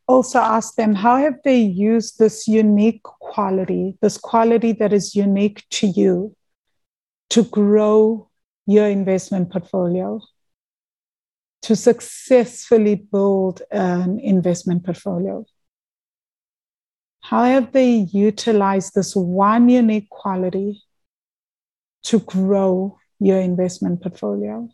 Speaker 1: also ask them how have they used this unique quality, this quality that is unique to you, to grow your investment portfolio, to successfully build an investment portfolio? How have they utilized this one unique quality to grow your investment portfolio?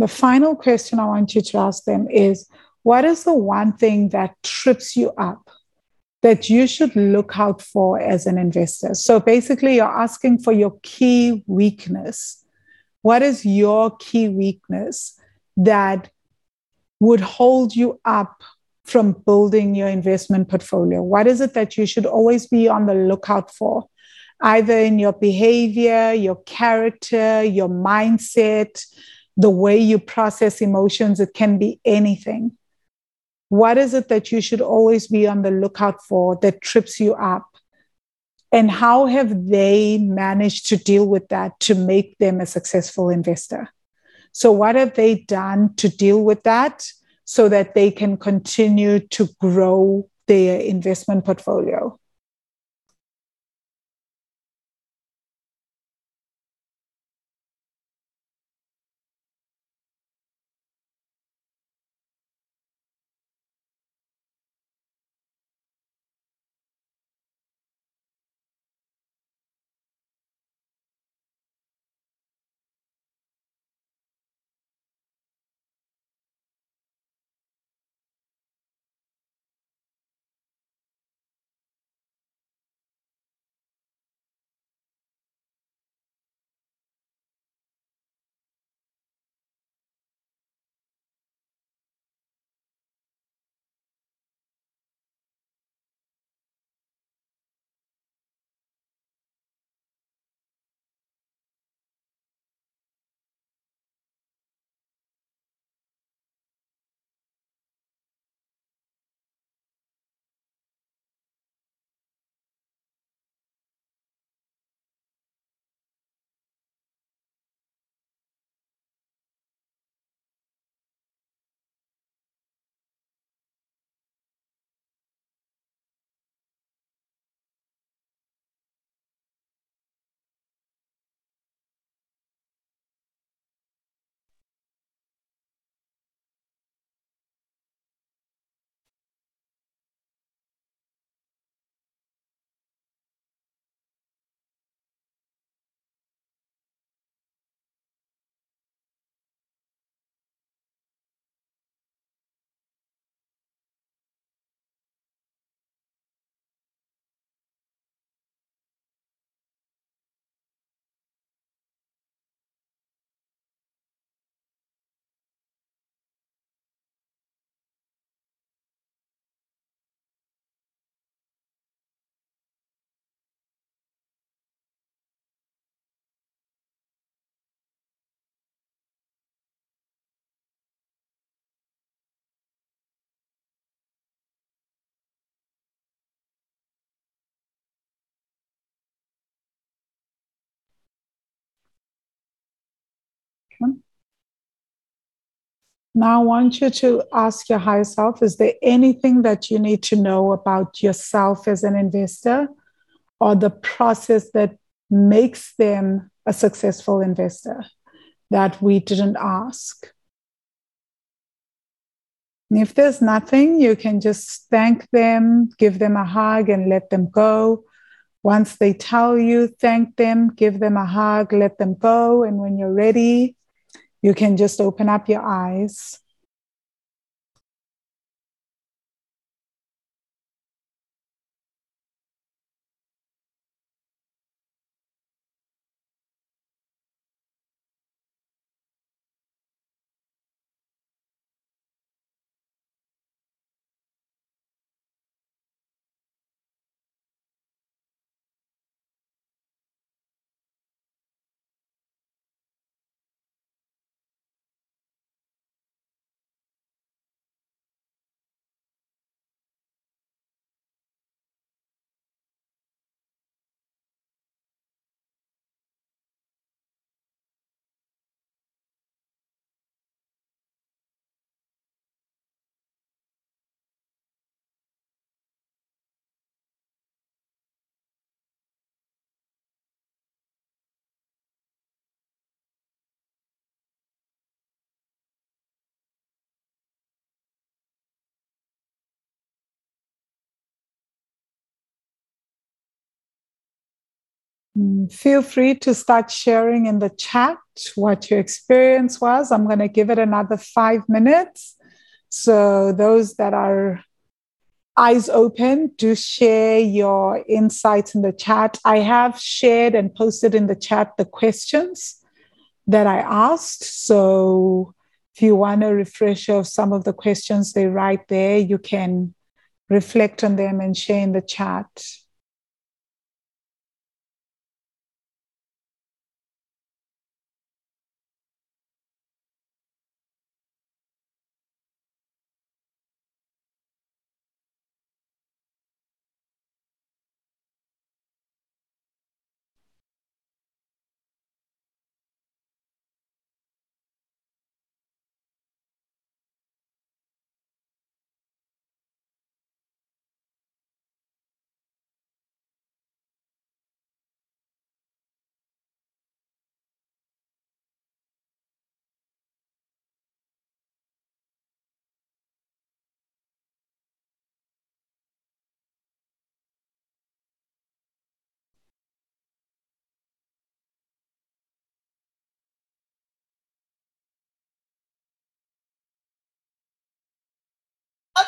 Speaker 1: The final question I want you to ask them is what is the one thing that trips you up that you should look out for as an investor? So basically, you're asking for your key weakness. What is your key weakness that would hold you up from building your investment portfolio? What is it that you should always be on the lookout for? Either in your behavior, your character, your mindset, the way you process emotions, it can be anything. What is it that you should always be on the lookout for that trips you up? And how have they managed to deal with that to make them a successful investor? So, what have they done to deal with that so that they can continue to grow their investment portfolio? Okay. Now, I want you to ask your higher self is there anything that you need to know about yourself as an investor or the process that makes them a successful investor that we didn't ask? And if there's nothing, you can just thank them, give them a hug, and let them go. Once they tell you, thank them, give them a hug, let them go. And when you're ready, you can just open up your eyes. Mm, feel free to start sharing in the chat what your experience was. I'm going to give it another five minutes. So, those that are eyes open, do share your insights in the chat. I have shared and posted in the chat the questions that I asked. So, if you want a refresher of some of the questions they write there, you can reflect on them and share in the chat.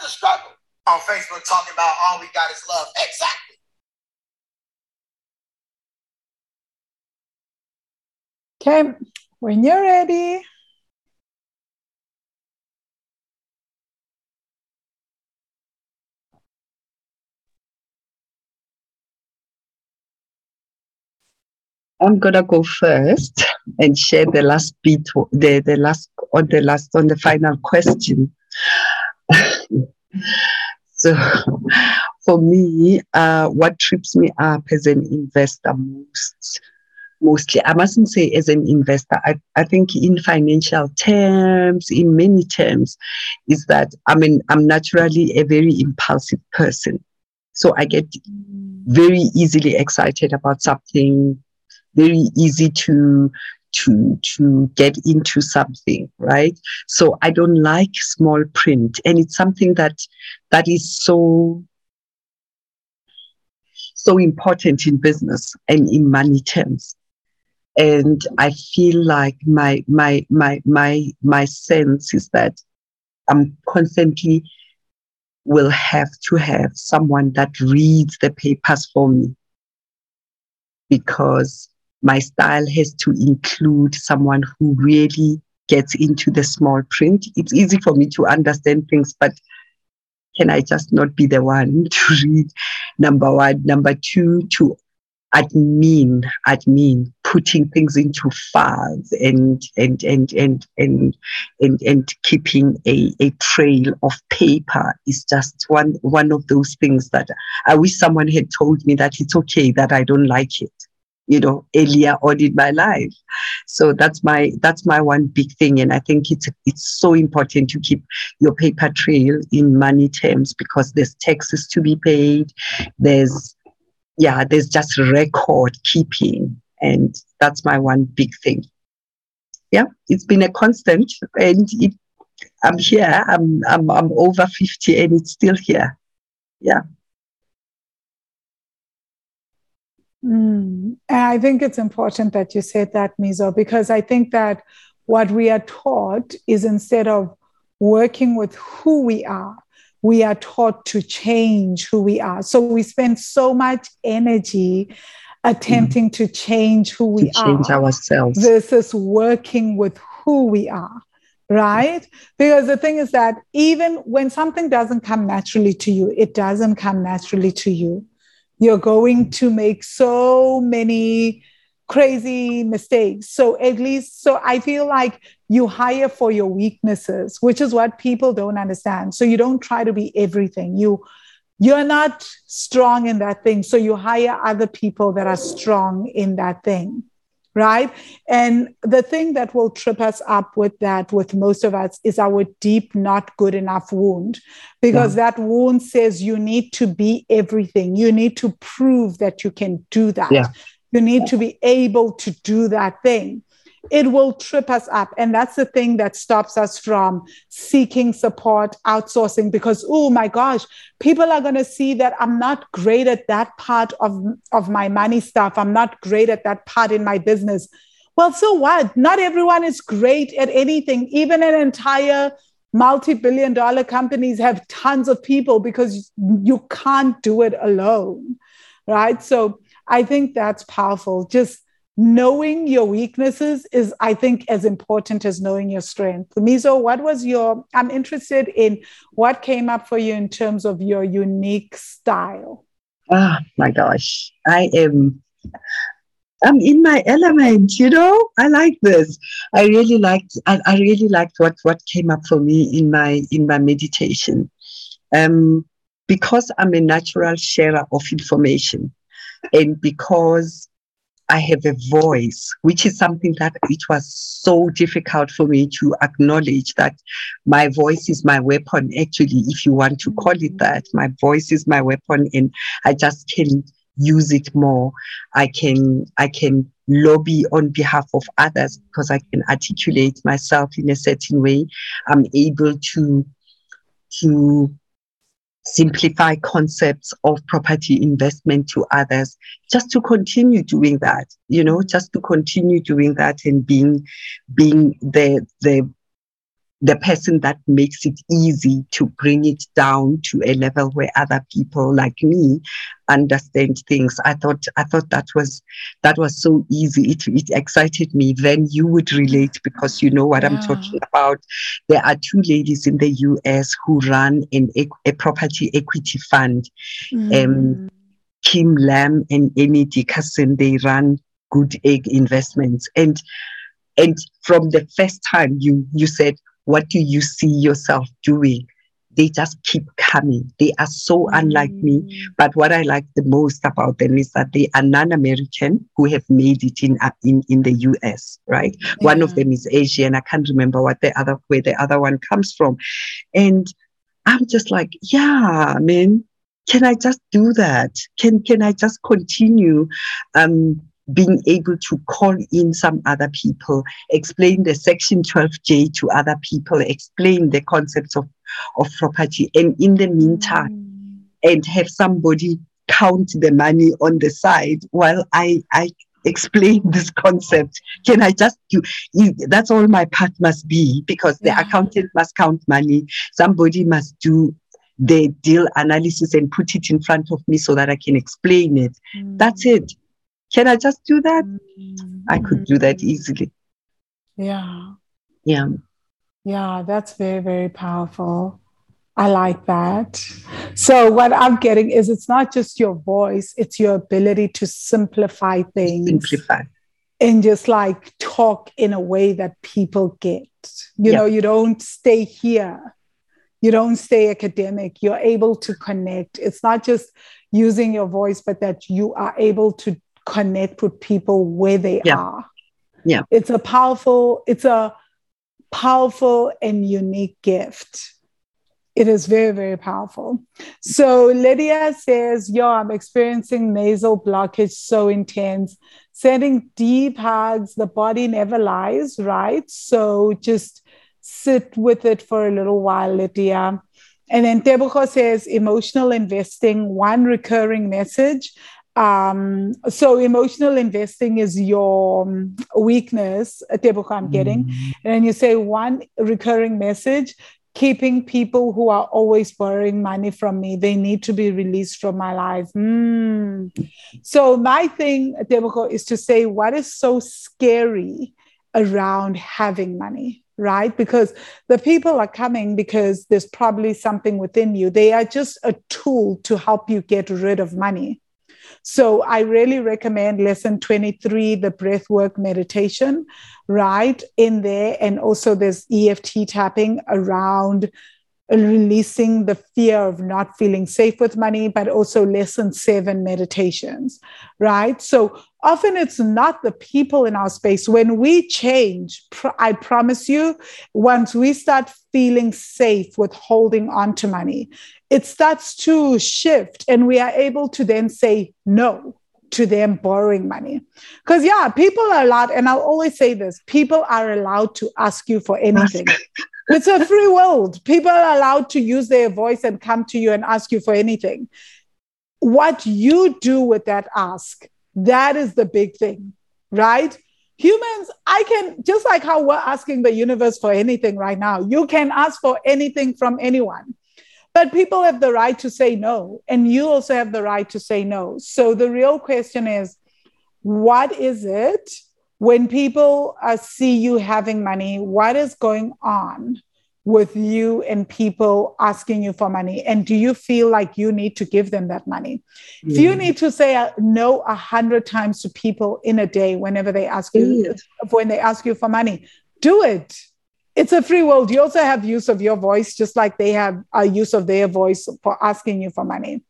Speaker 6: The struggle on Facebook talking about all we got is love. Exactly.
Speaker 1: Okay, when you're ready.
Speaker 2: I'm gonna go first and share the last bit, the the last on the last on the final question. So [laughs] for me, uh, what trips me up as an investor most, mostly, I mustn't say as an investor, I, I think in financial terms, in many terms, is that I mean, I'm naturally a very impulsive person. So I get very easily excited about something, very easy to to to get into something right? So i don't like small print and it's something that that is so so important in business and in money terms. And i feel like my my my my my sense is that i'm constantly will have to have someone that reads the papers for me. Because my style has to include someone who really gets into the small print. It's easy for me to understand things, but can I just not be the one [laughs] to read? Number one. Number two, to admin, admin, putting things into files and and and and and and, and keeping a, a trail of paper is just one one of those things that I wish someone had told me that it's okay that I don't like it you know earlier on in my life. So that's my that's my one big thing. And i think it's it's so important to keep your paper trail in money terms because there's taxes to be paid. There's yeah there's just record keeping. And that's my one big thing. Yeah it's been a constant and it i'm here. I'm i'm, I'm over 50 and it's still here. Yeah
Speaker 1: Mm. And I think it's important that you said that, Mizo, because I think that what we are taught is instead of working with who we are, we are taught to change who we are. So we spend so much energy attempting mm. to change who we
Speaker 2: to change
Speaker 1: are
Speaker 2: ourselves
Speaker 1: versus working with who we are right because the thing is that even when something doesn't come naturally to you it doesn't come naturally to you you're going to make so many crazy mistakes. So at least, so I feel like you hire for your weaknesses, which is what people don't understand. So you don't try to be everything. You you're not strong in that thing. So you hire other people that are strong in that thing right? And the thing that will trip us up with that, with most of us, is our deep, not good enough wound, because yeah. that wound says you need to be everything. You need to prove that you can do that. Yeah. You need to be able to do that thing it will trip us up. And that's the thing that stops us from seeking support, outsourcing, because, oh my gosh, people are going to see that I'm not great at that part of, of my money stuff. I'm not great at that part in my business. Well, so what? Not everyone is great at anything. Even an entire multi billion dollar companies have tons of people because you can't do it alone. Right. So I think that's powerful. Just knowing your weaknesses is i think as important as knowing your strength. Mizo what was your i'm interested in what came up for you in terms of your unique style.
Speaker 2: Oh my gosh. I am i'm in my element you know? I like this. I really liked i, I really liked what what came up for me in my in my meditation. Um because i'm a natural sharer of information. And because I have a voice, which is something that it was so difficult for me to acknowledge that my voice is my weapon. Actually, if you want to call it that, my voice is my weapon, and I just can use it more. I can I can lobby on behalf of others because I can articulate myself in a certain way. I'm able to to simplify concepts of property investment to others just to continue doing that you know just to continue doing that and being being the the the person that makes it easy to bring it down to a level where other people like me understand things. I thought I thought that was that was so easy. It, it excited me. Then you would relate because you know what yeah. I'm talking about. There are two ladies in the US who run an, a property equity fund. Mm. Um, Kim Lam and Annie Dickerson, they run Good Egg Investments. And and from the first time you you said what do you see yourself doing? They just keep coming. They are so unlike me. Mm. But what I like the most about them is that they are non-American who have made it in uh, in, in the US, right? Yeah. One of them is Asian. I can't remember what the other where the other one comes from. And I'm just like, yeah, man, can I just do that? Can can I just continue um being able to call in some other people, explain the Section 12J to other people, explain the concepts of, of property, and in the meantime, mm. and have somebody count the money on the side while I, I explain [laughs] this concept. Can I just do that's all my part must be because the yeah. accountant must count money. Somebody must do the deal analysis and put it in front of me so that I can explain it. Mm. That's it. Can I just do that? Mm-hmm. I could do that easily.
Speaker 1: Yeah.
Speaker 2: Yeah.
Speaker 1: Yeah, that's very, very powerful. I like that. So, what I'm getting is it's not just your voice, it's your ability to simplify things.
Speaker 2: Simplify.
Speaker 1: And just like talk in a way that people get. You know, you don't stay here, you don't stay academic. You're able to connect. It's not just using your voice, but that you are able to connect with people where they
Speaker 2: Yeah.
Speaker 1: are.
Speaker 2: Yeah.
Speaker 1: It's a powerful, it's a powerful and unique gift. It is very, very powerful. So Lydia says, Yo, I'm experiencing nasal blockage so intense. Sending deep hugs, the body never lies, right? So just sit with it for a little while, Lydia. And then Tebuko says, emotional investing, one recurring message. Um, so emotional investing is your um, weakness, Tebuko, I'm getting. And you say one recurring message, keeping people who are always borrowing money from me, they need to be released from my life. Mm. So my thing, Tebuko, is to say what is so scary around having money, right? Because the people are coming because there's probably something within you. They are just a tool to help you get rid of money. So I really recommend lesson 23, the breath work meditation, right in there. And also there's EFT tapping around releasing the fear of not feeling safe with money, but also lesson seven meditations, right? So often it's not the people in our space. When we change, I promise you, once we start feeling safe with holding on to money, it starts to shift and we are able to then say no to them borrowing money. Because, yeah, people are allowed, and I'll always say this people are allowed to ask you for anything. [laughs] It's a free world. People are allowed to use their voice and come to you and ask you for anything. What you do with that ask, that is the big thing, right? Humans, I can, just like how we're asking the universe for anything right now, you can ask for anything from anyone. But people have the right to say no, and you also have the right to say no. So the real question is what is it when people uh, see you having money? What is going on with you and people asking you for money? And do you feel like you need to give them that money? If you need to say uh, no a hundred times to people in a day whenever they ask you,
Speaker 2: Yes.
Speaker 1: when they ask you for money, do it it's a free world. You also have use of your voice, just like they have a use of their voice for asking you for money.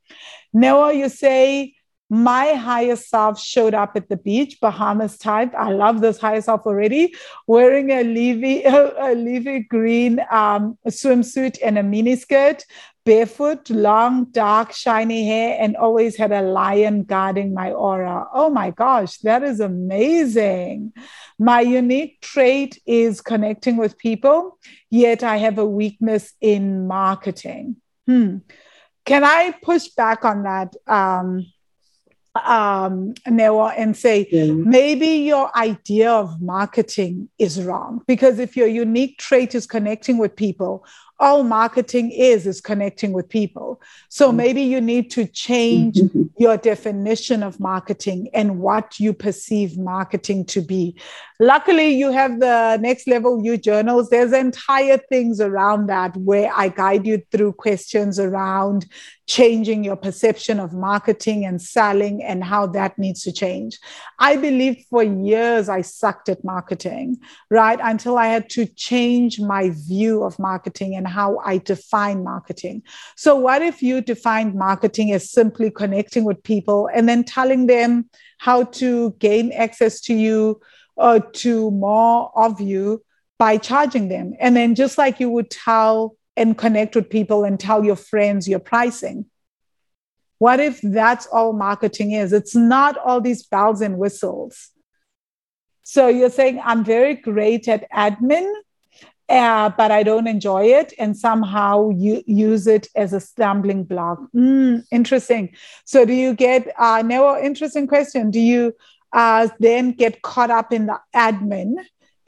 Speaker 1: Noah, you say, my higher self showed up at the beach, Bahamas type. I love this higher self already, wearing a leafy, [laughs] a leafy green um, swimsuit and a mini skirt, barefoot, long, dark, shiny hair, and always had a lion guarding my aura. Oh my gosh, that is amazing. My unique trait is connecting with people, yet I have a weakness in marketing. Hmm. Can I push back on that, um, um, Newa, and say maybe your idea of marketing is wrong? Because if your unique trait is connecting with people, all marketing is is connecting with people. So maybe you need to change
Speaker 2: Mhm.
Speaker 1: your definition of marketing and what you perceive marketing to be. Luckily, you have the next level you journals. There's entire things around that where I guide you through questions around changing your perception of marketing and selling and how that needs to change. I believe for years I sucked at marketing, right? Until I had to change my view of marketing and how I define marketing. So, what if you defined marketing as simply connecting with people and then telling them how to gain access to you or to more of you by charging them? And then, just like you would tell and connect with people and tell your friends your pricing. What if that's all marketing is? It's not all these bells and whistles. So you're saying, I'm very great at admin, uh, but I don't enjoy it, and somehow you use it as a stumbling block. Mm, interesting. So do you get, uh, no, interesting question. Do you uh, then get caught up in the admin?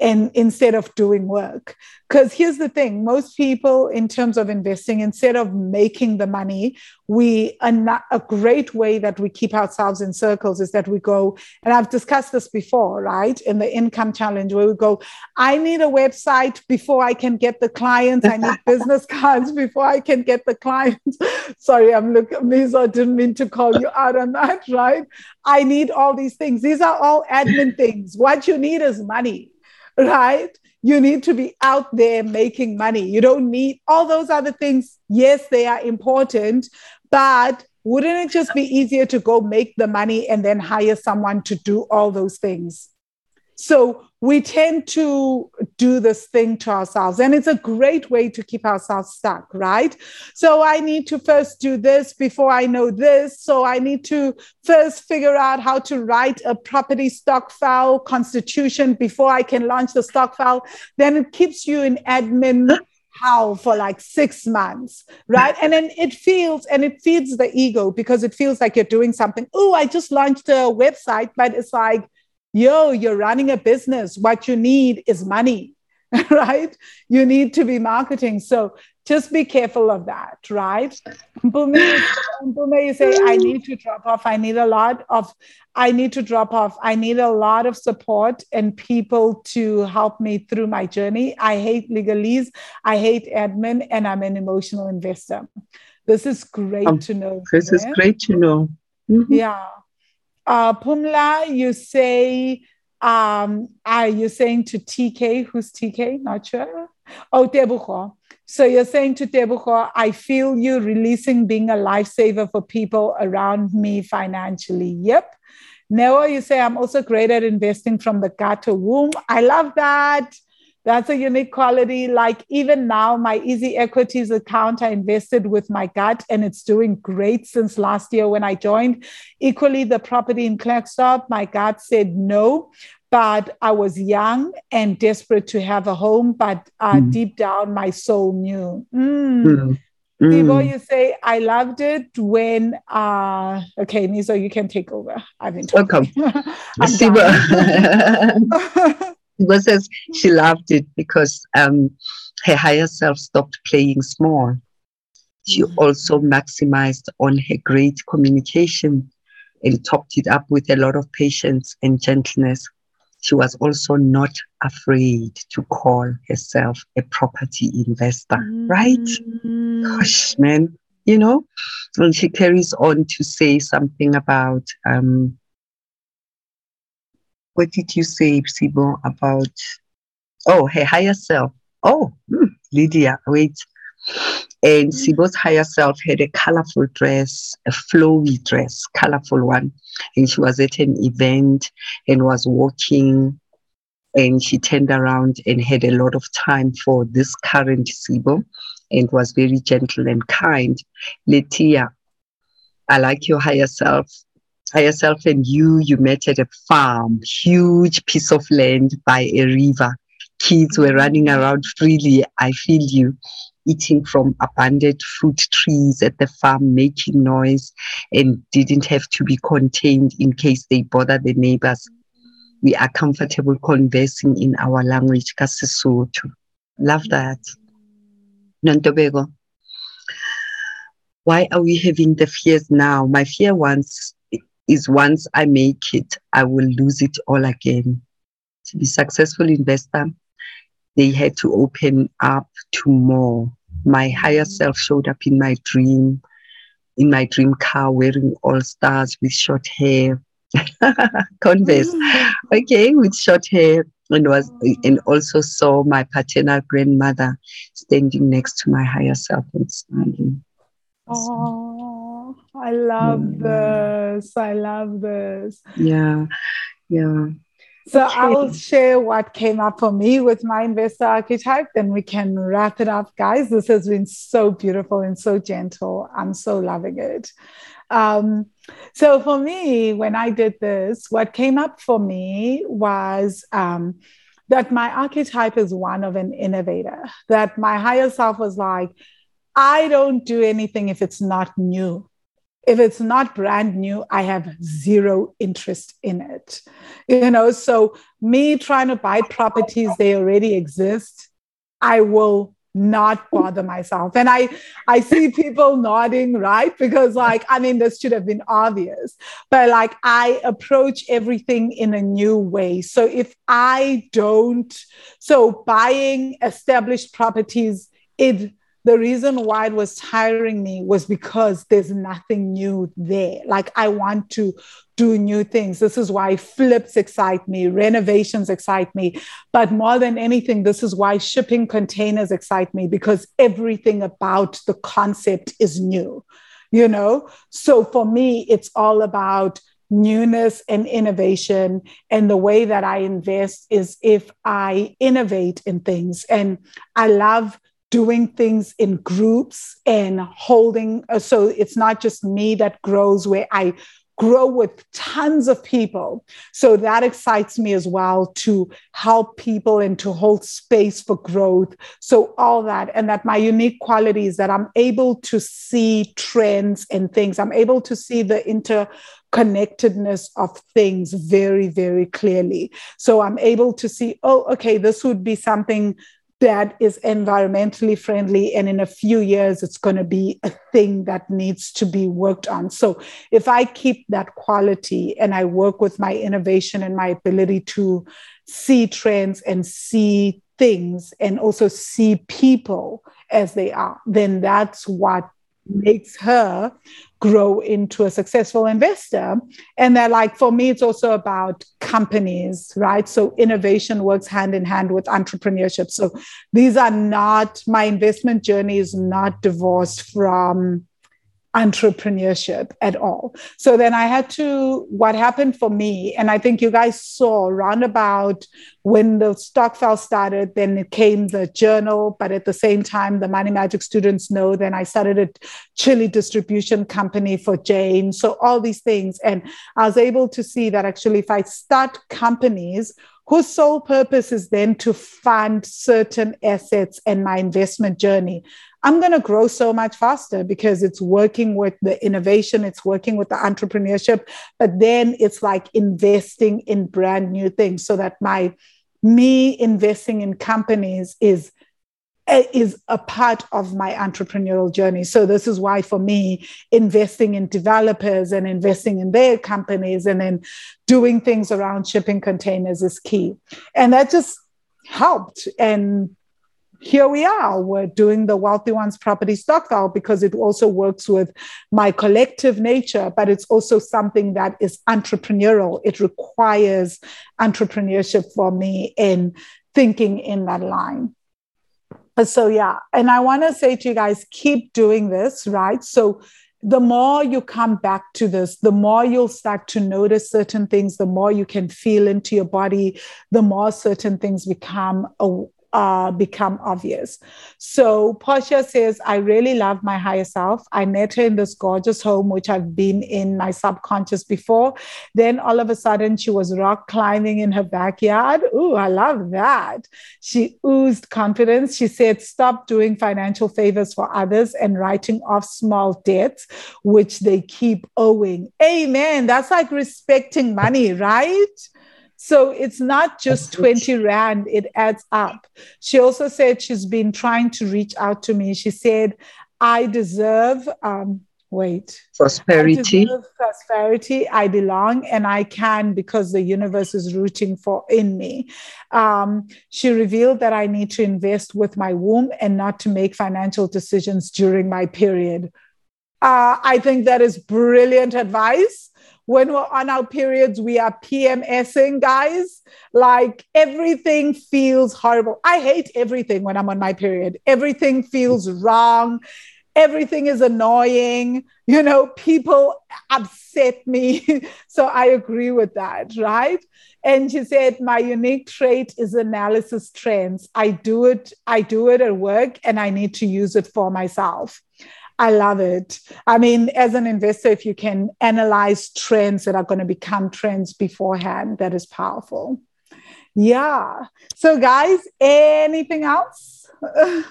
Speaker 1: And instead of doing work. Because here's the thing most people in terms of investing instead of making the money we a, not, a great way that we keep ourselves in circles is that we go and i've discussed this before right in the income challenge where we go i need a website before i can get the clients. I need [laughs] business cards before i can get the clients. [laughs] Sorry i'm looking Mizo, didn't mean to call you out on that [laughs] right? I need all these things. These are all admin things. What you need is money right? You need to be out there making money. You don't need all those other things. Yes, they are important, but wouldn't it just be easier to go make the money and then hire someone to do all those things? So we tend to do this thing to ourselves, and it's a great way to keep ourselves stuck, right? So I need to first do this before I know this. So I need to first figure out how to write a property stock file constitution before I can launch the stock file. Then it keeps you in admin how for like six months, right? And then it feels and it feeds the ego because it feels like you're doing something. Oh, I just launched a website, but it's like, yo, you're running a business. What you need is money, [laughs] right? You need to be marketing. So just be careful of that, right? Mpume, you say, I need to drop off. I need a lot of, I need to drop off. I need a lot of support and people to help me through my journey. I hate legalese. I hate admin, and I'm an emotional investor. This is great um, to know.
Speaker 2: This is great to know.
Speaker 1: Mm-hmm. Yeah. Uh, Pumla, you say, um, are you saying to TK? Who's TK? Not sure. Oh, Tebuko. So you're saying to Tebuko, I feel you releasing being a lifesaver for people around me financially. Yep. Now you say, I'm also great at investing from the gut to womb. I love that. That's a unique quality. Like even now, my Easy Equities account, I invested with my gut and it's doing great since last year when I joined. Equally, the property in Klerksdorp, my gut said no but I was young and desperate to have a home, but uh, mm. deep down, my soul knew. Mm. Mm. you say, I loved it when, uh, okay, Mizo, you can take over. I've been talking.
Speaker 2: Welcome. [laughs] Siba. [laughs] [laughs] Siba says she loved it because um, her higher self stopped playing small. She mm. also maximized on her great communication and topped it up with a lot of patience and gentleness she was also not afraid to call herself a property investor, mm. right? Gosh, man, you know? And she carries on to say something about um, what did you say, Sibo, about oh, her higher self? Oh, hmm, Lydia, wait. And mm. Sibo's higher self had a colorful dress, a flowy dress, colorful one. And she was at an event and was walking. And she turned around and had a lot of time for this current Sibo and was very gentle and kind. Letia, I like your higher self. Higher self and you, you met at a farm, huge piece of land by a river. Kids were running mm-hmm. around freely. I feel you eating from abundant fruit trees at the farm, making noise, and didn't have to be contained in case they bother the neighbors. We are comfortable conversing in our language, Kasisutu. Love that. Nontobeko. Why are we having the fears now? My fear once is once I make it, I will lose it all again. To be successful investor, they had to open up to more. My higher self showed up in my dream, in my dream car, wearing all stars with short hair, [laughs] Converse, mm. okay, with short hair, and was and also saw my paternal grandmother standing next to my higher self and smiling.
Speaker 1: Oh, I love this. I love this.
Speaker 2: Yeah, yeah.
Speaker 1: So okay. I'll share what came up for me with my investor archetype, then we can wrap it up, guys. This has been so beautiful and so gentle. I'm so loving it. Um, so for me, when I did this, what came up for me was um, that my archetype is one of an innovator, that my higher self was like, I don't do anything if it's not new. If it's not brand new, I have zero interest in it. You know, so me trying to buy properties, they already exist. I will not bother myself and i i see people nodding right because like i mean this should have been obvious but like i approach everything in a new way so if i don't so buying established properties it the reason why it was tiring me was because there's nothing new there. Like I want to do new things. This is why flips excite me, renovations excite me. But more than anything, this is why shipping containers excite me because everything about the concept is new you know? So for me, it's all about newness and innovation. And the way that I invest is if I innovate in things. And I love doing things in groups and holding. Uh, so it's not just me that grows, where I grow with tons of people. So that excites me as well to help people and to hold space for growth. So all that, and that my unique quality is that I'm able to see trends and things. I'm able to see the interconnectedness of things very, very clearly. So I'm able to see, oh, okay, this would be something that is environmentally friendly and in a few years it's going to be a thing that needs to be worked on. So if i keep that quality and i work with my innovation and my ability to see trends and see things and also see people as they are then that's what makes her grow into a successful investor. And they're like, for me, it's also about companies, right? So innovation works hand in hand with entrepreneurship. So these are not, my investment journey is not divorced from entrepreneurship at all. So then I had to, what happened for me, and I think you guys saw roundabout when the Stokvel started, then it came the journal, but at the same time, the Money Magic students know, then I started a chili distribution company for Jane. So all these things. And I was able to see that actually, if I start companies, whose sole purpose is then to fund certain assets and my investment journey. I'm going to grow so much faster because it's working with the innovation, it's working with the entrepreneurship, but then it's like investing in brand new things so that my me investing in companies is eh, is a part of my entrepreneurial journey. So this is why for me investing in developers and investing in their companies and then doing things around shipping containers is key. And that just helped and here we are. We're doing the Wealthy Ones property Stokvel because it also works with my collective nature, but it's also something that is entrepreneurial. It requires entrepreneurship for me in thinking in that line. So, yeah. And I want to say to you guys, keep doing this, right? So, the more you come back to this, the more you'll start to notice certain things, the more you can feel into your body, the more certain things become uh, become obvious. So Portia says, I really love my higher self. I met her in this gorgeous home, which I've been in my subconscious before. Then all of a sudden, she was rock climbing in her backyard. Ooh, I love that. She oozed confidence. She said, Stop doing financial favors for others and writing off small debts, which they keep owing. Amen. That's like respecting money, right? So it's not just 20 Rand, it adds up. She also said she's been trying to reach out to me. She said, I deserve, um, wait,
Speaker 2: prosperity.
Speaker 1: I prosperity. I belong and I can because the universe is rooting for in me. Um, she revealed that I need to invest with my womb and not to make financial decisions during my period. Uh, I think that is brilliant advice when we're on our periods, we are PMSing, guys. Like everything feels horrible. I hate everything when I'm on my period. Everything feels wrong. Everything is annoying. You know, people upset me. [laughs] so I agree with that, right? And she said, My unique trait is analysis trends. I do it, I do it at work and I need to use it for myself. I love it. I mean, as an investor, if you can analyze trends that are going to become trends beforehand, that is powerful. Yeah. So, guys, anything else? [sighs]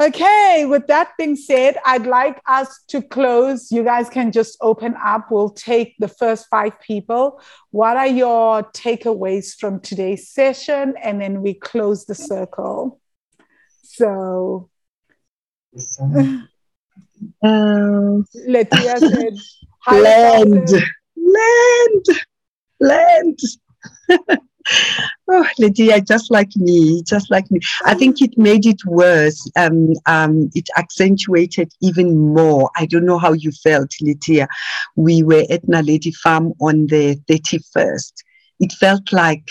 Speaker 1: okay, with that being said, I'd like us to close. You guys can just open up. We'll take the first five people. What are your takeaways from today's session? And then we close the circle. So,
Speaker 2: um,
Speaker 1: Letitia said, [laughs]
Speaker 2: land, land, land. [laughs] oh, Lydia, just like me, just like me. I think it made it worse. Um, um, it accentuated even more. I don't know how you felt, Lydia. We were at Naledi Farm on the 31st. It felt like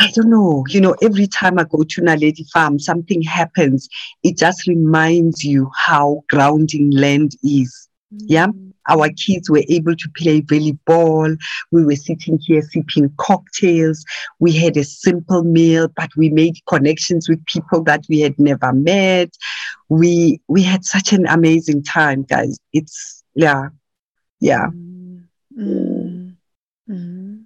Speaker 2: I don't know, you know, every time I go to Naledi Farm, something happens. It just reminds you how grounding land is. Yeah. Our kids were able to play volleyball. We were sitting here sipping cocktails. We had a simple meal, but we made connections with people that we had never met. We we had such an amazing time, guys. It's yeah, yeah.
Speaker 1: Mm. Mm.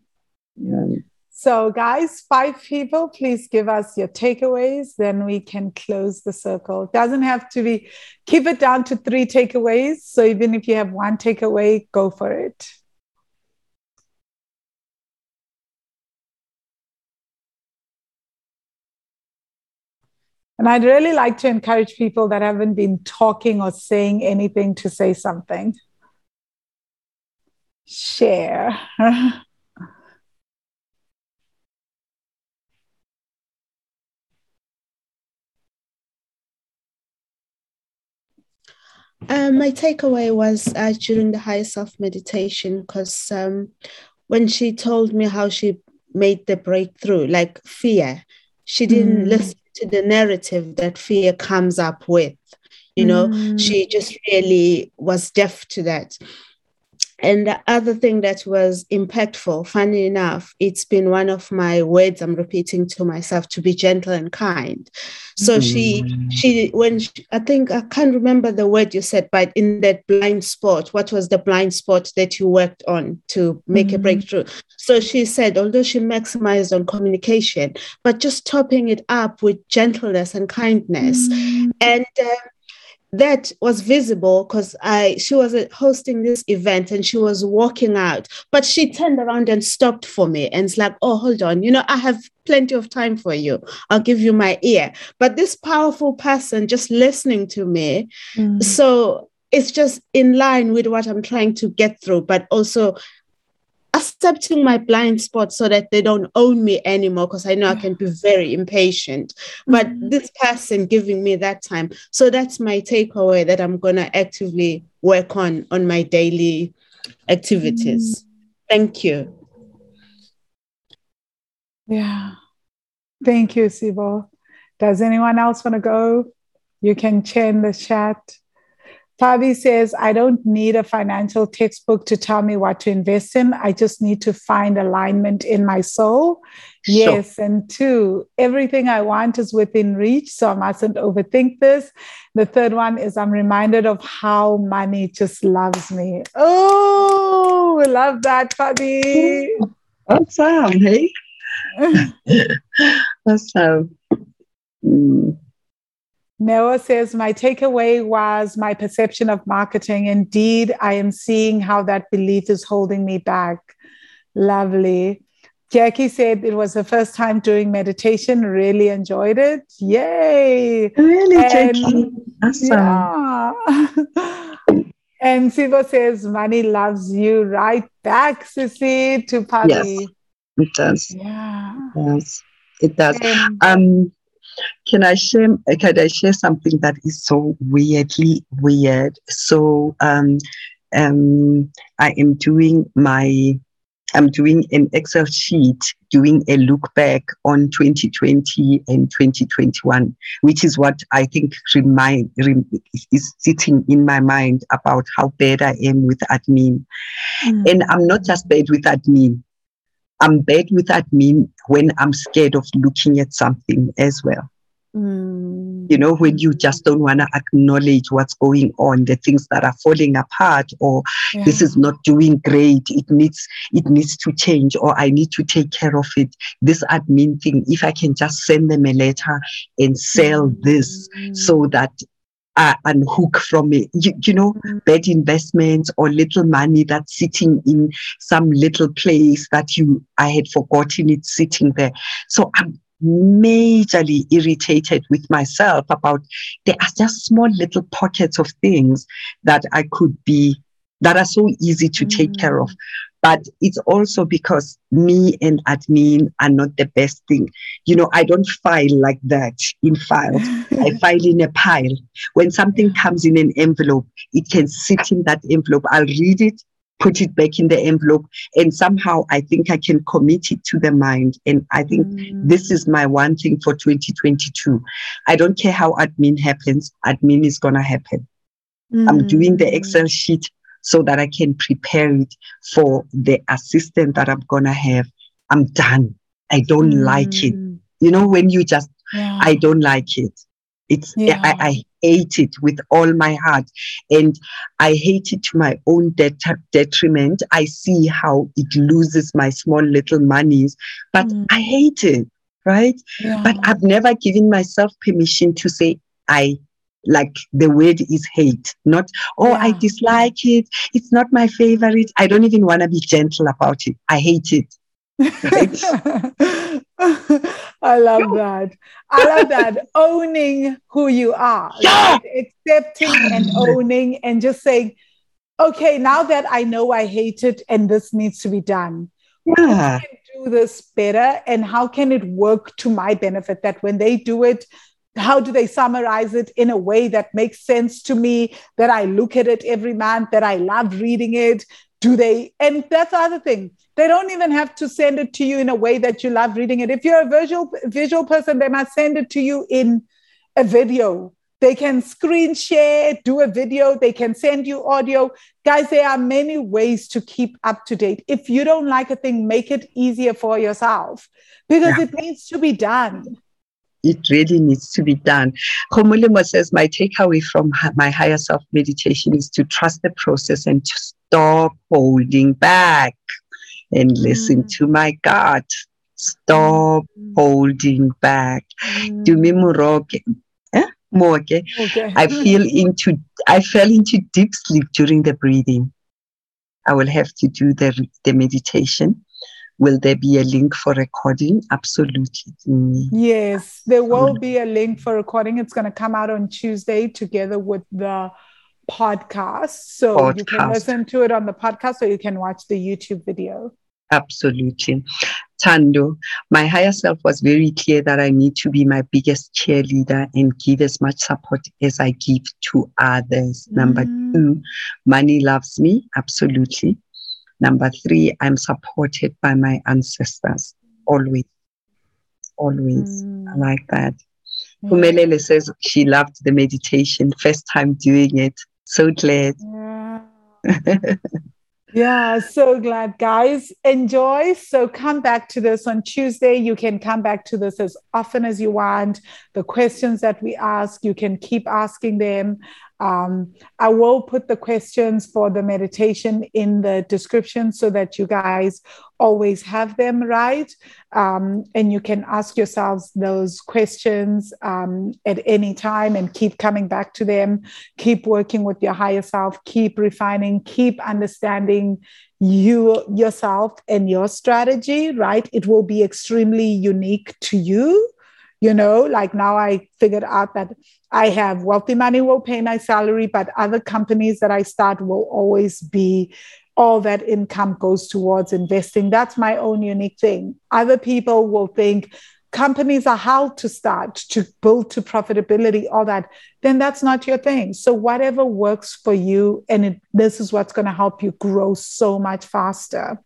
Speaker 2: yeah.
Speaker 1: So, guys, five people, please give us your takeaways. Then we can close the circle. Doesn't have to be, keep it down to three takeaways. So, even if you have one takeaway, go for it. And I'd really like to encourage people that haven't been talking or saying anything to say something. Share. [laughs]
Speaker 3: Um, my takeaway was uh, during the higher self meditation because um, when she told me how she made the breakthrough, like fear, she didn't mm. listen to the narrative that fear comes up with. You know, mm. she just really was deaf to that. And the other thing that was impactful, funny enough, it's been one of my words I'm repeating to myself to be gentle and kind. So mm. she, she, when she, I think I can't remember the word you said, but in that blind spot, what was the blind spot that you worked on to make mm. a breakthrough? So she said, although she maximized on communication, but just topping it up with gentleness and kindness. Mm. And uh, that was visible because I she was hosting this event and she was walking out, but she turned around and stopped for me and it's like, oh, hold on, you know, I have plenty of time for you. I'll give you my ear. But this powerful person just listening to me, mm. so it's just in line with what I'm trying to get through, but also accepting my blind spots so that they don't own me anymore because I know I can be very impatient. But mm-hmm. this person giving me that time. So that's my takeaway that I'm going to actively work on on my daily activities. Mm-hmm. Thank you.
Speaker 1: Yeah. Thank you, Sibo. Does anyone else want to go? You can share in the chat. Fabi says, I don't need a financial textbook to tell me what to invest in. I just need to find alignment in my soul. Sure. Yes. And two, everything I want is within reach. So I mustn't overthink this. The third one is I'm reminded of how money just loves me. Oh, we love that, Fabi.
Speaker 2: Awesome. [laughs] Hey. [laughs] [laughs] awesome. Mm.
Speaker 1: Noah says, My takeaway was my perception of marketing. Indeed, I am seeing how that belief is holding me back. Lovely. Jackie said it was the first time doing meditation, really enjoyed it. Yay!
Speaker 2: Really, and, Jackie? Awesome.
Speaker 1: Yeah. and Siva says, Money loves you right back, Sissy, to Pavi.
Speaker 2: Yes, it does.
Speaker 1: Yeah.
Speaker 2: Yes, it does. And, um, can I share? Can I share something that is so weirdly weird? So, um, um, I am doing my, I'm doing an Excel sheet, doing a look back on 2020 and 2021, which is what I think remind rem, is sitting in my mind about how bad I am with admin, mm. and I'm not just bad with admin. I'm bad with admin when I'm scared of looking at something as well.
Speaker 1: Mm.
Speaker 2: You know, when you just don't want to acknowledge what's going on, the things that are falling apart, or yeah. this is not doing great, it needs it needs to change, or I need to take care of it. This admin thing, if I can just send them a letter and sell mm. this so that uh, unhook from it. You, you know, mm-hmm. bad investments or little money that's sitting in some little place that you I had forgotten it's sitting there. So I'm majorly irritated with myself about there are just small little pockets of things that I could be that are so easy to take mm. care of. But it's also because me and admin are not the best thing. You know, I don't file like that in files. I [laughs] file in a pile. When something comes in an envelope, it can sit in that envelope. I'll read it put it back in the envelope and somehow i think i can commit it to the mind and i think
Speaker 1: Mm.
Speaker 2: this is my one thing for 2022 i don't care how admin happens admin is going to happen i'm doing the
Speaker 1: Mm.
Speaker 2: excel sheet so that i can prepare it for the assistant that i'm going to have i'm done i don't like it
Speaker 1: Mm.
Speaker 2: you know when you just
Speaker 1: Yeah.
Speaker 2: I don't like it. It's
Speaker 1: Yeah.
Speaker 2: I, I hate it with all my heart, and I hate it to my own det- detriment. I see how it loses my small little monies, but
Speaker 1: Mm.
Speaker 2: I hate it, right?
Speaker 1: yeah.
Speaker 2: But I've never given myself permission to say I like the word is hate, not oh I dislike it. It's not my favorite. I don't even want to be gentle about it. I hate it. [laughs]
Speaker 1: I love that. I love that. [laughs] Owning who you are,
Speaker 2: Yeah.
Speaker 1: right? accepting and owning, and just saying, okay, now that I know I hate it and this needs to be done,
Speaker 2: Yeah.
Speaker 1: can do this better and how can it work to my benefit that when they do it how do they summarize it in a way that makes sense to me that i look at it every month that i love reading it? Do they? And that's the other thing. They don't even have to send it to you in a way that you love reading it. If you're a visual visual person they must send it to you in a video. They can screen share do a video. They can send you audio. Guys there are many ways to keep up to date. If you don't like a thing make it easier for yourself because
Speaker 2: Yeah.
Speaker 1: it needs to be done
Speaker 2: it really needs to be done. Komulimo says, My takeaway from my higher self meditation is to trust the process and to stop holding back and listen
Speaker 1: Mm.
Speaker 2: to my gut. Stop holding back.
Speaker 1: Mm.
Speaker 2: Do me moroke. More, okay?
Speaker 1: okay
Speaker 2: I feel [laughs] into I fell into deep sleep during the breathing. I will have to do the the meditation. Will there be a link for recording? Absolutely.
Speaker 1: Yes, there will be a link for recording. It's going to come out on Tuesday together with the podcast. So you can listen to it on the podcast or you can watch the YouTube video.
Speaker 2: Absolutely. Tando, my higher self was very clear that I need to be my biggest cheerleader and give as much support as I give to others. Number
Speaker 1: Mm.
Speaker 2: two, money loves me. Absolutely. Number three, I'm supported by my ancestors. Always. Always. I
Speaker 1: Mm.
Speaker 2: like that.
Speaker 1: Yeah.
Speaker 2: Pumelele says she loved the meditation, first time doing it. So glad.
Speaker 1: Yeah. [laughs] Yeah, so glad, guys. Enjoy. So come back to this on Tuesday. You can come back to this as often as you want. The questions that we ask, you can keep asking them. Um, I will put the questions for the meditation in the description so that you guys always have them right. Um, and you can ask yourselves those questions um, at any time and keep coming back to them. Keep working with your higher self. Keep refining. Keep understanding you yourself and your strategy right? It will be extremely unique to you you know like now i figured out that i have wealthy money will pay my salary but other companies that i start will always be all that income goes towards investing. That's my own unique thing. Other people will think companies are how to start to build to profitability all that. Then that's not your thing. So whatever works for you and it, this is what's going to help you grow so much faster.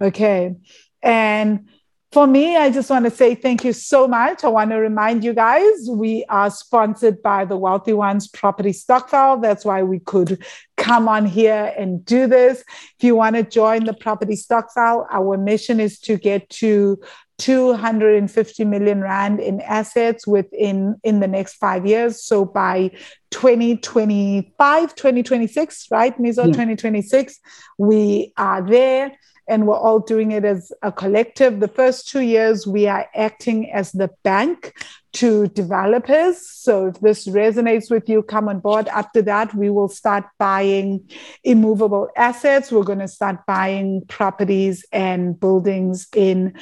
Speaker 1: Okay. And for me, I just want to say thank you so much. I want to remind you guys we are sponsored by the Wealthy Ones Property Stokvel. That's why we could come on here and do this. If you want to join the Property Stokvel, our mission is to get to 250 million rand in assets within in the next five years. So by 2025, 2026, right, Mizo,
Speaker 2: Yeah.
Speaker 1: 2026, we are there and we're all doing it as a collective. The first two years, we are acting as the bank to developers. So if this resonates with you, come on board. After that, we will start buying immovable assets. We're going to start buying properties and buildings in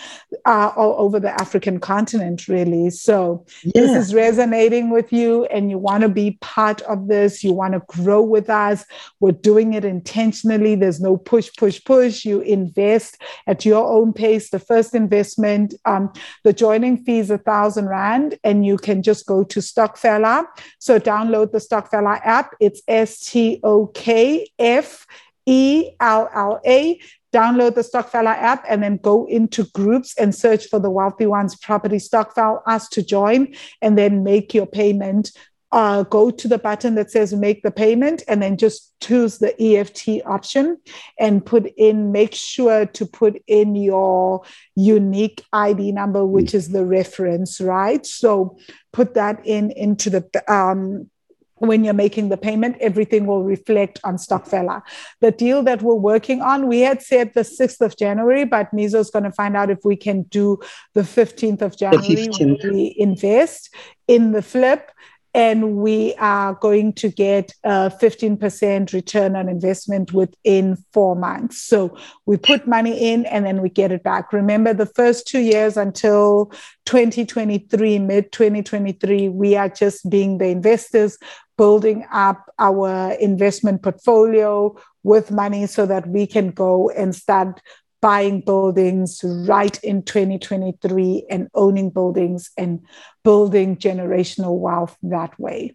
Speaker 1: uh, all over the African continent, really. So this is resonating with you and you want to be part of this, you want to grow with us, we're doing it intentionally. There's no push, push, push. You invest at your own pace. The first investment, um, the joining fee is a thousand rand, and you can just go to Stokfella. So download the Stokfella app. It's S T O K F E L L A. Download the Stokfella app and then go into groups and search for the Wealthy Ones Property Stokvel, ask to join, and then make your payment uh, go to the button that says make the payment and then just choose the EFT option and put in, make sure to put in your unique ID number, which is the reference, right? So put that in into the, um, when you're making the payment, everything will reflect on Stokvel. The deal that we're working on, we had said the 6th of January, but Mizo is going to find out if we can do the 15th of January 15th. when we invest in the flip and we are going to get a 15% return on investment within four months. So we put money in and then we get it back. Remember, the first two years until 2023, mid 2023, we are just being the investors, building up our investment portfolio with money so that we can go and start buying buildings right in 2023 and owning buildings and building generational wealth that way.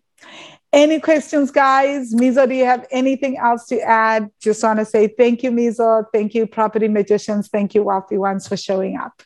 Speaker 1: Any questions, guys? Mizo, do you have anything else to add? Just want to say thank you, Mizo. Thank you, Property Magicians. Thank you, Wealthy Ones, for showing up.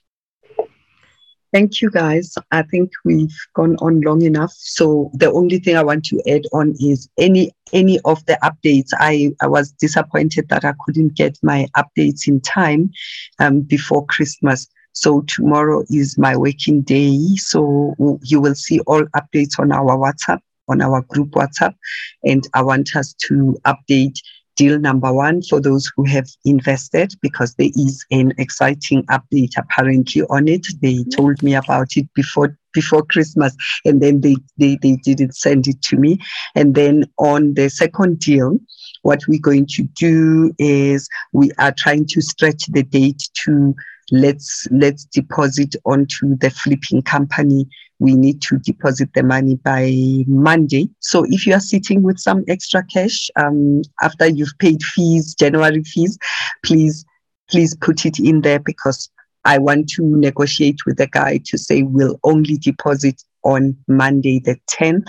Speaker 2: Thank you, guys. I think we've gone on long enough. So the only thing I want to add on is any any of the updates. I, I was disappointed that I couldn't get my updates in time um, before Christmas. So tomorrow is my working day. So you will see all updates on our WhatsApp, on our group WhatsApp. And I want us to update deal number one for those who have invested because there is an exciting update apparently on it. They mm-hmm. told me about it before before Christmas and then they, they, they didn't send it to me. And then on the second deal, what we're going to do is we are trying to stretch the date to let's let's deposit onto the flipping company. We need to deposit the money by monday. So if you are sitting with some extra cash um, after you've paid fees january fees please please put it in there because i want to negotiate with the guy to say we'll only deposit on monday the 10th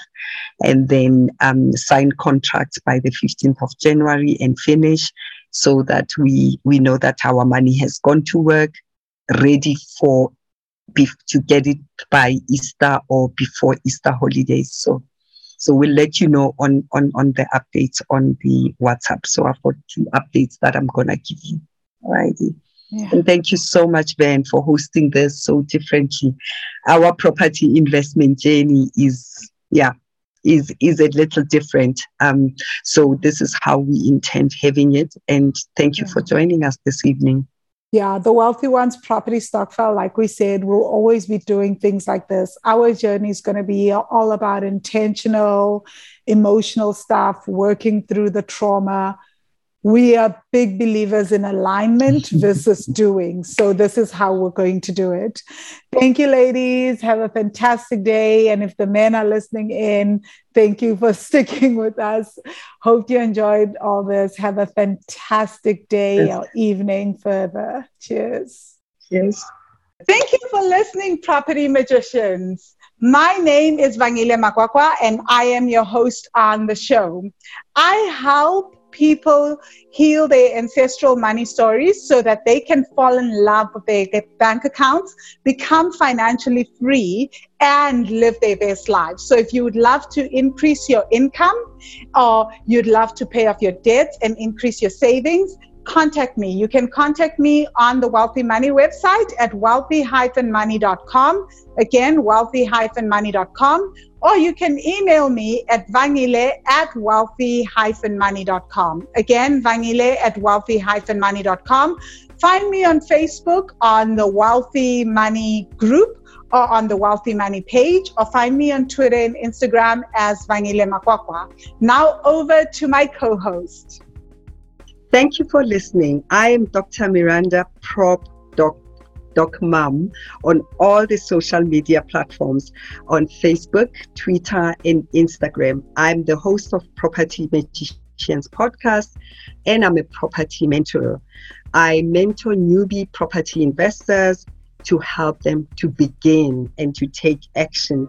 Speaker 2: and then um, sign contracts by the 15th of january and finish so that we we know that our money has gone to work ready for to get it by Easter or before Easter holidays. So, so we'll let you know on on on the updates on the WhatsApp. So I've got two updates that I'm gonna give you. Alrighty. Yeah. And thank you so much, Ben, for hosting this so differently. Our property investment journey is, yeah, is is a little different. Um, so this is how we intend having it. And thank you yeah. for joining us this evening.
Speaker 1: Yeah, the wealthy ones property Stokvel, like we said, will always be doing things like this. Our journey is going to be all about intentional, emotional stuff, working through the trauma, we are big believers in alignment versus [laughs] doing. So, this is how we're going to do it. Thank you, ladies. Have a fantastic day. And if the men are listening in, thank you for [laughs] sticking with us. Hope you enjoyed all this. Have a fantastic day yes. or evening further. Cheers.
Speaker 2: Cheers.
Speaker 1: Thank you for listening, Property Magicians. My name is Vangile Makwakwa, and I am your host on the show. I help people heal their ancestral money stories so that they can fall in love with their bank accounts, become financially free, and live their best lives. So, if you would love to increase your income or you'd love to pay off your debts and increase your savings, contact me. You can contact me on the Wealthy Money website at wealthy-money.com. Again, wealthy-money.com or you can email me at vangile at wealthy-money.com. Again, vangile at wealthy-money.com. Find me on Facebook on the Wealthy Money group or on the Wealthy Money page, or find me on Twitter and Instagram as Vangile Makwakwa. Now over to my co-host.
Speaker 2: Thank you for listening. I am Dr. Miranda Prop Doc Doc Mum on all the social media platforms on Facebook, Twitter, and Instagram. I'm the host of Property Magicians podcast and I'm a property mentor. I mentor newbie property investors to help them to begin and to take action